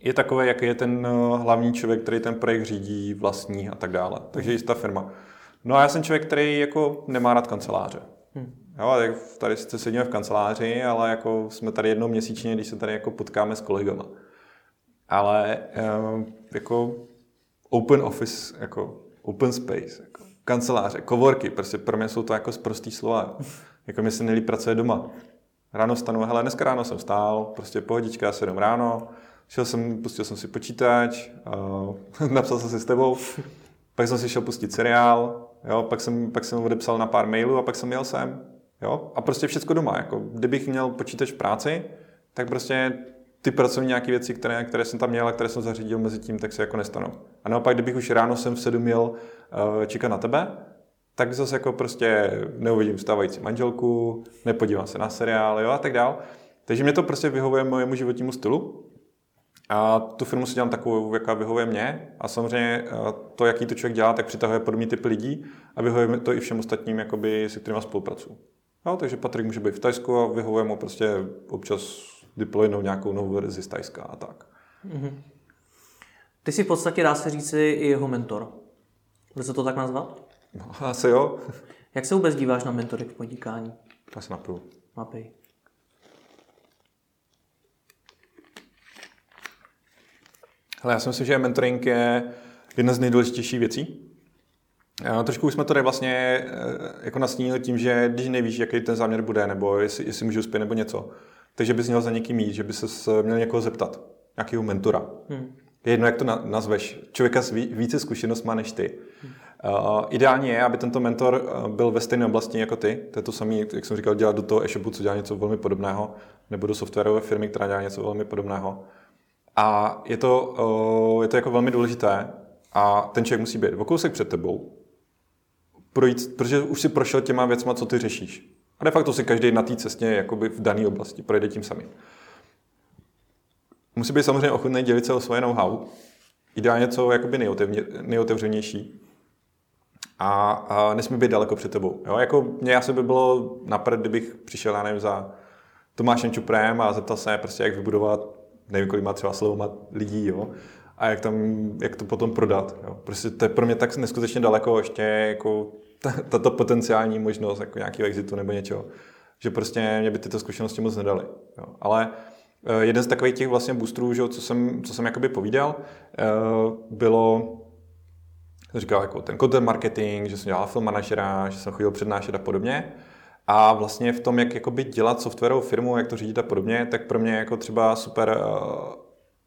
Speaker 2: je takové, jaký je ten eh, hlavní člověk, který ten projekt řídí, vlastní a tak dále. Takže jistá firma. No a já jsem člověk, který jako nemá rád kanceláře. Hmm. Jo, tak tady sice sedíme v kanceláři, ale jako jsme tady jednou měsíčně, když se tady jako potkáme s kolegama. Ale uh, jako open office, jako open space, jako kanceláře, coworky, prostě pro mě jsou to jako zprostý slova. Jako mi se nejlíp pracuje doma. Ráno stanu, hele, dneska ráno jsem stál, prostě pohodička, já sedm ráno, šel jsem, pustil jsem si počítač, uh, napsal jsem si s tebou, pak jsem si šel pustit seriál, jo, pak jsem, pak jsem odepsal na pár mailů a pak jsem jel sem. Jo? A prostě všechno doma. Jako, kdybych měl počítač v práci, tak prostě ty pracovní nějaké věci, které, které jsem tam měl a které jsem zařídil mezi tím, tak se jako nestanou. A naopak, kdybych už ráno jsem v sedm měl uh, čekat na tebe, tak zase jako prostě neuvidím stávající manželku, nepodívám se na seriál jo, a tak dál. Takže mě to prostě vyhovuje mojemu životnímu stylu. A tu firmu si dělám takovou, jaká vyhovuje mě. A samozřejmě eh, to, jaký to člověk dělá, tak přitahuje podobný typ lidí a vyhovuje to i všem ostatním, jakoby, se kterými spolupracuju. No, takže Patrik může být v Tajsku a vyhovuje mu prostě občas deploynout nějakou novou verzi z Tajska a tak. Mm-hmm.
Speaker 1: Ty jsi v podstatě, dá se říci, i jeho mentor. Lze se to tak nazvat?
Speaker 2: No, asi jo.
Speaker 1: Jak se vůbec díváš na mentory v podnikání?
Speaker 2: Asi napiju.
Speaker 1: Napij.
Speaker 2: Hele, já si myslím, že mentoring je jedna z nejdůležitějších věcí. A trošku už jsme to tady vlastně eh, jako nasnili tím, že když nevíš, jaký ten záměr bude, nebo jestli, jestli můžu uspět nebo něco, takže bys měl za někým jít, že by se měl někoho zeptat, nějakého mentora. Hmm. Je jedno, jak to nazveš. Člověka s více zkušenost má než ty. Hmm. Uh, ideální je, aby tento mentor eh, byl ve stejné oblasti jako ty. To je to samé, jak jsem říkal, dělat do toho e-shopu, co dělá něco velmi podobného, nebo do softwarové firmy, která dělá něco velmi podobného. A je to, uh, je to jako velmi důležité a ten člověk musí být o kousek před tebou, projít, protože už si prošel těma věcma, co ty řešíš. A de facto si každý na té cestě jakoby v dané oblasti projde tím samým. Musí být samozřejmě ochotný dělit se o svoje know-how. Ideálně co jakoby nejotevřenější. A, a nesmí být daleko před tebou. Jo? Jako mě asi by bylo napřed, kdybych přišel, já nevím, za Tomášem Čuprem a zeptal se prostě, jak vybudovat, nevím, kolik má třeba slovo má lidí, jo? a jak, tam, jak to potom prodat. Jo? Prostě to je pro mě tak neskutečně daleko ještě jako tato potenciální možnost jako nějakého exitu nebo něčeho, že prostě mě by tyto zkušenosti moc nedali. Jo. Ale eh, jeden z takových těch vlastně boostrů, že, co jsem, co jsem jakoby povídal, eh, bylo říkal jako ten content marketing, že jsem dělal film manažera, že jsem chodil přednášet a podobně. A vlastně v tom, jak jakoby dělat softwarovou firmu, jak to řídit a podobně, tak pro mě jako třeba super eh,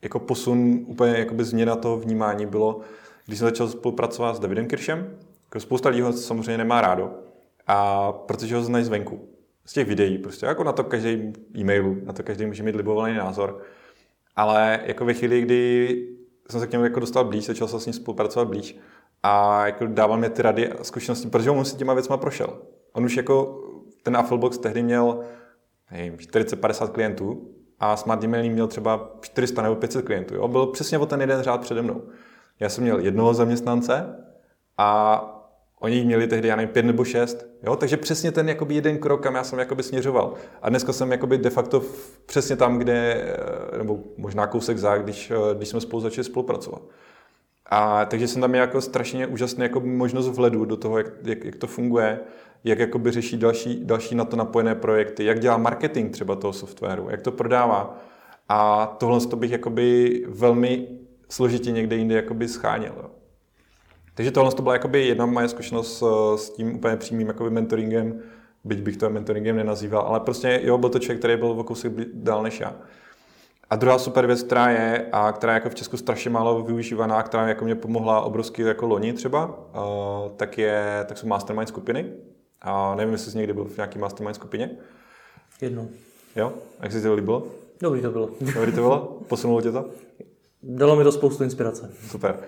Speaker 2: jako posun, úplně jakoby změna toho vnímání bylo, když jsem začal spolupracovat s Davidem Kiršem, spousta lidí ho samozřejmě nemá rádo, a protože ho znají zvenku. Z těch videí prostě, jako na to každý e-mailu, na to každý může mít libovolný názor. Ale jako ve chvíli, kdy jsem se k němu jako dostal blíž, začal jsem s ním spolupracovat blíž a jako dával mě ty rady a zkušenosti, protože on si těma věcma prošel. On už jako ten Afflebox tehdy měl nevím, 40-50 klientů a Smart Email měl třeba 400 nebo 500 klientů. Jo? Byl přesně o ten jeden řád přede mnou. Já jsem měl jednoho zaměstnance a Oni měli tehdy, já nevím, pět nebo šest, jo? takže přesně ten jakoby jeden krok, kam já jsem jakoby směřoval. A dneska jsem jakoby de facto v, přesně tam, kde, eh, nebo možná kousek za, když, eh, když jsme spolu začali spolupracovat. A takže jsem tam měl jako strašně úžasný jako možnost vhledu do toho, jak, jak, jak to funguje, jak jakoby řeší další, další na to napojené projekty, jak dělá marketing třeba toho softwaru, jak to prodává. A tohle to bych jakoby velmi složitě někde jinde jakoby scháněl. Jo. Takže tohle to byla jakoby jedna moje zkušenost eh, s tím úplně přímým jakoby mentoringem, byť bych to mentoringem nenazýval, ale prostě jo, byl to člověk, který byl o kousek dál než já. A druhá super věc, která je a která je jako v Česku strašně málo využívaná, která jako mě pomohla obrovsky jako loni třeba, uh, tak, je, tak jsou mastermind skupiny. A nevím, jestli jsi někdy byl v nějaký mastermind skupině.
Speaker 1: Jednou.
Speaker 2: Jo? Jak jsi to líbilo?
Speaker 1: Dobrý to bylo.
Speaker 2: Dobrý to bylo? Posunulo tě to?
Speaker 1: Dalo mi to spoustu inspirace.
Speaker 2: Super.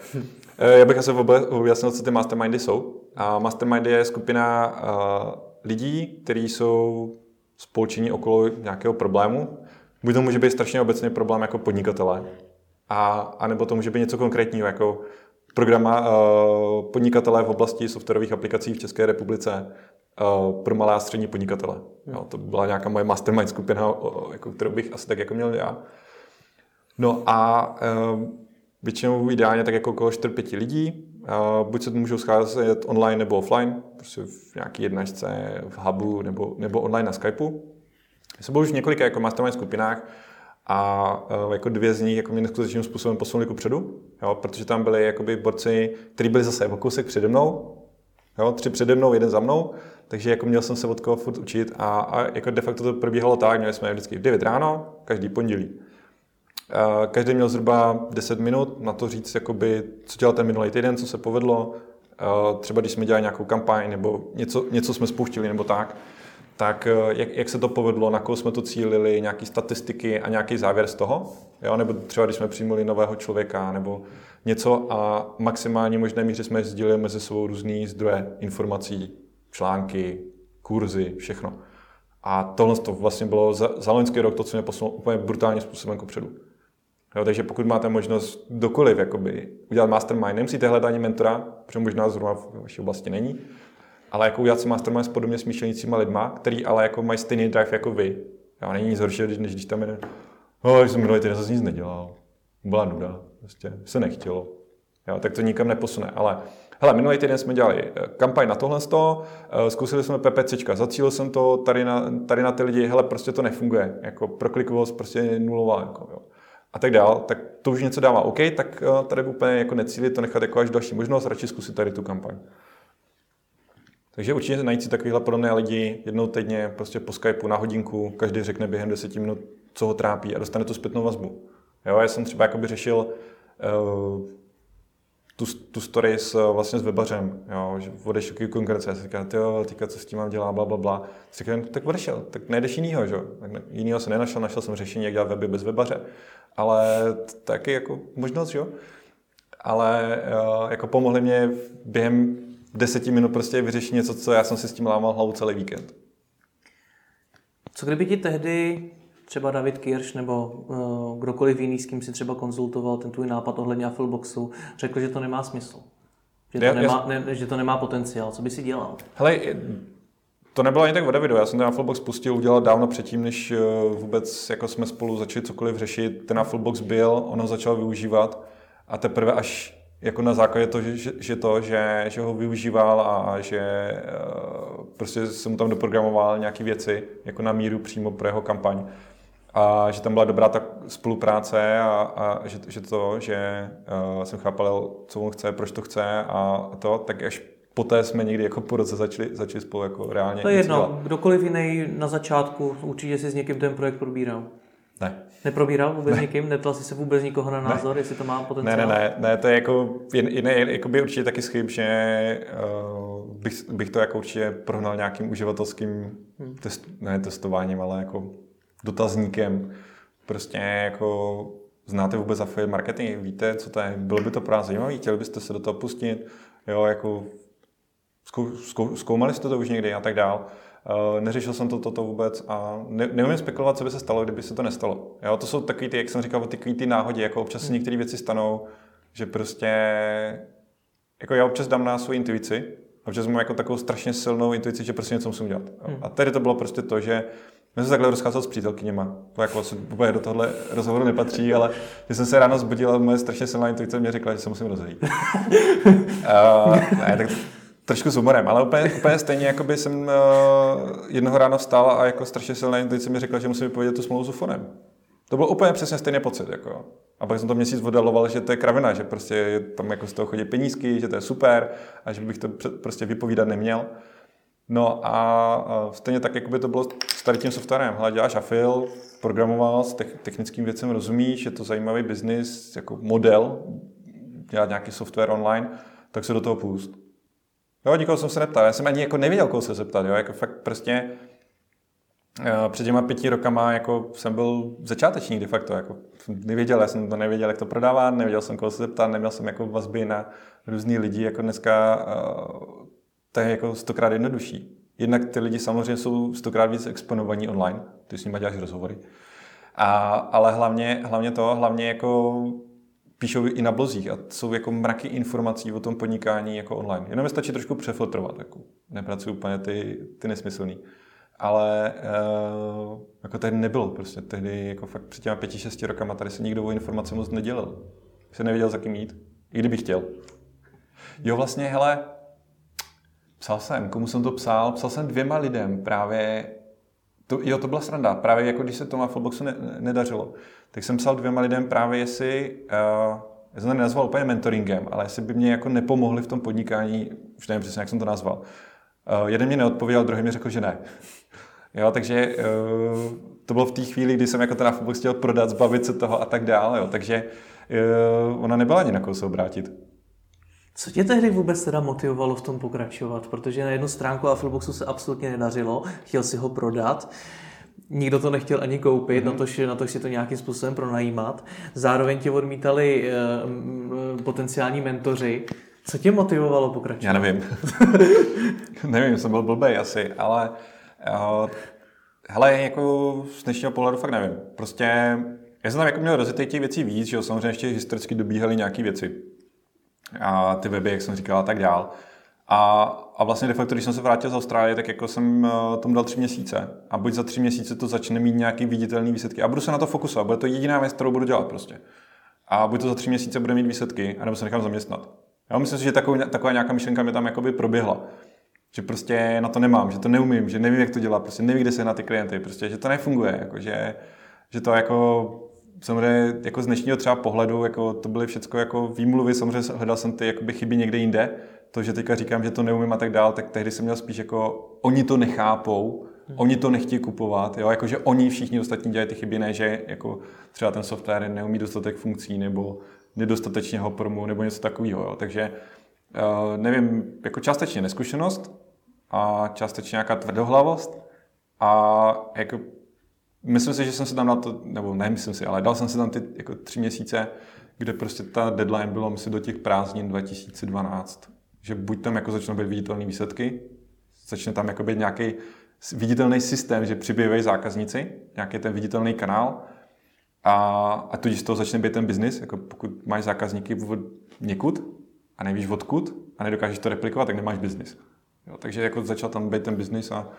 Speaker 2: Eh, já bych asi objasnil, co ty mastermindy jsou. A mastermindy je skupina uh, lidí, kteří jsou spolčení okolo nějakého problému. Buď to může být strašně obecný problém jako podnikatele, a, a nebo to může být něco konkrétního, jako programa uh, podnikatele v oblasti softwarových aplikací v České republice uh, pro malé a střední podnikatele. Hmm. Jo, to byla nějaká moje mastermind skupina, uh, jako, kterou bych asi tak jako měl já. No a uh, většinou ideálně tak jako okolo 4-5 lidí. Uh, buď se můžou scházet online nebo offline, prostě v nějaké jednačce, v hubu nebo, nebo online na Skypeu. Jsem byl už v několika jako mastermind skupinách a uh, jako dvě z nich jako mě neskutečným způsobem posunuli předu, jo, protože tam byli jakoby borci, kteří byli zase o kousek přede mnou, jo, tři přede mnou, jeden za mnou, takže jako měl jsem se od koho furt učit a, a jako de facto to probíhalo tak, měli jsme vždycky v 9 ráno, každý pondělí. Každý měl zhruba 10 minut na to říct, jakoby, co dělal ten minulý týden, co se povedlo. Třeba když jsme dělali nějakou kampaň nebo něco, něco jsme spouštili nebo tak, tak jak, jak se to povedlo, na koho jsme to cílili, nějaké statistiky a nějaký závěr z toho. Jo? Nebo třeba když jsme přijmuli nového člověka nebo něco a maximálně možné míře jsme sdíleli mezi sebou různé zdroje informací, články, kurzy, všechno. A tohle to vlastně bylo za, za loňský rok to, co mě posunulo úplně brutálním způsobem kopředu. Jo, takže pokud máte možnost dokoliv jakoby, udělat mastermind, nemusíte hledat ani mentora, protože možná zrovna v vaší oblasti není, ale jako udělat si mastermind s podobně smýšlenícíma lidma, který ale jako mají stejný drive jako vy. Jo, není nic horšího, než když tam jeden, oh, jsem minulý týden zase nic nedělal. Byla nuda, prostě se nechtělo. Jo, tak to nikam neposune, ale Hele, minulý týden jsme dělali eh, kampaň na tohle, eh, zkusili jsme PPCčka, zacílil jsem to tady na, tady na ty lidi, hele, prostě to nefunguje, jako proklikovost prostě je nulová, jako, jo. A tak dál, tak to už něco dává. OK, tak eh, tady úplně jako necílit to nechat jako až další možnost, radši zkusit tady tu kampaň. Takže určitě najít si takovýhle podobné lidi jednou týdně, prostě po Skypeu na hodinku, každý řekne během deseti minut, co ho trápí a dostane tu zpětnou vazbu. Jo, já jsem třeba jakoby řešil uh, tu, tu story s, vlastně s webařem, jo, že odešel k konkurence, já si říkám, jo, teďka co s tím mám dělat, bla, bla, bla. Říkám, tak odešel, tak najdeš jinýho, že? Tak jinýho jsem nenašel, našel jsem řešení, jak dělat weby bez webaře, ale taky jako možnost, jo. Ale uh, jako pomohli mě během deseti minut prostě vyřešit něco, co já jsem si s tím lámal hlavu celý víkend.
Speaker 1: Co kdyby ti tehdy třeba David Kirš nebo uh, kdokoliv jiný, s kým si třeba konzultoval ten tvůj nápad ohledně Affleboxu, řekl, že to nemá smysl. Že to, já, nemá, ne, že to nemá potenciál. Co by si dělal?
Speaker 2: Hele, to nebylo ani tak o Davidu. Já jsem ten Afflebox pustil udělat dávno předtím, než eh, vůbec jako jsme spolu začali cokoliv řešit. Ten Afflebox byl, ono začal využívat a teprve až jako na základě toho, že, že to, že, že ho využíval a že uh, prostě jsem tam doprogramoval nějaké věci jako na míru přímo pro jeho kampaň, a že tam byla dobrá ta spolupráce a, a že, že to, že uh, jsem chápal, co on chce, proč to chce a to, tak až poté jsme někdy jako po roce začali, začali spolu jako reálně
Speaker 1: To je jedno, dělat. kdokoliv jiný na začátku, určitě si s někým ten projekt probíral.
Speaker 2: Ne.
Speaker 1: Neprobíral vůbec ne. někým? Neptal jsi se vůbec nikoho na názor, ne. jestli to má potenciál?
Speaker 2: Ne, ne, ne, ne to je jako, jiný, jako by určitě taky schyb, že uh, bych, bych to jako určitě prohnal nějakým uživatelským hmm. test, ne testováním, ale jako dotazníkem. Prostě jako znáte vůbec affiliate marketing, víte, co to je, bylo by to pro vás zajímavé, chtěli byste se do toho pustit, jo, jako zkou, zkou, zkoumali jste to už někdy a tak dál. Uh, neřešil jsem to toto vůbec a ne, neumím spekulovat, co by se stalo, kdyby se to nestalo. Jo, to jsou takový ty, jak jsem říkal, ty, ty náhody, jako občas se hmm. některé věci stanou, že prostě, jako já občas dám na svou intuici, občas mám jako takovou strašně silnou intuici, že prostě něco musím dělat. Hmm. A tady to bylo prostě to, že my jsme se takhle rozcházel s přítelkyněma. To jako asi úplně do tohle rozhovoru nepatří, ale když jsem se ráno zbudil a moje strašně silná intuice mě řekla, že se musím rozejít. uh, ne, tak trošku s humorem, ale úplně, úplně stejně, jako by jsem uh, jednoho ráno vstal a jako strašně silná intuice mi řekla, že musím vypovědět tu smlouvu s Ufonem. To byl úplně přesně stejný pocit. Jako. A pak jsem to měsíc odaloval, že to je kravina, že prostě tam jako z toho chodí penízky, že to je super a že bych to prostě vypovídat neměl. No a stejně tak, jako by to bylo s tady tím softwarem. Hele, děláš afil, programoval, s technickým věcem rozumíš, je to zajímavý biznis, jako model, dělat nějaký software online, tak se do toho půst. Jo, nikoho jsem se neptal, já jsem ani jako nevěděl, koho se zeptat, jo, jako fakt prostě eh, před těma pěti rokama jako jsem byl začátečník de facto, jako nevěděl, já jsem to nevěděl, jak to prodávat, nevěděl jsem, koho se zeptat, neměl jsem jako vazby na různý lidi, jako dneska uh, to je jako stokrát jednodušší. Jednak ty lidi samozřejmě jsou stokrát víc exponovaní online, ty s nimi děláš rozhovory. A, ale hlavně, hlavně to, hlavně jako píšou i na blozích a jsou jako mraky informací o tom podnikání jako online. Jenom je stačí trošku přefiltrovat, jako nepracují úplně ty, ty nesmyslný. Ale uh, jako tehdy nebylo prostě, tehdy jako fakt před těma pěti, šesti rokama tady se nikdo o informace moc nedělal. Se nevěděl, za kým jít, i kdyby chtěl. Jo, vlastně, hele, Psal jsem, komu jsem to psal? Psal jsem dvěma lidem právě, to, jo, to byla sranda, právě jako když se to na Fullboxu ne, nedařilo, tak jsem psal dvěma lidem právě, jestli, uh, já jsem to nenazval úplně mentoringem, ale jestli by mě jako nepomohli v tom podnikání, už nevím přesně, jak jsem to nazval. Uh, jeden mě neodpověděl, druhý mi řekl, že ne. Jo, takže uh, to bylo v té chvíli, kdy jsem jako ten Fullbox chtěl prodat, zbavit se toho a tak dále, jo, takže uh, ona nebyla ani na koho se obrátit.
Speaker 1: Co tě tehdy vůbec teda motivovalo v tom pokračovat? Protože na jednu stránku Affleboxu se absolutně nedařilo, chtěl si ho prodat, nikdo to nechtěl ani koupit, mm-hmm. na, to, že, na to si to nějakým způsobem pronajímat. Zároveň tě odmítali uh, potenciální mentoři. Co tě motivovalo pokračovat?
Speaker 2: Já nevím. nevím, jsem byl blbej asi, ale uh, hele, jako z dnešního pohledu fakt nevím. Prostě já jsem tam jako měl rozjetých těch věcí víc, že jo, samozřejmě ještě historicky dobíhaly nějaké věci a ty weby, jak jsem říkal, a tak dál. A, a vlastně de facto, když jsem se vrátil z Austrálie, tak jako jsem uh, tomu dal tři měsíce. A buď za tři měsíce to začne mít nějaký viditelný výsledky. A budu se na to fokusovat, bude to jediná věc, kterou budu dělat prostě. A buď to za tři měsíce bude mít výsledky, anebo se nechám zaměstnat. Já myslím si, že takový, taková nějaká myšlenka mi tam jakoby proběhla. Že prostě na to nemám, že to neumím, že nevím, jak to dělat, prostě nevím, kde se na ty klienty, prostě, že to nefunguje, jako, že, že to jako samozřejmě jako z dnešního třeba pohledu, jako to byly všechno jako výmluvy, samozřejmě hledal jsem ty jakoby chyby někde jinde, to, že teďka říkám, že to neumím a tak dál, tak tehdy jsem měl spíš jako, oni to nechápou, hmm. oni to nechtějí kupovat, jo, jakože oni všichni ostatní dělají ty chyby, ne, že jako třeba ten software neumí dostatek funkcí nebo nedostatečně ho promu nebo něco takového, jo. takže uh, nevím, jako částečně neskušenost a částečně nějaká tvrdohlavost a jako myslím si, že jsem se tam na to, nebo ne, myslím si, ale dal jsem si tam ty jako tři měsíce, kde prostě ta deadline bylo, myslím, do těch prázdnin 2012 že buď tam jako začnou být viditelné výsledky, začne tam jako být nějaký viditelný systém, že přibývají zákazníci, nějaký ten viditelný kanál a, a tudíž z toho začne být ten biznis, jako pokud máš zákazníky od někud a nevíš odkud a nedokážeš to replikovat, tak nemáš biznis. Jo, takže jako začal tam být ten biznis a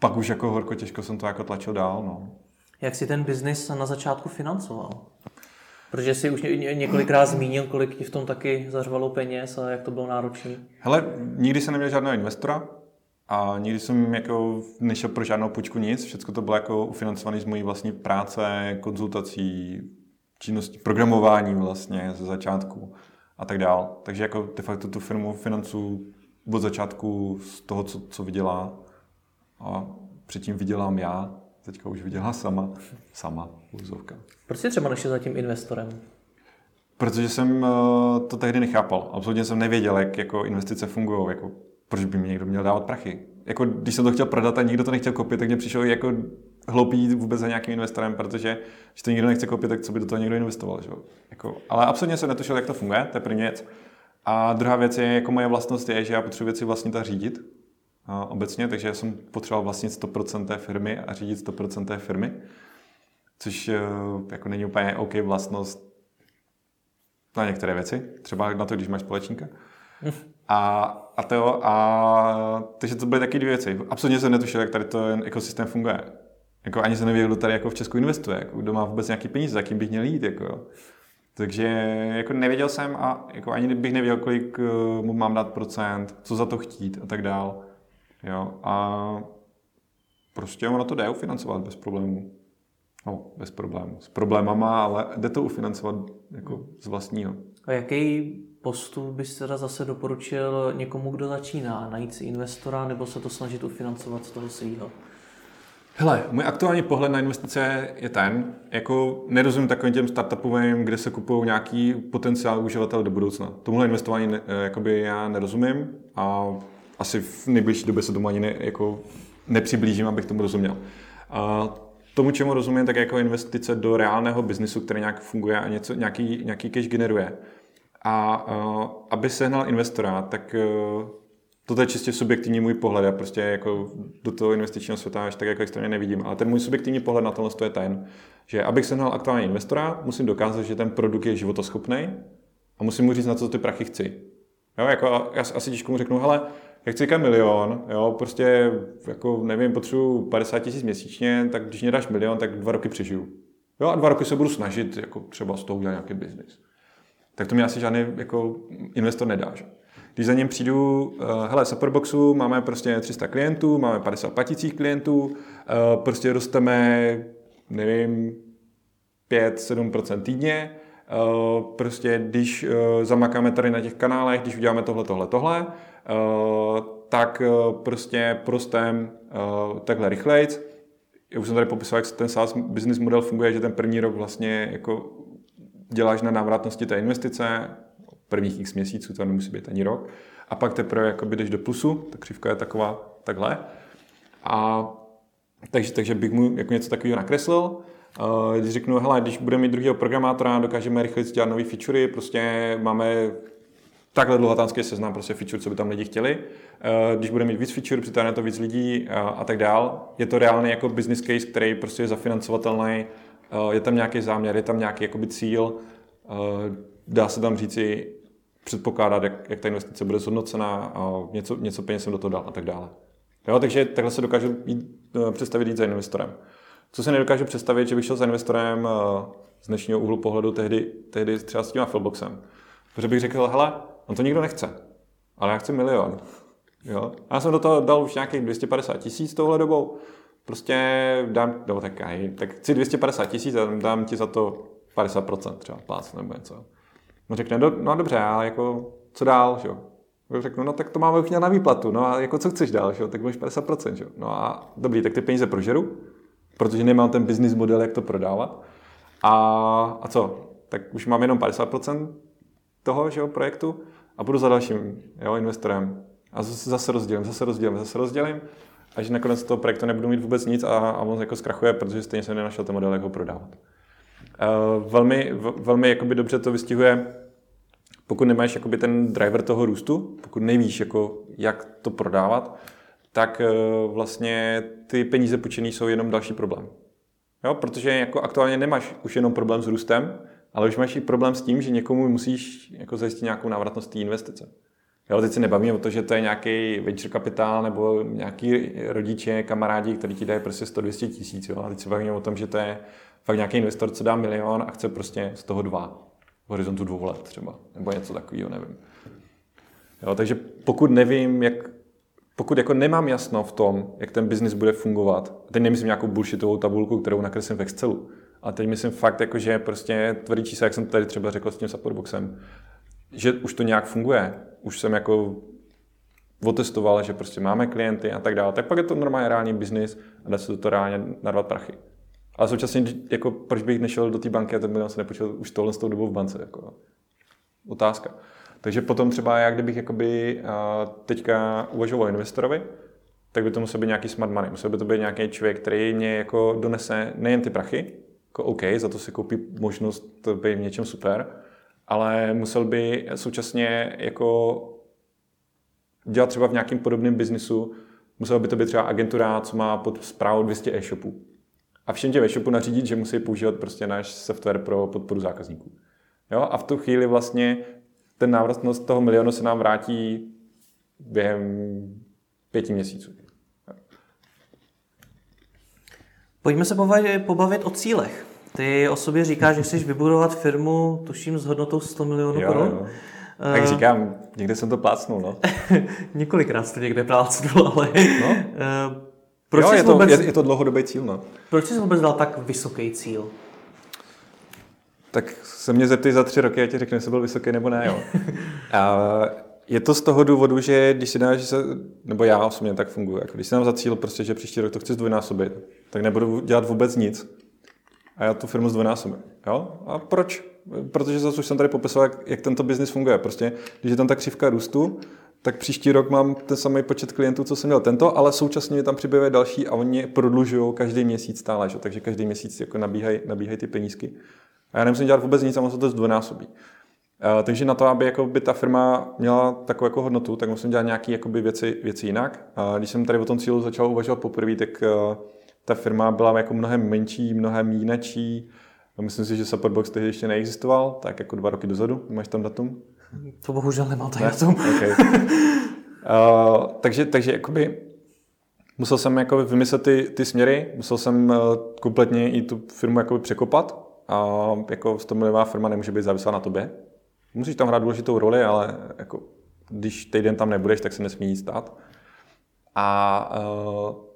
Speaker 2: pak už jako horko těžko jsem to jako tlačil dál. No.
Speaker 1: Jak si ten biznis na začátku financoval? Protože jsi už několikrát zmínil, kolik ti v tom taky zařvalo peněz a jak to bylo náročné.
Speaker 2: Hele, nikdy jsem neměl žádného investora a nikdy jsem jako nešel pro žádnou půjčku nic. Všechno to bylo jako ufinancované z mojí vlastní práce, konzultací, činnosti, programování vlastně ze začátku a tak dál. Takže jako de facto tu firmu financu od začátku z toho, co, co vydělá a předtím vydělám já, teďka už vydělá sama, sama, úzovka.
Speaker 1: Proč jsi třeba nešel za tím investorem?
Speaker 2: Protože jsem eh, to tehdy nechápal. Absolutně jsem nevěděl, jak jako investice fungují. Jako, proč by mi někdo měl dávat prachy? Jako, když jsem to chtěl prodat a nikdo to nechtěl koupit, tak mě přišlo jako hloupý vůbec za nějakým investorem, protože když to nikdo nechce koupit, tak co by do toho někdo investoval. Že? Jako, ale absolutně jsem netušil, jak to funguje, to je první věc. A druhá věc je, jako moje vlastnost je, že já potřebuji věci vlastnit a řídit obecně, takže jsem potřeboval vlastnit 100% té firmy a řídit 100% té firmy což eh, jako není úplně OK vlastnost na některé věci, třeba na to, když máš společníka. A, a to, a, takže to byly taky dvě věci. Absolutně jsem netušil, jak tady ten ekosystém funguje. Jako ani se nevěděl, kdo tady jako v Česku investuje, jako kdo má vůbec nějaký peníze, za kým bych měl jít. Jako. Takže jako nevěděl jsem a jako ani bych nevěděl, kolik uh, mu mám dát procent, co za to chtít a tak dál. Jo, a prostě ono to jde ufinancovat bez problémů. No, bez problémů. S problémama, ale jde to ufinancovat jako z vlastního.
Speaker 1: A jaký postup bys teda zase doporučil někomu, kdo začíná? Najít si investora nebo se to snažit ufinancovat z toho svého?
Speaker 2: Hele, můj aktuální pohled na investice je ten, jako nerozumím takovým těm startupovým, kde se kupují nějaký potenciál uživatel do budoucna. Tomuhle investování ne, eh, jakoby já nerozumím a asi v nejbližší době se tomu ani ne, jako nepřiblížím, abych tomu rozuměl. A tomu, čemu rozumím, tak jako investice do reálného biznisu, který nějak funguje a něco, nějaký, nějaký cash generuje. A uh, aby sehnal investora, tak uh, to je čistě subjektivní můj pohled. Já prostě jako do toho investičního světa až tak jako extrémně nevidím. Ale ten můj subjektivní pohled na tohle je ten, že abych sehnal aktuální investora, musím dokázat, že ten produkt je životoschopný a musím mu říct, na co ty prachy chci. Jo, jako já asi těžko mu řeknu, hele, jak chci milion, jo, prostě jako nevím, potřebuji 50 tisíc měsíčně, tak když mě dáš milion, tak dva roky přežiju. Jo, a dva roky se budu snažit jako třeba z toho udělat nějaký biznis. Tak to mi asi žádný jako investor nedá. Že? Když za ním přijdu, uh, hele, Superboxu máme prostě 300 klientů, máme 50 platících klientů, uh, prostě rosteme, nevím, 5-7% týdně, uh, prostě když zamakáme tady na těch kanálech, když uděláme tohle, tohle, tohle, Eh, tak eh, prostě prostem eh, takhle rychlejc. Já už jsem tady popisoval, jak ten SaaS business model funguje, že ten první rok vlastně jako děláš na návratnosti té investice, prvních x měsíců, to nemusí být ani rok, a pak teprve jakoby jdeš do plusu, ta křivka je taková takhle. A takže, takže bych mu jako něco takového nakreslil. Když řeknu, hele, když budeme mít druhého programátora, dokážeme rychle dělat nové featurey, prostě máme takhle dlouhatánský seznam prostě feature, co by tam lidi chtěli. Eh, když bude mít víc feature, přitáhne to víc lidí eh, a tak dál. Je to reálný jako business case, který prostě je zafinancovatelný, eh, je tam nějaký záměr, je tam nějaký jakoby cíl, dá se tam říci předpokládat, jak, jak ta investice bude zhodnocena a něco, něco peněz jsem do toho dal a tak dále. Jo, takže takhle se dokážu jít, představit jít za investorem. Co se nedokážu představit, že bych šel za investorem z dnešního úhlu pohledu tehdy, tehdy třeba s tím Affilboxem. Protože bych řekl, hele, on to nikdo nechce, ale já chci milion. Jo? Já jsem do toho dal už nějakých 250 tisíc touhle dobou. Prostě dám, nebo tak, aj, tak chci 250 tisíc a dám ti za to 50% třeba plác nebo něco. No řekne, do, no dobře, ale jako co dál, že jo? Řeknu, no tak to máme už na výplatu, no a jako co chceš dál, že jo? tak máš 50%, že jo? No a dobrý, tak ty peníze prožeru, protože nemám ten business model, jak to prodávat. A, a co? Tak už mám jenom 50% toho že jo, projektu a budu za dalším jo, investorem. A zase rozdělím, zase rozdělím, zase rozdělím, až nakonec toho projektu nebudu mít vůbec nic a, a on jako zkrachuje, protože stejně jsem nenašel ten model, jak ho prodávat. Uh, velmi, velmi jakoby dobře to vystihuje, pokud nemáš jakoby ten driver toho růstu, pokud nevíš, jako, jak to prodávat, tak uh, vlastně ty peníze půjčené jsou jenom další problém. Jo, protože jako aktuálně nemáš už jenom problém s růstem, ale už máš i problém s tím, že někomu musíš jako zajistit nějakou návratnost té investice. Jo, teď se nebavíme o to, že to je nějaký venture kapitál nebo nějaký rodiče, kamarádi, kteří ti dají prostě 100-200 tisíc. A teď se bavíme o tom, že to je fakt nějaký investor, co dá milion a chce prostě z toho dva v horizontu dvou let třeba, nebo něco takového, nevím. Jo, takže pokud nevím, jak, pokud jako nemám jasno v tom, jak ten biznis bude fungovat, teď nemyslím nějakou bullshitovou tabulku, kterou nakreslím v Excelu, a teď myslím fakt, jako, že prostě tvrdý čísla, jak jsem tady třeba řekl s tím supportboxem, že už to nějak funguje, už jsem jako otestoval, že prostě máme klienty a tak dále, tak pak je to normálně reálný biznis a dá se to reálně narvat prachy. Ale současně, jako, proč bych nešel do té banky a ten milion se nepočítal už tohle s tou dobou v bance. Jako. Otázka. Takže potom třeba já, kdybych jakoby, teďka uvažoval investorovi, tak by to musel být nějaký smart money. Musel by to být nějaký člověk, který mě jako donese nejen ty prachy, jako OK, za to si koupí možnost být v něčem super, ale musel by současně jako dělat třeba v nějakém podobném biznisu, musela by to být třeba agentura, co má pod zprávou 200 e-shopů. A všem těm e-shopů nařídit, že musí používat prostě náš software pro podporu zákazníků. Jo? A v tu chvíli vlastně ten návratnost toho milionu se nám vrátí během pěti měsíců.
Speaker 1: Pojďme se pobavit o cílech. Ty o sobě říkáš, že chceš vybudovat firmu, tuším, s hodnotou 100 milionů korun.
Speaker 2: Tak uh, říkám, někde jsem to plácnul, no.
Speaker 1: Několikrát jste někde plácnul, ale... No. Uh,
Speaker 2: proč jo, je to, vůbec, je, je to dlouhodobý cíl, no.
Speaker 1: Proč jsi vůbec dal tak vysoký cíl?
Speaker 2: Tak se mě zeptej za tři roky a ti řeknu, jestli byl vysoký nebo ne, jo. a je to z toho důvodu, že když si dáš, nebo já osobně tak funguji, jako když si dám za cíl prostě, že příští rok to chci zdvojnásobit, tak nebudu dělat vůbec nic, a já tu firmu zdvojnásobím. Jo? A proč? Protože zase už jsem tady popisoval, jak, jak tento biznis funguje. Prostě, když je tam ta křivka růstu, tak příští rok mám ten samý počet klientů, co jsem měl tento, ale současně tam přibývají další a oni prodlužují každý měsíc stále, že? takže každý měsíc jako nabíhají, nabíhají ty penízky. A já nemusím dělat vůbec nic a se to zdvojnásobí. Uh, takže na to, aby jako by ta firma měla takovou jako hodnotu, tak musím dělat nějaké věci, věci jinak. A když jsem tady o tom cílu začal uvažovat poprvé, tak uh, ta firma byla jako mnohem menší, mnohem jinačí. Myslím si, že Supportbox tehdy ještě neexistoval, tak jako dva roky dozadu. Máš tam datum?
Speaker 1: To bohužel nemám tady ne? datum.
Speaker 2: Okay. uh, takže, takže jakoby musel jsem jako vymyslet ty, ty směry, musel jsem uh, kompletně i tu firmu jakoby překopat. A jako 100 milionová firma nemůže být závislá na tobě. Musíš tam hrát důležitou roli, ale jako, když týden tam nebudeš, tak se nesmí nic stát. A uh,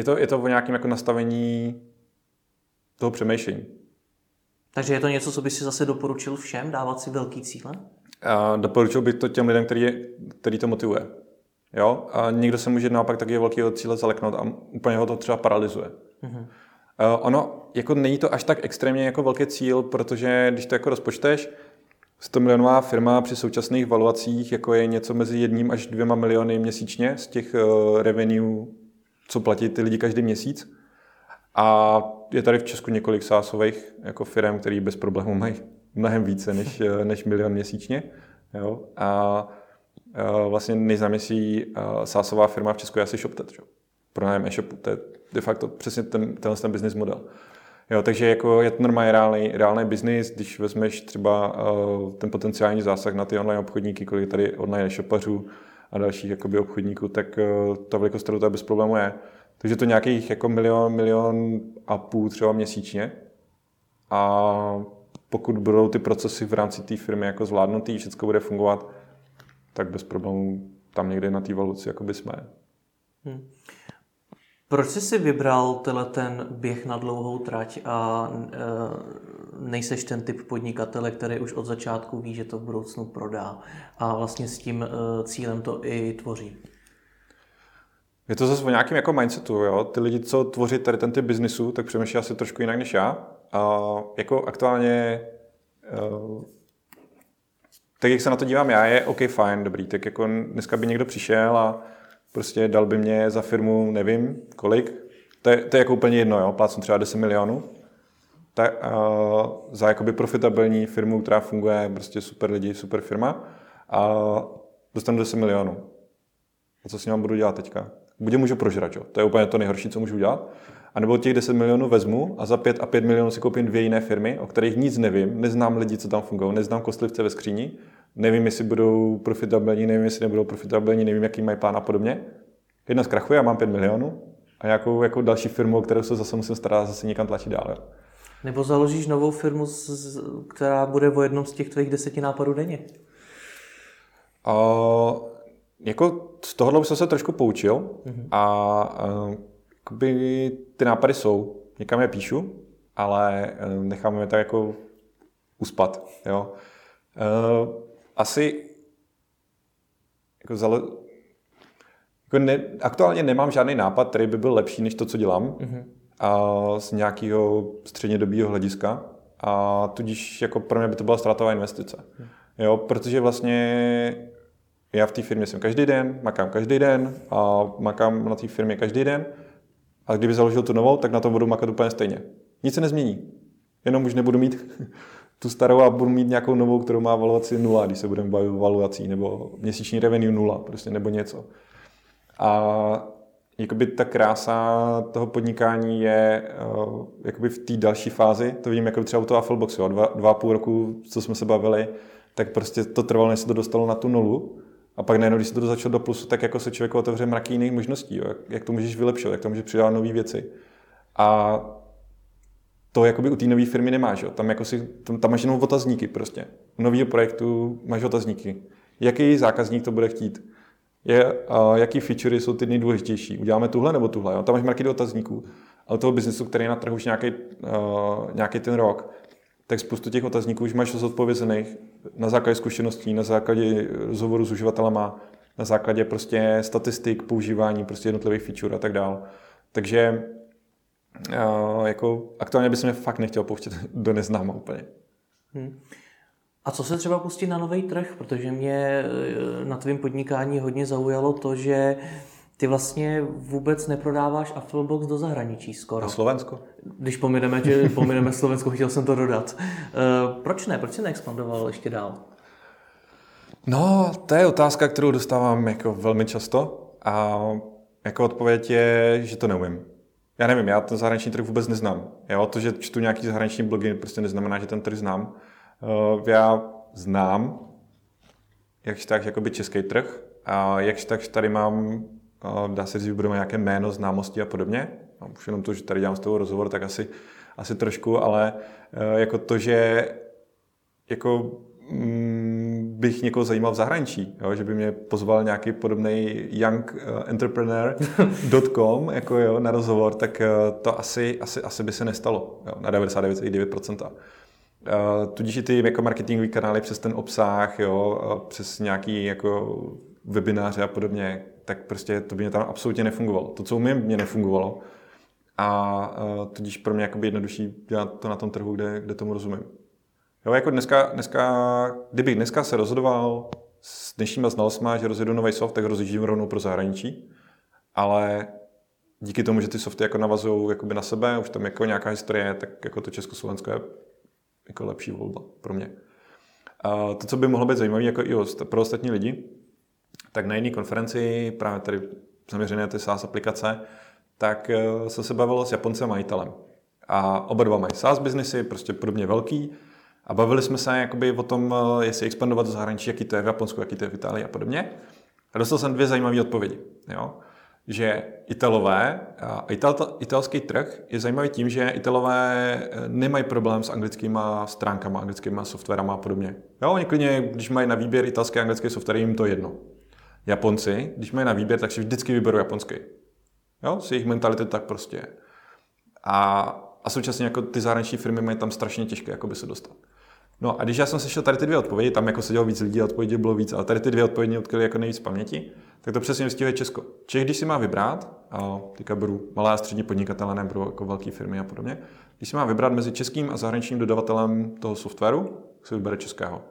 Speaker 2: je to, je to o nějakém jako nastavení toho přemýšlení.
Speaker 1: Takže je to něco, co by si zase doporučil všem, dávat si velký cíle?
Speaker 2: A doporučil bych to těm lidem, který, je, který to motivuje. Jo? A někdo se může naopak taky velkého cíle zaleknout a úplně ho to třeba paralyzuje. Mm-hmm. Uh, ono jako není to až tak extrémně jako velký cíl, protože když to jako rozpočteš, 100 milionová firma při současných valuacích jako je něco mezi jedním až dvěma miliony měsíčně z těch uh, revenue co platí ty lidi každý měsíc. A je tady v Česku několik sásových jako firm, které bez problémů mají mnohem více než, než milion měsíčně. Jo? A, a vlastně nejznámější sásová firma v Česku je asi ShopTet. Pro nájem e-shopu. To je de facto přesně ten, tenhle ten business model. Jo, takže jako je to normálně reálný, reálný biznis, když vezmeš třeba uh, ten potenciální zásah na ty online obchodníky, kolik tady online shopařů a dalších jakoby, obchodníků, tak uh, ta velikost trhu bez problému je. Takže to nějakých jako milion, milion a půl třeba měsíčně. A pokud budou ty procesy v rámci té firmy jako zvládnutý, všechno bude fungovat, tak bez problémů tam někde na té valuci jsme. Hmm.
Speaker 1: Proč jsi si vybral tenhle ten běh na dlouhou trať a e, nejseš ten typ podnikatele, který už od začátku ví, že to v budoucnu prodá a vlastně s tím e, cílem to i tvoří?
Speaker 2: Je to zase o nějakém jako mindsetu, jo? Ty lidi, co tvoří tady ten typ biznisu, tak přemýšlí asi trošku jinak než já. A jako aktuálně uh, tak jak se na to dívám já, je OK, fajn, dobrý, tak jako dneska by někdo přišel a prostě dal by mě za firmu, nevím, kolik, to je, to je jako úplně jedno, jo, plácnu třeba 10 milionů, tak, uh, za jakoby profitabilní firmu, která funguje, prostě super lidi, super firma a dostanu 10 milionů. A co s ním budu dělat teďka? Buď můžu prožrat, jo? to je úplně to nejhorší, co můžu dělat. A nebo těch 10 milionů vezmu a za 5 a 5 milionů si koupím dvě jiné firmy, o kterých nic nevím, neznám lidi, co tam fungují, neznám kostlivce ve skříni, nevím, jestli budou profitabilní, nevím, jestli nebudou profitabilní, nevím, jaký mají plán a podobně. Jedna zkrachuje a mám 5 milionů a jako, jako další firmu, o kterou se zase musím starat, zase někam tlačit dál.
Speaker 1: Nebo založíš novou firmu, která bude o jednom z těch tvých deseti nápadů denně?
Speaker 2: A, jako z tohohle jsem se trošku poučil mm-hmm. a, a jakoby ty nápady jsou, někam je píšu, ale eh, necháme je tak jako uspat. Jo. Uh, asi jako, zale, jako ne, aktuálně nemám žádný nápad, který by byl lepší než to, co dělám mm-hmm. a z nějakého střednědobého hlediska a tudíž jako pro mě by to byla ztrátová investice. Mm. Jo, protože vlastně já v té firmě jsem každý den, makám každý den a makám na té firmě každý den a kdyby založil tu novou, tak na to budu makat úplně stejně. Nic se nezmění. Jenom už nebudu mít tu starou a budu mít nějakou novou, kterou má valuaci nula, když se budeme bavit o valuací, nebo měsíční revenue nula, prostě, nebo něco. A jakoby ta krása toho podnikání je uh, jakoby v té další fázi, to vidím jako třeba u toho Affleboxu, dva, dva půl roku, co jsme se bavili, tak prostě to trvalo, než se to dostalo na tu nulu a pak najednou, když se to začalo do plusu, tak jako se člověku otevře mraky jiných možností, jo? Jak, jak, to můžeš vylepšovat, jak to můžeš přidávat nové věci. A to jakoby u té nové firmy nemáš. Jo? Tam, jako si, tam, tam máš jenom otazníky prostě. U nového projektu máš otazníky. Jaký zákazník to bude chtít? Je, uh, jaký featurey jsou ty nejdůležitější? Uděláme tuhle nebo tuhle? Jo? Tam máš marky otazníků. Ale toho biznesu, který je na trhu už nějaký, uh, nějaký ten rok, tak spoustu těch otazníků už máš zodpovězených na základě zkušeností, na základě rozhovoru s uživatelama, na základě prostě statistik, používání prostě jednotlivých feature a tak dále. Takže uh, jako aktuálně bych mě fakt nechtěl pouštět do neznáma úplně. Hmm.
Speaker 1: A co se třeba pustit na nový trh? Protože mě eh, na tvém podnikání hodně zaujalo to, že ty vlastně vůbec neprodáváš Afflebox do zahraničí skoro.
Speaker 2: Na Slovensko?
Speaker 1: Když pomineme, že pomineme Slovensko, chtěl jsem to dodat. Uh, proč ne? Proč jsi neexpandoval ještě dál?
Speaker 2: No, to je otázka, kterou dostávám jako velmi často a jako odpověď je, že to neumím. Já nevím, já ten zahraniční trh vůbec neznám. Jo, to, že čtu nějaký zahraniční blogy, prostě neznamená, že ten trh znám. Uh, já znám, jakž tak, jakoby český trh a jakž tak tady mám dá se říct, budeme nějaké jméno, známosti a podobně. No, už jenom to, že tady dělám z toho rozhovor, tak asi, asi trošku, ale eh, jako to, že jako mm, bych někoho zajímal v zahraničí, jo, že by mě pozval nějaký podobný young eh, entrepreneur.com jako jo, na rozhovor, tak eh, to asi, asi, asi by se nestalo jo, na 99,9%. Uh, tudíž i ty jako marketingové kanály přes ten obsah, jo, přes nějaký jako webináře a podobně, tak prostě to by mě tam absolutně nefungovalo. To, co umím, mě nefungovalo. A tudíž pro mě jednodušší dělat to na tom trhu, kde, kde tomu rozumím. Jo, jako dneska, dneska, kdybych dneska se rozhodoval s dnešníma znalostmi, že rozjedu nový soft, tak rozjíždím rovnou pro zahraničí. Ale díky tomu, že ty softy jako navazují na sebe, už tam jako nějaká historie, tak jako to Československo je jako lepší volba pro mě. A to, co by mohlo být zajímavé jako i pro ostatní lidi, tak na jiné konferenci, právě tady zaměřené ty SaaS aplikace, tak eh, se se bavilo s Japoncem majitelem. A oba dva mají SaaS biznesy, prostě podobně velký. A bavili jsme se jakoby o tom, eh, jestli expandovat do zahraničí, jaký to je v Japonsku, jaký to je v Itálii a podobně. A dostal jsem dvě zajímavé odpovědi. Jo? Že Italové, a ital, italský trh je zajímavý tím, že Italové eh, nemají problém s anglickýma stránkama, anglickýma softwarama a podobně. Jo, oni klidně, když mají na výběr italský a anglický software, jim to jedno. Japonci, když mají na výběr, tak si vždycky vyberou japonský. Jo, s jejich mentality tak prostě A, a současně jako ty zahraniční firmy mají tam strašně těžké jako by se dostat. No a když já jsem slyšel tady ty dvě odpovědi, tam jako sedělo víc lidí a odpovědi bylo víc, ale tady ty dvě odpovědi odkryly jako nejvíc paměti, tak to přesně vystihuje Česko. Čech, když si má vybrat, a teďka beru malé a střední podnikatele, neberu jako velké firmy a podobně, když si má vybrat mezi českým a zahraničním dodavatelem toho softwaru, si vybere českého.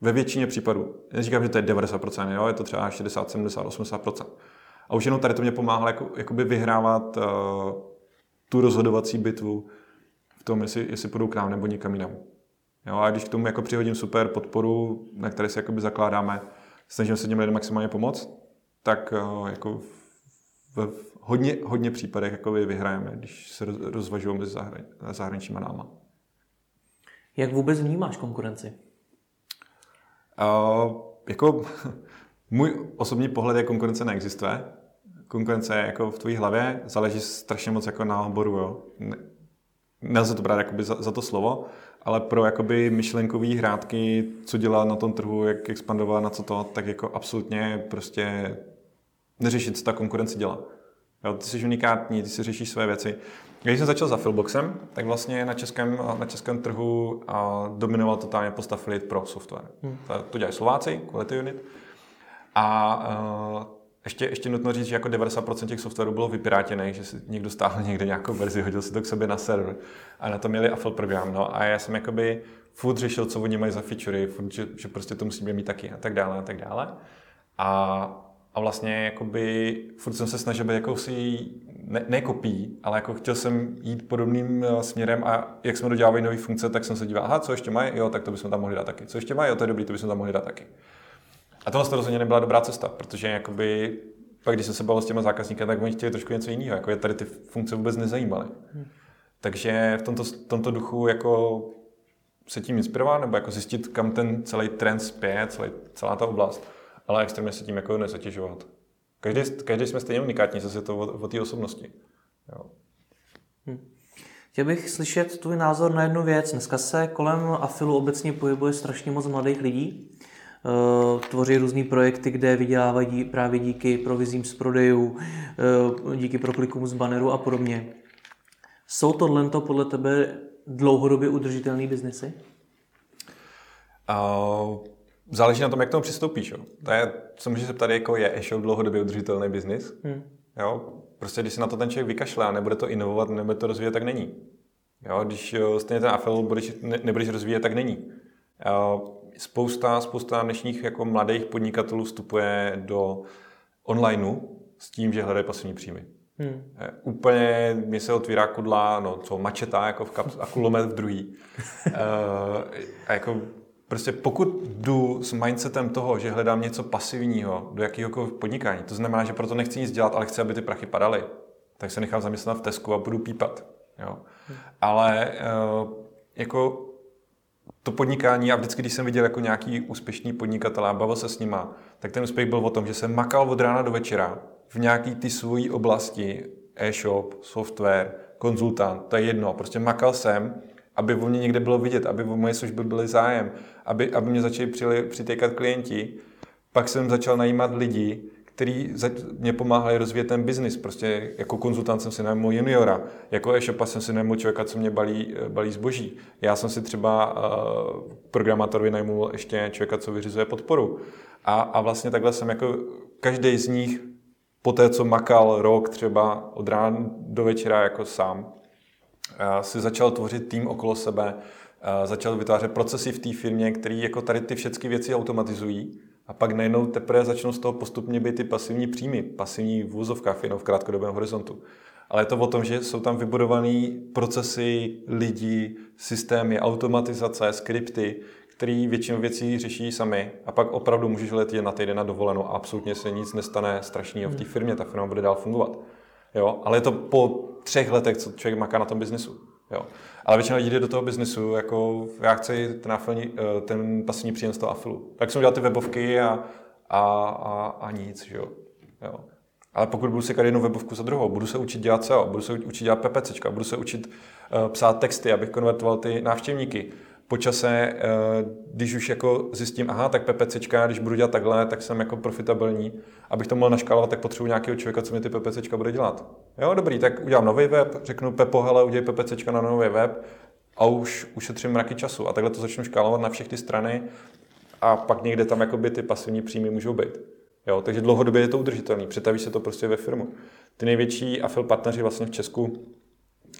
Speaker 2: Ve většině případů. Neříkám, že to je 90%, jo? je to třeba 60, 70, 80%. A už jenom tady to mě pomáhá jako, jakoby vyhrávat uh, tu rozhodovací bitvu v tom, jestli, jestli půjdou k nám nebo někam jinam. Jo, a když k tomu jako přihodím super podporu, na které se jakoby zakládáme, snažíme se těm lidem maximálně pomoct, tak uh, jako v, hodně, hodně případech jakoby vyhrajeme, když se rozvažují mezi zahrani, zahraničníma náma.
Speaker 1: Jak vůbec vnímáš konkurenci?
Speaker 2: Uh, jako můj osobní pohled je, konkurence neexistuje. Konkurence je jako v tvojí hlavě, záleží strašně moc jako na oboru. Jo. Nelze to brát jakoby za, za to slovo, ale pro jakoby myšlenkové hrádky, co dělá na tom trhu, jak expandovat, na co to, tak jako absolutně prostě neřešit, co ta konkurence dělá. Jo, ty jsi unikátní, ty si řešíš své věci. Když jsem začal za Filboxem, tak vlastně na českém, na českém trhu a dominoval totálně post affiliate pro software. Hmm. To, to dělají Slováci, Quality Unit. A uh, ještě, ještě nutno říct, že jako 90% těch softwarů bylo vypirátěných, že si někdo stáhl někde nějakou verzi, hodil si to k sobě na server a na to měli Affle program. No a já jsem jakoby furt řešil, co oni mají za featurey, že, že prostě to musíme mít taky a tak dále a tak dále. A a vlastně jakoby furt jsem se snažil být jakousi, ne, ne kopí, ale jako chtěl jsem jít podobným eh, směrem a jak jsme dodělávali nové funkce, tak jsem se díval, aha, co ještě mají, jo, tak to bychom tam mohli dát taky. Co ještě mají, jo, to je dobrý, to bychom tam mohli dát taky. A tohle rozhodně nebyla dobrá cesta, protože jakoby pak když jsem se bavil s těma zákazníky, tak oni chtěli trošku něco jiného, jako je tady ty funkce vůbec nezajímaly. Hmm. Takže v tomto, tomto duchu jako se tím inspirovat, nebo jako zjistit, kam ten celý trend spěje, celý, celá ta oblast ale extrémně se tím jako nezatěžovat. Každý, každý jsme stejně unikátní, zase to o, o té osobnosti. Jo.
Speaker 1: Hm. Chtěl bych slyšet tvůj názor na jednu věc. Dneska se kolem Afilu obecně pohybuje strašně moc mladých lidí. Eh, tvoří různé projekty, kde vydělávají právě díky provizím z prodejů, eh, díky proklikům z banneru a podobně. Jsou tohle to podle tebe dlouhodobě udržitelné biznesy?
Speaker 2: Uh, Záleží na tom, jak k tomu přistoupíš. Jo. To je, co můžeš se ptát, jako je e-shop dlouhodobě udržitelný biznis. Hmm. Jo? Prostě když se na to ten člověk vykašle a nebude to inovovat, nebude to rozvíjet, tak není. Jo? Když stejně ten afil budeš, ne, nebudeš rozvíjet, tak není. Jo? Spousta, spousta dnešních jako mladých podnikatelů vstupuje do onlineu s tím, že hledají pasivní příjmy. Hmm. Úplně mi se otvírá kudla, no co, mačeta jako v kaps a kulomet v druhý. uh, a jako Prostě pokud jdu s mindsetem toho, že hledám něco pasivního do jakéhokoliv podnikání, to znamená, že proto nechci nic dělat, ale chci, aby ty prachy padaly, tak se nechám zaměstnat v Tesku a budu pípat. Jo. Ale uh, jako to podnikání a vždycky, když jsem viděl jako nějaký úspěšný podnikatel a bavil se s nima, tak ten úspěch byl o tom, že jsem makal od rána do večera v nějaký ty svojí oblasti, e-shop, software, konzultant, to je jedno, prostě makal jsem aby o mě někde bylo vidět, aby o moje služby byly zájem, aby, aby mě začali přitékat klienti. Pak jsem začal najímat lidi, kteří mě pomáhali rozvíjet ten biznis. Prostě jako konzultant jsem si najmul juniora, jako e-shopa jsem si najmul člověka, co mě balí, balí zboží. Já jsem si třeba uh, programátorovi najmul ještě člověka, co vyřizuje podporu. A, a vlastně takhle jsem jako každý z nich po té, co makal rok třeba od rána do večera jako sám, si začal tvořit tým okolo sebe, začal vytvářet procesy v té firmě, které jako tady ty všechny věci automatizují a pak najednou teprve začnou z toho postupně být ty pasivní příjmy, pasivní v úzovkách jenom v krátkodobém horizontu. Ale je to o tom, že jsou tam vybudované procesy, lidi, systémy, automatizace, skripty, který většinu věcí řeší sami a pak opravdu můžeš letět na týden na dovolenou a absolutně se nic nestane strašného v té firmě, ta firma bude dál fungovat. Jo? Ale je to po třech letech, co člověk maká na tom biznesu. Jo. Ale většina lidí jde do toho biznesu, jako já chci ten, afilní, eh, ten pasivní příjem z toho afilu. Tak jsem udělal ty webovky a, a, a, a nic, že jo. jo. Ale pokud budu si jednu webovku za druhou, budu se učit dělat SEO, budu se učit dělat PPC, budu se učit uh, psát texty, abych konvertoval ty návštěvníky, po čase, eh, když už jako zjistím, aha, tak PPCčka, když budu dělat takhle, tak jsem jako profitabilní. Abych to mohl naškálovat, tak potřebuji nějakého člověka, co mi ty PPCčka bude dělat. Jo, dobrý, tak udělám nový web, řeknu Pepo, hele, udělej PPCčka na nový web a už ušetřím mraky času. A takhle to začnu škálovat na všechny strany a pak někde tam jakoby ty pasivní příjmy můžou být. Jo, takže dlouhodobě je to udržitelný, přetaví se to prostě ve firmu. Ty největší afil partneři vlastně v Česku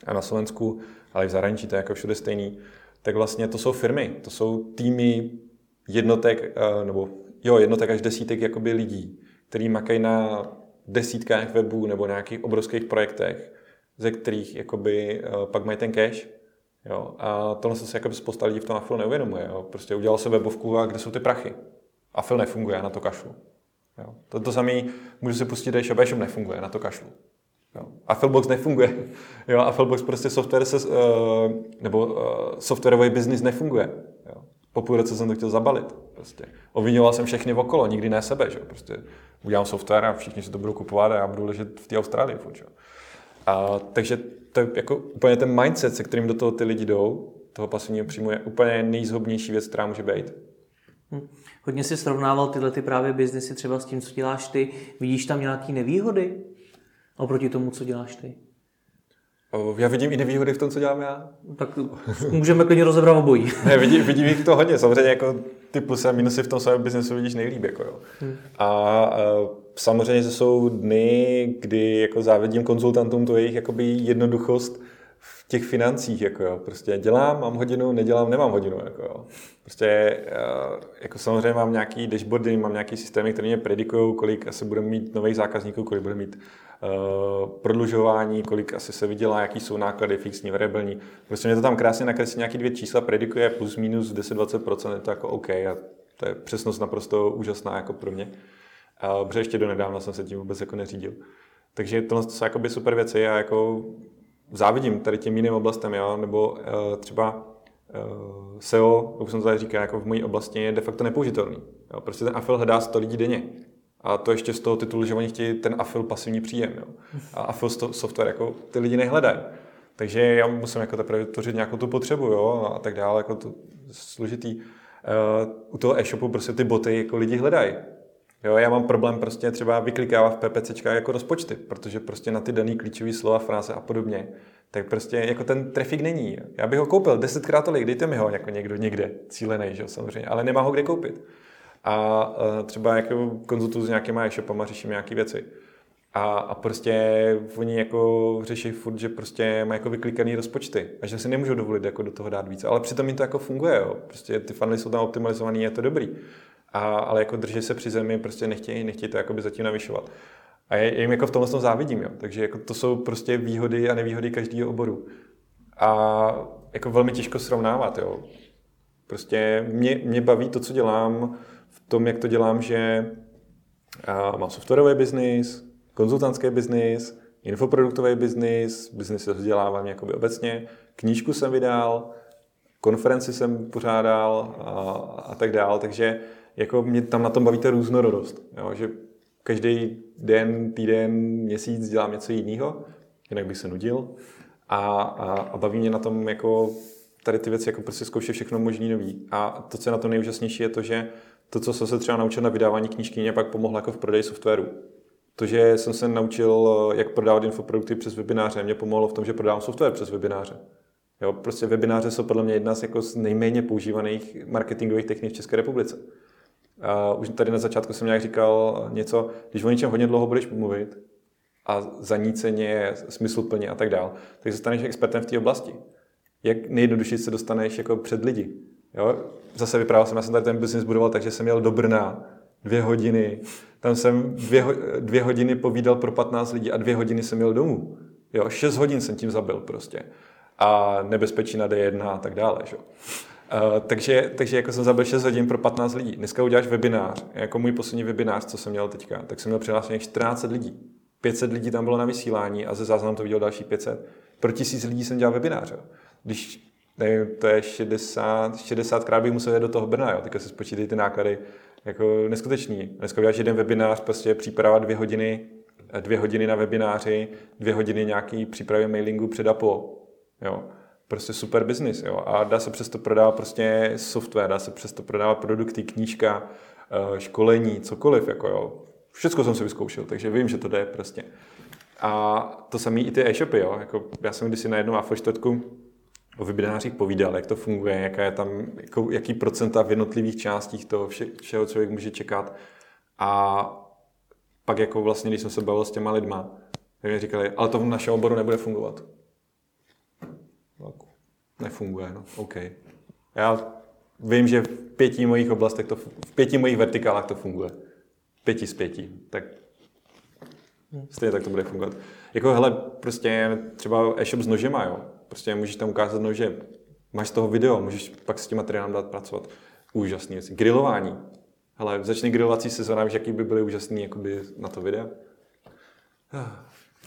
Speaker 2: a na Slovensku, ale i v zahraničí, to je jako všude stejný, tak vlastně to jsou firmy, to jsou týmy jednotek, eh, nebo jo, jednotek až desítek jakoby lidí, který makají na desítkách webů nebo nějakých obrovských projektech, ze kterých jakoby, uh, pak mají ten cash. Jo. A tohle se jakoby spousta lidí v tom Afil neuvědomuje. Jo. Prostě udělal se webovku a kde jsou ty prachy? Afil nefunguje, na to kašlu. Jo. To, to samé můžu si pustit e-shop, e-shop nefunguje, na to kašlu. Jo. A Filbox nefunguje. Jo, a Filbox prostě software se, uh, nebo uh, softwarový biznis nefunguje. Jo. Po půl roce jsem to chtěl zabalit. Prostě. Ovinoval jsem všechny okolo, nikdy ne sebe. Že? Prostě udělám software a všichni si to budou kupovat a já budu ležet v té Austrálii. Furt, že? A, takže to je jako úplně ten mindset, se kterým do toho ty lidi jdou, toho pasivního příjmu, je úplně nejzhobnější věc, která může být.
Speaker 1: Hm. Hodně si srovnával tyhle ty právě biznesy třeba s tím, co děláš ty. Vidíš tam nějaké nevýhody? Oproti tomu, co děláš ty?
Speaker 2: Já vidím i nevýhody v tom, co dělám já.
Speaker 1: Tak můžeme klidně rozebrat obojí.
Speaker 2: ne, vidím, vidím jich to hodně. Samozřejmě jako ty plusy a minusy v tom svém biznesu vidíš nejlíp. Jako jo. Hmm. A, a samozřejmě, že jsou dny, kdy jako závidím konzultantům to jejich jakoby jednoduchost těch financích. Jako jo. Prostě dělám, mám hodinu, nedělám, nemám hodinu. Jako jo. Prostě jako samozřejmě mám nějaký dashboardy, mám nějaký systémy, které mě predikují, kolik asi budeme mít nových zákazníků, kolik bude mít Eh, prodlužování, kolik asi se vydělá, jaký jsou náklady fixní, variabilní. Prostě mě to tam krásně nakreslí nějaký dvě čísla, predikuje plus minus 10-20%, je to jako OK a to je přesnost naprosto úžasná jako pro mě. Uh, protože ještě do nedávna jsem se tím vůbec jako neřídil. Takže to jsou jakoby super věci a jako závidím tady těm jiným oblastem, jo? nebo uh, třeba uh, SEO, jak jsem tady říkal, jako v mojí oblasti je de facto nepoužitelný. Jo? Prostě ten afil hledá 100 lidí denně. A to ještě z toho titulu, že oni chtějí ten afil pasivní příjem. Jo. A afil software jako ty lidi nehledají. Takže já musím jako teprve vytvořit nějakou tu potřebu jo, a tak dále, jako to složitý. Uh, u toho e-shopu prostě ty boty jako lidi hledají. Jo, já mám problém prostě třeba vyklikávat v PPC jako rozpočty, protože prostě na ty daný klíčové slova, fráze a podobně, tak prostě jako ten trafik není. Já bych ho koupil desetkrát tolik, dejte mi ho jako někdo někde, cílený, že jo, samozřejmě, ale nemá ho kde koupit a uh, třeba jako konzultuju s nějakýma e-shopama, řeším nějaké věci. A, a prostě oni jako řeší furt, že prostě mají jako vyklikaný rozpočty a že si nemůžou dovolit jako do toho dát víc. Ale přitom jim to jako funguje, jo. Prostě ty funnely jsou tam optimalizovaný, je to dobrý. A, ale jako drží se při zemi, prostě nechtějí, nechtějí to jako by zatím navyšovat. A já jim jako v tomhle tom závidím, jo. Takže jako to jsou prostě výhody a nevýhody každého oboru. A jako velmi těžko srovnávat, jo. Prostě mě, mě baví to, co dělám, tom, jak to dělám, že mám softwarový biznis, konzultantský biznis, infoproduktový biznis, biznis se vzdělávám jakoby obecně, knížku jsem vydal, konferenci jsem pořádal a, a tak dál, takže jako mě tam na tom baví ta různorodost, jo, že každý den, týden, měsíc dělám něco jiného, jinak bych se nudil a, a, a baví mě na tom jako tady ty věci jako prostě zkoušet všechno možný nový. A to, co je na to nejúžasnější, je to, že to, co jsem se třeba naučil na vydávání knížky, mě pak pomohlo jako v prodeji softwaru. To, že jsem se naučil, jak prodávat infoprodukty přes webináře, mě pomohlo v tom, že prodávám software přes webináře. Jo, prostě webináře jsou podle mě jedna z, jako z nejméně používaných marketingových technik v České republice. A už tady na začátku jsem nějak říkal něco, když o něčem hodně dlouho budeš mluvit a zaníceně, smysluplně a tak dál, tak se staneš expertem v té oblasti. Jak nejjednodušeji se dostaneš jako před lidi. Jo? Zase vyprávěl jsem, já jsem tady ten biznis budoval, takže jsem jel do Brna dvě hodiny. Tam jsem dvě, dvě hodiny povídal pro 15 lidí a dvě hodiny jsem jel domů. Jo, šest hodin jsem tím zabil prostě. A nebezpečí na D1 a tak dále. Že? Uh, takže, takže jako jsem zabil 6 hodin pro 15 lidí. Dneska uděláš webinář. Jako můj poslední webinář, co jsem měl teďka, tak jsem měl přihlášených 14 lidí. 500 lidí tam bylo na vysílání a ze záznamu to viděl další 500. pro tisíc lidí jsem dělal webináře. Když nevím, to je 60, 60 krát bych musel jít do toho Brna, jo. teďka se spočítají ty náklady, jako neskutečný. Dneska uděláš jeden webinář, prostě příprava dvě hodiny, dvě hodiny na webináři, dvě hodiny nějaký přípravy mailingu před a po. Jo. Prostě super business. Jo. A dá se přesto prodávat prostě software, dá se přesto prodávat produkty, knížka, eh, školení, cokoliv. Jako jo. Všechno jsem si vyzkoušel, takže vím, že to jde prostě. A to samé i ty e-shopy. Jo. Jako já jsem kdysi na jednom Afoštotku o webinářích povídal, jak to funguje, jaká je tam, jako, jaký procenta v jednotlivých částích toho vše, všeho člověk může čekat. A pak jako vlastně, když jsem se bavil s těma lidma, tak mi říkali, ale to v našem oboru nebude fungovat. Nefunguje, no, OK. Já vím, že v pěti mojich oblastech, to, v pěti mojich vertikálách to funguje. Pěti z pěti. Tak stejně tak to bude fungovat. Jako hele, prostě třeba e-shop s nožema, jo. Prostě můžeš tam ukázat nože, máš z toho video, můžeš pak s tím materiálem dát pracovat. Úžasný věci. Grilování. Hele, začne grilovací sezóna, jaký by byly úžasný jakoby, na to video?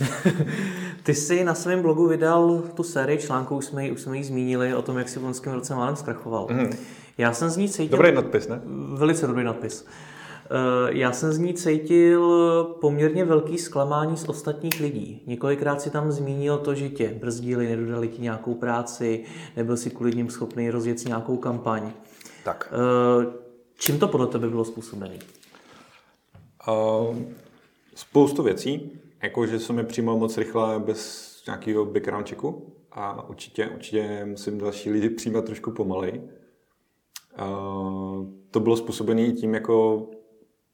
Speaker 1: Ty jsi na svém blogu vydal tu sérii článků, už jsme ji, už jsme ji zmínili, o tom, jak si v loňském roce málem zkrachoval. Mm. Já jsem z ní cítil...
Speaker 2: Dobrý nadpis, ne?
Speaker 1: Velice dobrý nadpis. Eh, já jsem z ní cítil poměrně velký zklamání z ostatních lidí. Několikrát si tam zmínil to, že tě brzdili, nedodali ti nějakou práci, nebyl si kvůli ním schopný rozjet nějakou kampaň.
Speaker 2: Tak.
Speaker 1: Eh, čím to podle tebe bylo způsobené?
Speaker 2: Uh, spoustu věcí, jako že jsem je přijímal moc rychle bez nějakého background checku a určitě, určitě musím další lidi přijímat trošku pomalej. Uh, to bylo způsobené tím, jako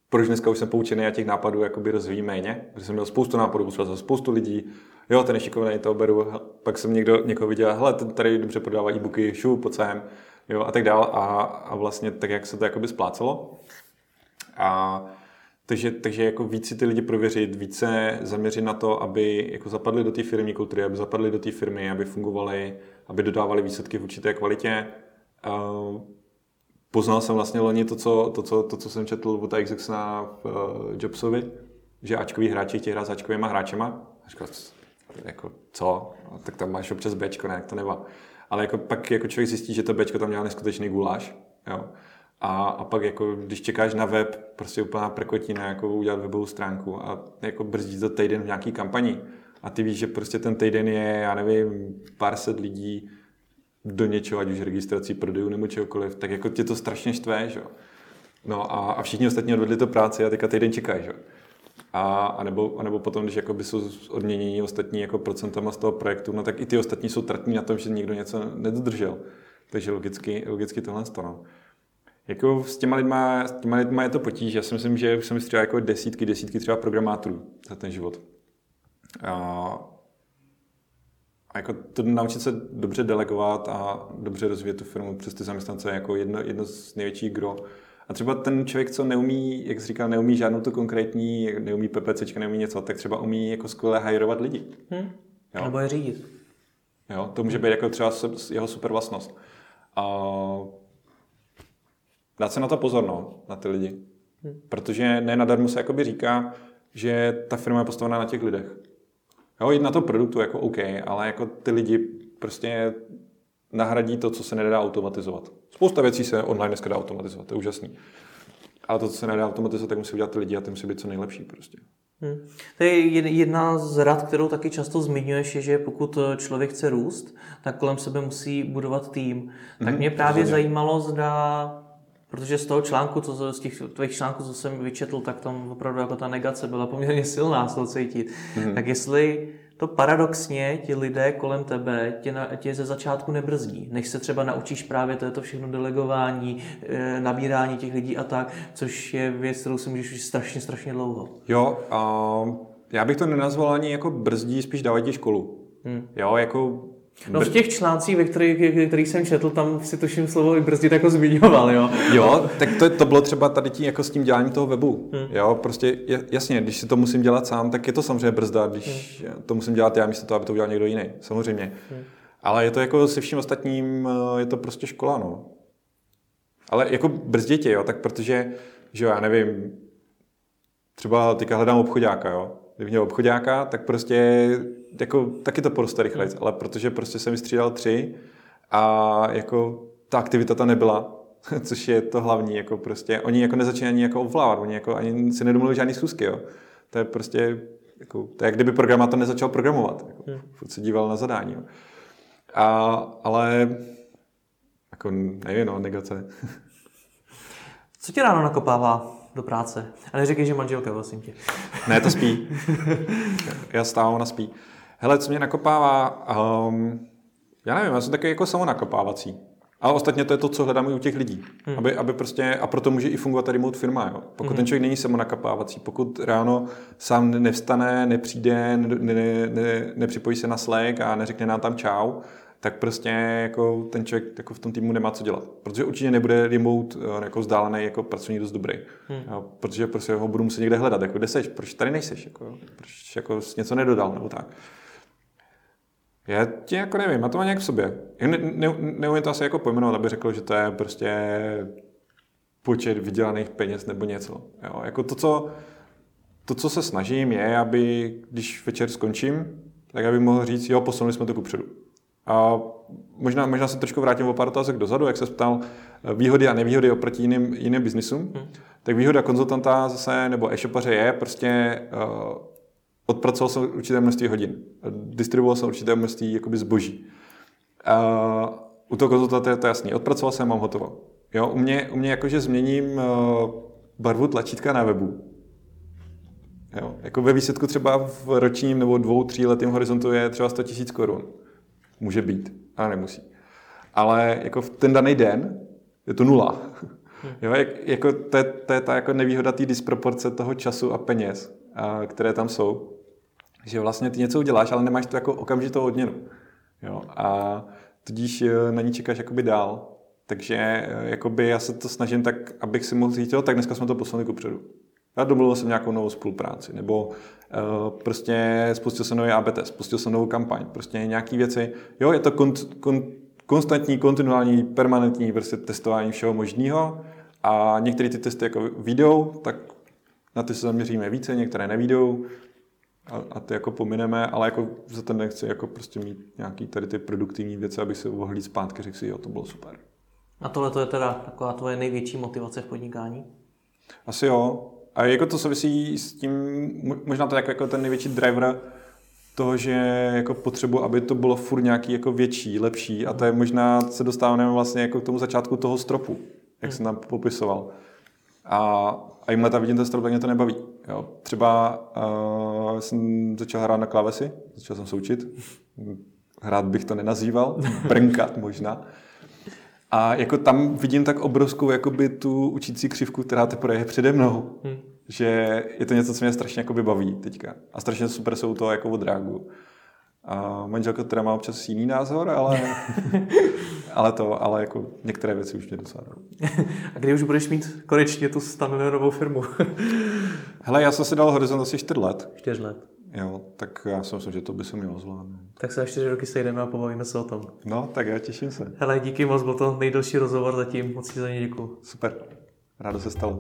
Speaker 2: proč dneska už jsem poučený a těch nápadů jakoby rozvíjí méně, protože jsem měl spoustu nápadů, poslal spoustu lidí, jo, ten je šikovný, to beru, pak jsem někdo, někoho viděl, hele, ten tady dobře prodává e-booky, šu, pojď sem, jo, a tak dál a, a vlastně tak, jak se to jakoby splácelo. A takže, takže jako víc si ty lidi prověřit, více zaměřit na to, aby jako zapadli do té firmy kultury, aby zapadli do té firmy, aby fungovali, aby dodávali výsledky v určité kvalitě. Poznal jsem vlastně loni to, co, to, co, to, co jsem četl od Xbox na uh, Jobsovi, že Ačkoví hráči chtějí hrát s Ačkovýma hráčema. A říkal, jako, co? No, tak tam máš občas Bčko, ne, to nemá. Ale jako, pak jako člověk zjistí, že to Bčko tam dělá neskutečný guláš. Jo. A, a pak jako, když čekáš na web, prostě úplná prkotina, jako udělat webovou stránku a jako brzdí to týden v nějaký kampani. A ty víš, že prostě ten týden je, já nevím, pár set lidí do něčeho, ať už registrací prodejů nebo čehokoliv, tak jako tě to strašně štve, že? No a, a všichni ostatní odvedli to práci a teďka týden čekají, že? A, a, nebo, a nebo potom, když jakoby jsou odměnění ostatní jako procentama z toho projektu, no tak i ty ostatní jsou tratní na tom, že někdo něco nedodržel. Takže logicky, logicky tohle stano. Jako s těma, lidma, s těma lidma je to potíž. Já si myslím, že už jsem vystřelil jako desítky, desítky třeba programátorů za ten život. A, a jako to naučit se dobře delegovat a dobře rozvíjet tu firmu přes ty zaměstnance jako jedno, jedno z největších gro. A třeba ten člověk, co neumí, jak jsi říkal, neumí žádnou tu konkrétní, neumí PPC, neumí něco, tak třeba umí jako skvěle hajrovat lidi.
Speaker 1: Hmm. Jo? Nebo je řídit.
Speaker 2: Jo, to může být jako třeba jeho super vlastnost. A dát se na to pozor, no, na ty lidi. Hmm. Protože ne nadarmo se jakoby říká, že ta firma je postavená na těch lidech. Jo, jít na to produktu jako OK, ale jako ty lidi prostě nahradí to, co se nedá automatizovat. Spousta věcí se online dneska dá automatizovat, to je úžasný. Ale to, co se nedá automatizovat, tak musí udělat ty lidi a ty musí být co nejlepší prostě.
Speaker 1: Hmm. To je jedna z rad, kterou taky často zmiňuješ, je, že pokud člověk chce růst, tak kolem sebe musí budovat tým. Tak hmm, mě právě rozhodně. zajímalo, zda Protože z toho článku, co, z těch tvých článků, co jsem vyčetl, tak tam opravdu jako ta negace byla poměrně silná z toho cítit. Mm-hmm. Tak jestli to paradoxně ti lidé kolem tebe tě, na, tě ze začátku nebrzdí, než se třeba naučíš právě to všechno delegování, e, nabírání těch lidí a tak, což je věc, kterou si můžeš už strašně, strašně dlouho.
Speaker 2: Jo, a já bych to nenazval ani jako brzdí, spíš dávají ti školu. Hmm. Jo, jako
Speaker 1: No v těch článcích, ve kterých, kterých jsem četl, tam si tuším slovo i brzdit jako zmiňoval, jo.
Speaker 2: Jo, tak to, to bylo třeba tady tí, jako s tím děláním toho webu. Hmm. Jo, prostě jasně, když si to musím dělat sám, tak je to samozřejmě brzda, když hmm. to musím dělat já místo toho, aby to udělal někdo jiný, samozřejmě. Hmm. Ale je to jako se vším ostatním, je to prostě škola, no. Ale jako brzditě, jo, tak protože, že jo, já nevím, třeba teďka hledám obchodáka, jo. Kdybych měl obchodáka, tak prostě jako, taky to poroste rychleji, ale protože prostě jsem vystřídal tři a jako ta aktivita ta nebyla, což je to hlavní, jako prostě, oni jako nezačínají ani jako ovládat, oni jako ani si nedomluvili žádný schůzky, jo. To je prostě, jako, to je jak kdyby programátor nezačal programovat, jako, hmm. furt se díval na zadání, jo. A, ale, jako nevím, no, negace.
Speaker 1: Co tě ráno nakopává do práce? A neříkej, že manželka, prosím tě.
Speaker 2: ne, to spí. Já stávám, ona spí. Hele, co mě nakopává, um, já nevím, já jsem takový jako samonakopávací. A ostatně to je to, co hledám i u těch lidí. Hmm. Aby, aby prostě, a proto může i fungovat ta remote firma. Jo. Pokud hmm. ten člověk není samonakapávací, pokud ráno sám nevstane, nepřijde, ne, ne, ne, nepřipojí se na Slack a neřekne nám tam čau, tak prostě jako ten člověk jako v tom týmu nemá co dělat. Protože určitě nebude remote eh, jako vzdálený jako pracovník dost dobrý. Hmm. Jo, protože prostě ho budu muset někde hledat. Jako, kde seš? Proč tady nejseš? Jako, proč jako něco nedodal nebo tak. Já tě jako nevím, já to má nějak v sobě. Ne, ne, neumím to asi jako pojmenovat, aby řekl, že to je prostě počet vydělaných peněz nebo něco. Jo, jako to, co, to, co se snažím, je, aby když večer skončím, tak aby mohl říct, jo, posunuli jsme to kupředu. A možná, možná se trošku vrátím o pár otázek dozadu, jak se ptal výhody a nevýhody oproti jiným, jiným biznisům. Hmm. Tak výhoda konzultanta zase, nebo e-shopaře je prostě uh, odpracoval jsem určité množství hodin. Distribuoval jsem určité množství jakoby zboží. Uh, u toho konzultanta je to jasný. Odpracoval jsem, mám hotovo. Jo, u mě, u mě jakože změním uh, barvu tlačítka na webu. Jo, jako ve výsledku třeba v ročním nebo dvou, tří letým horizontu je třeba 100 000 korun. Může být, ale nemusí. Ale jako v ten daný den je to nula. Hmm. Jo, jak, jako to, je, to je ta jako nevýhoda té disproporce toho času a peněz, a, které tam jsou. Že vlastně ty něco uděláš, ale nemáš to jako okamžitou odměnu. Jo, a tudíž e, na ní čekáš jakoby dál. Takže e, jakoby já se to snažím tak, abych si mohl říct, jo, tak dneska jsme to poslali kupředu. Já domluvil jsem nějakou novou spolupráci, nebo uh, prostě spustil jsem nový ABT, spustil jsem novou kampaň, prostě nějaké věci. Jo, je to kont, kont, konstantní, kontinuální, permanentní prostě testování všeho možného a některé ty testy jako vyjdou, tak na ty se zaměříme více, některé nevídou a, a ty jako pomineme, ale jako za ten nechci jako prostě mít nějaký tady ty produktivní věci, aby se mohl zpátky, řekl si, jo, to bylo super.
Speaker 1: A tohle to je teda taková tvoje největší motivace v podnikání?
Speaker 2: Asi jo. A jako to souvisí s tím, možná to je jako, jako ten největší driver toho, že jako potřebu, aby to bylo furt nějaký jako větší, lepší a to je možná, se dostáváme vlastně jako k tomu začátku toho stropu, jak hmm. jsem tam popisoval. A, a jim leta vidím ten strop, tak mě to nebaví. Jo. Třeba uh, jsem začal hrát na klávesi, začal jsem se učit. Hrát bych to nenazýval, brnkat možná. A jako tam vidím tak obrovskou jakoby tu učící křivku, která teprve je přede mnou. Hmm. Že je to něco, co mě strašně jakoby baví teďka. A strašně super jsou to jako od reagu. A manželka teda má občas jiný názor, ale, ale to, ale jako některé věci už mě dosáhnou.
Speaker 1: A kdy už budeš mít konečně tu novou firmu?
Speaker 2: Hele, já jsem si dal horizont asi 4 let.
Speaker 1: 4 let.
Speaker 2: Jo, tak já si myslím, že to by se mělo zvládnout.
Speaker 1: Tak se ještě roky sejdeme a pobavíme se o tom.
Speaker 2: No, tak já těším se.
Speaker 1: Hele, díky moc, byl to nejdelší rozhovor zatím, moc ti za ně děkuji.
Speaker 2: Super, rádo se stalo.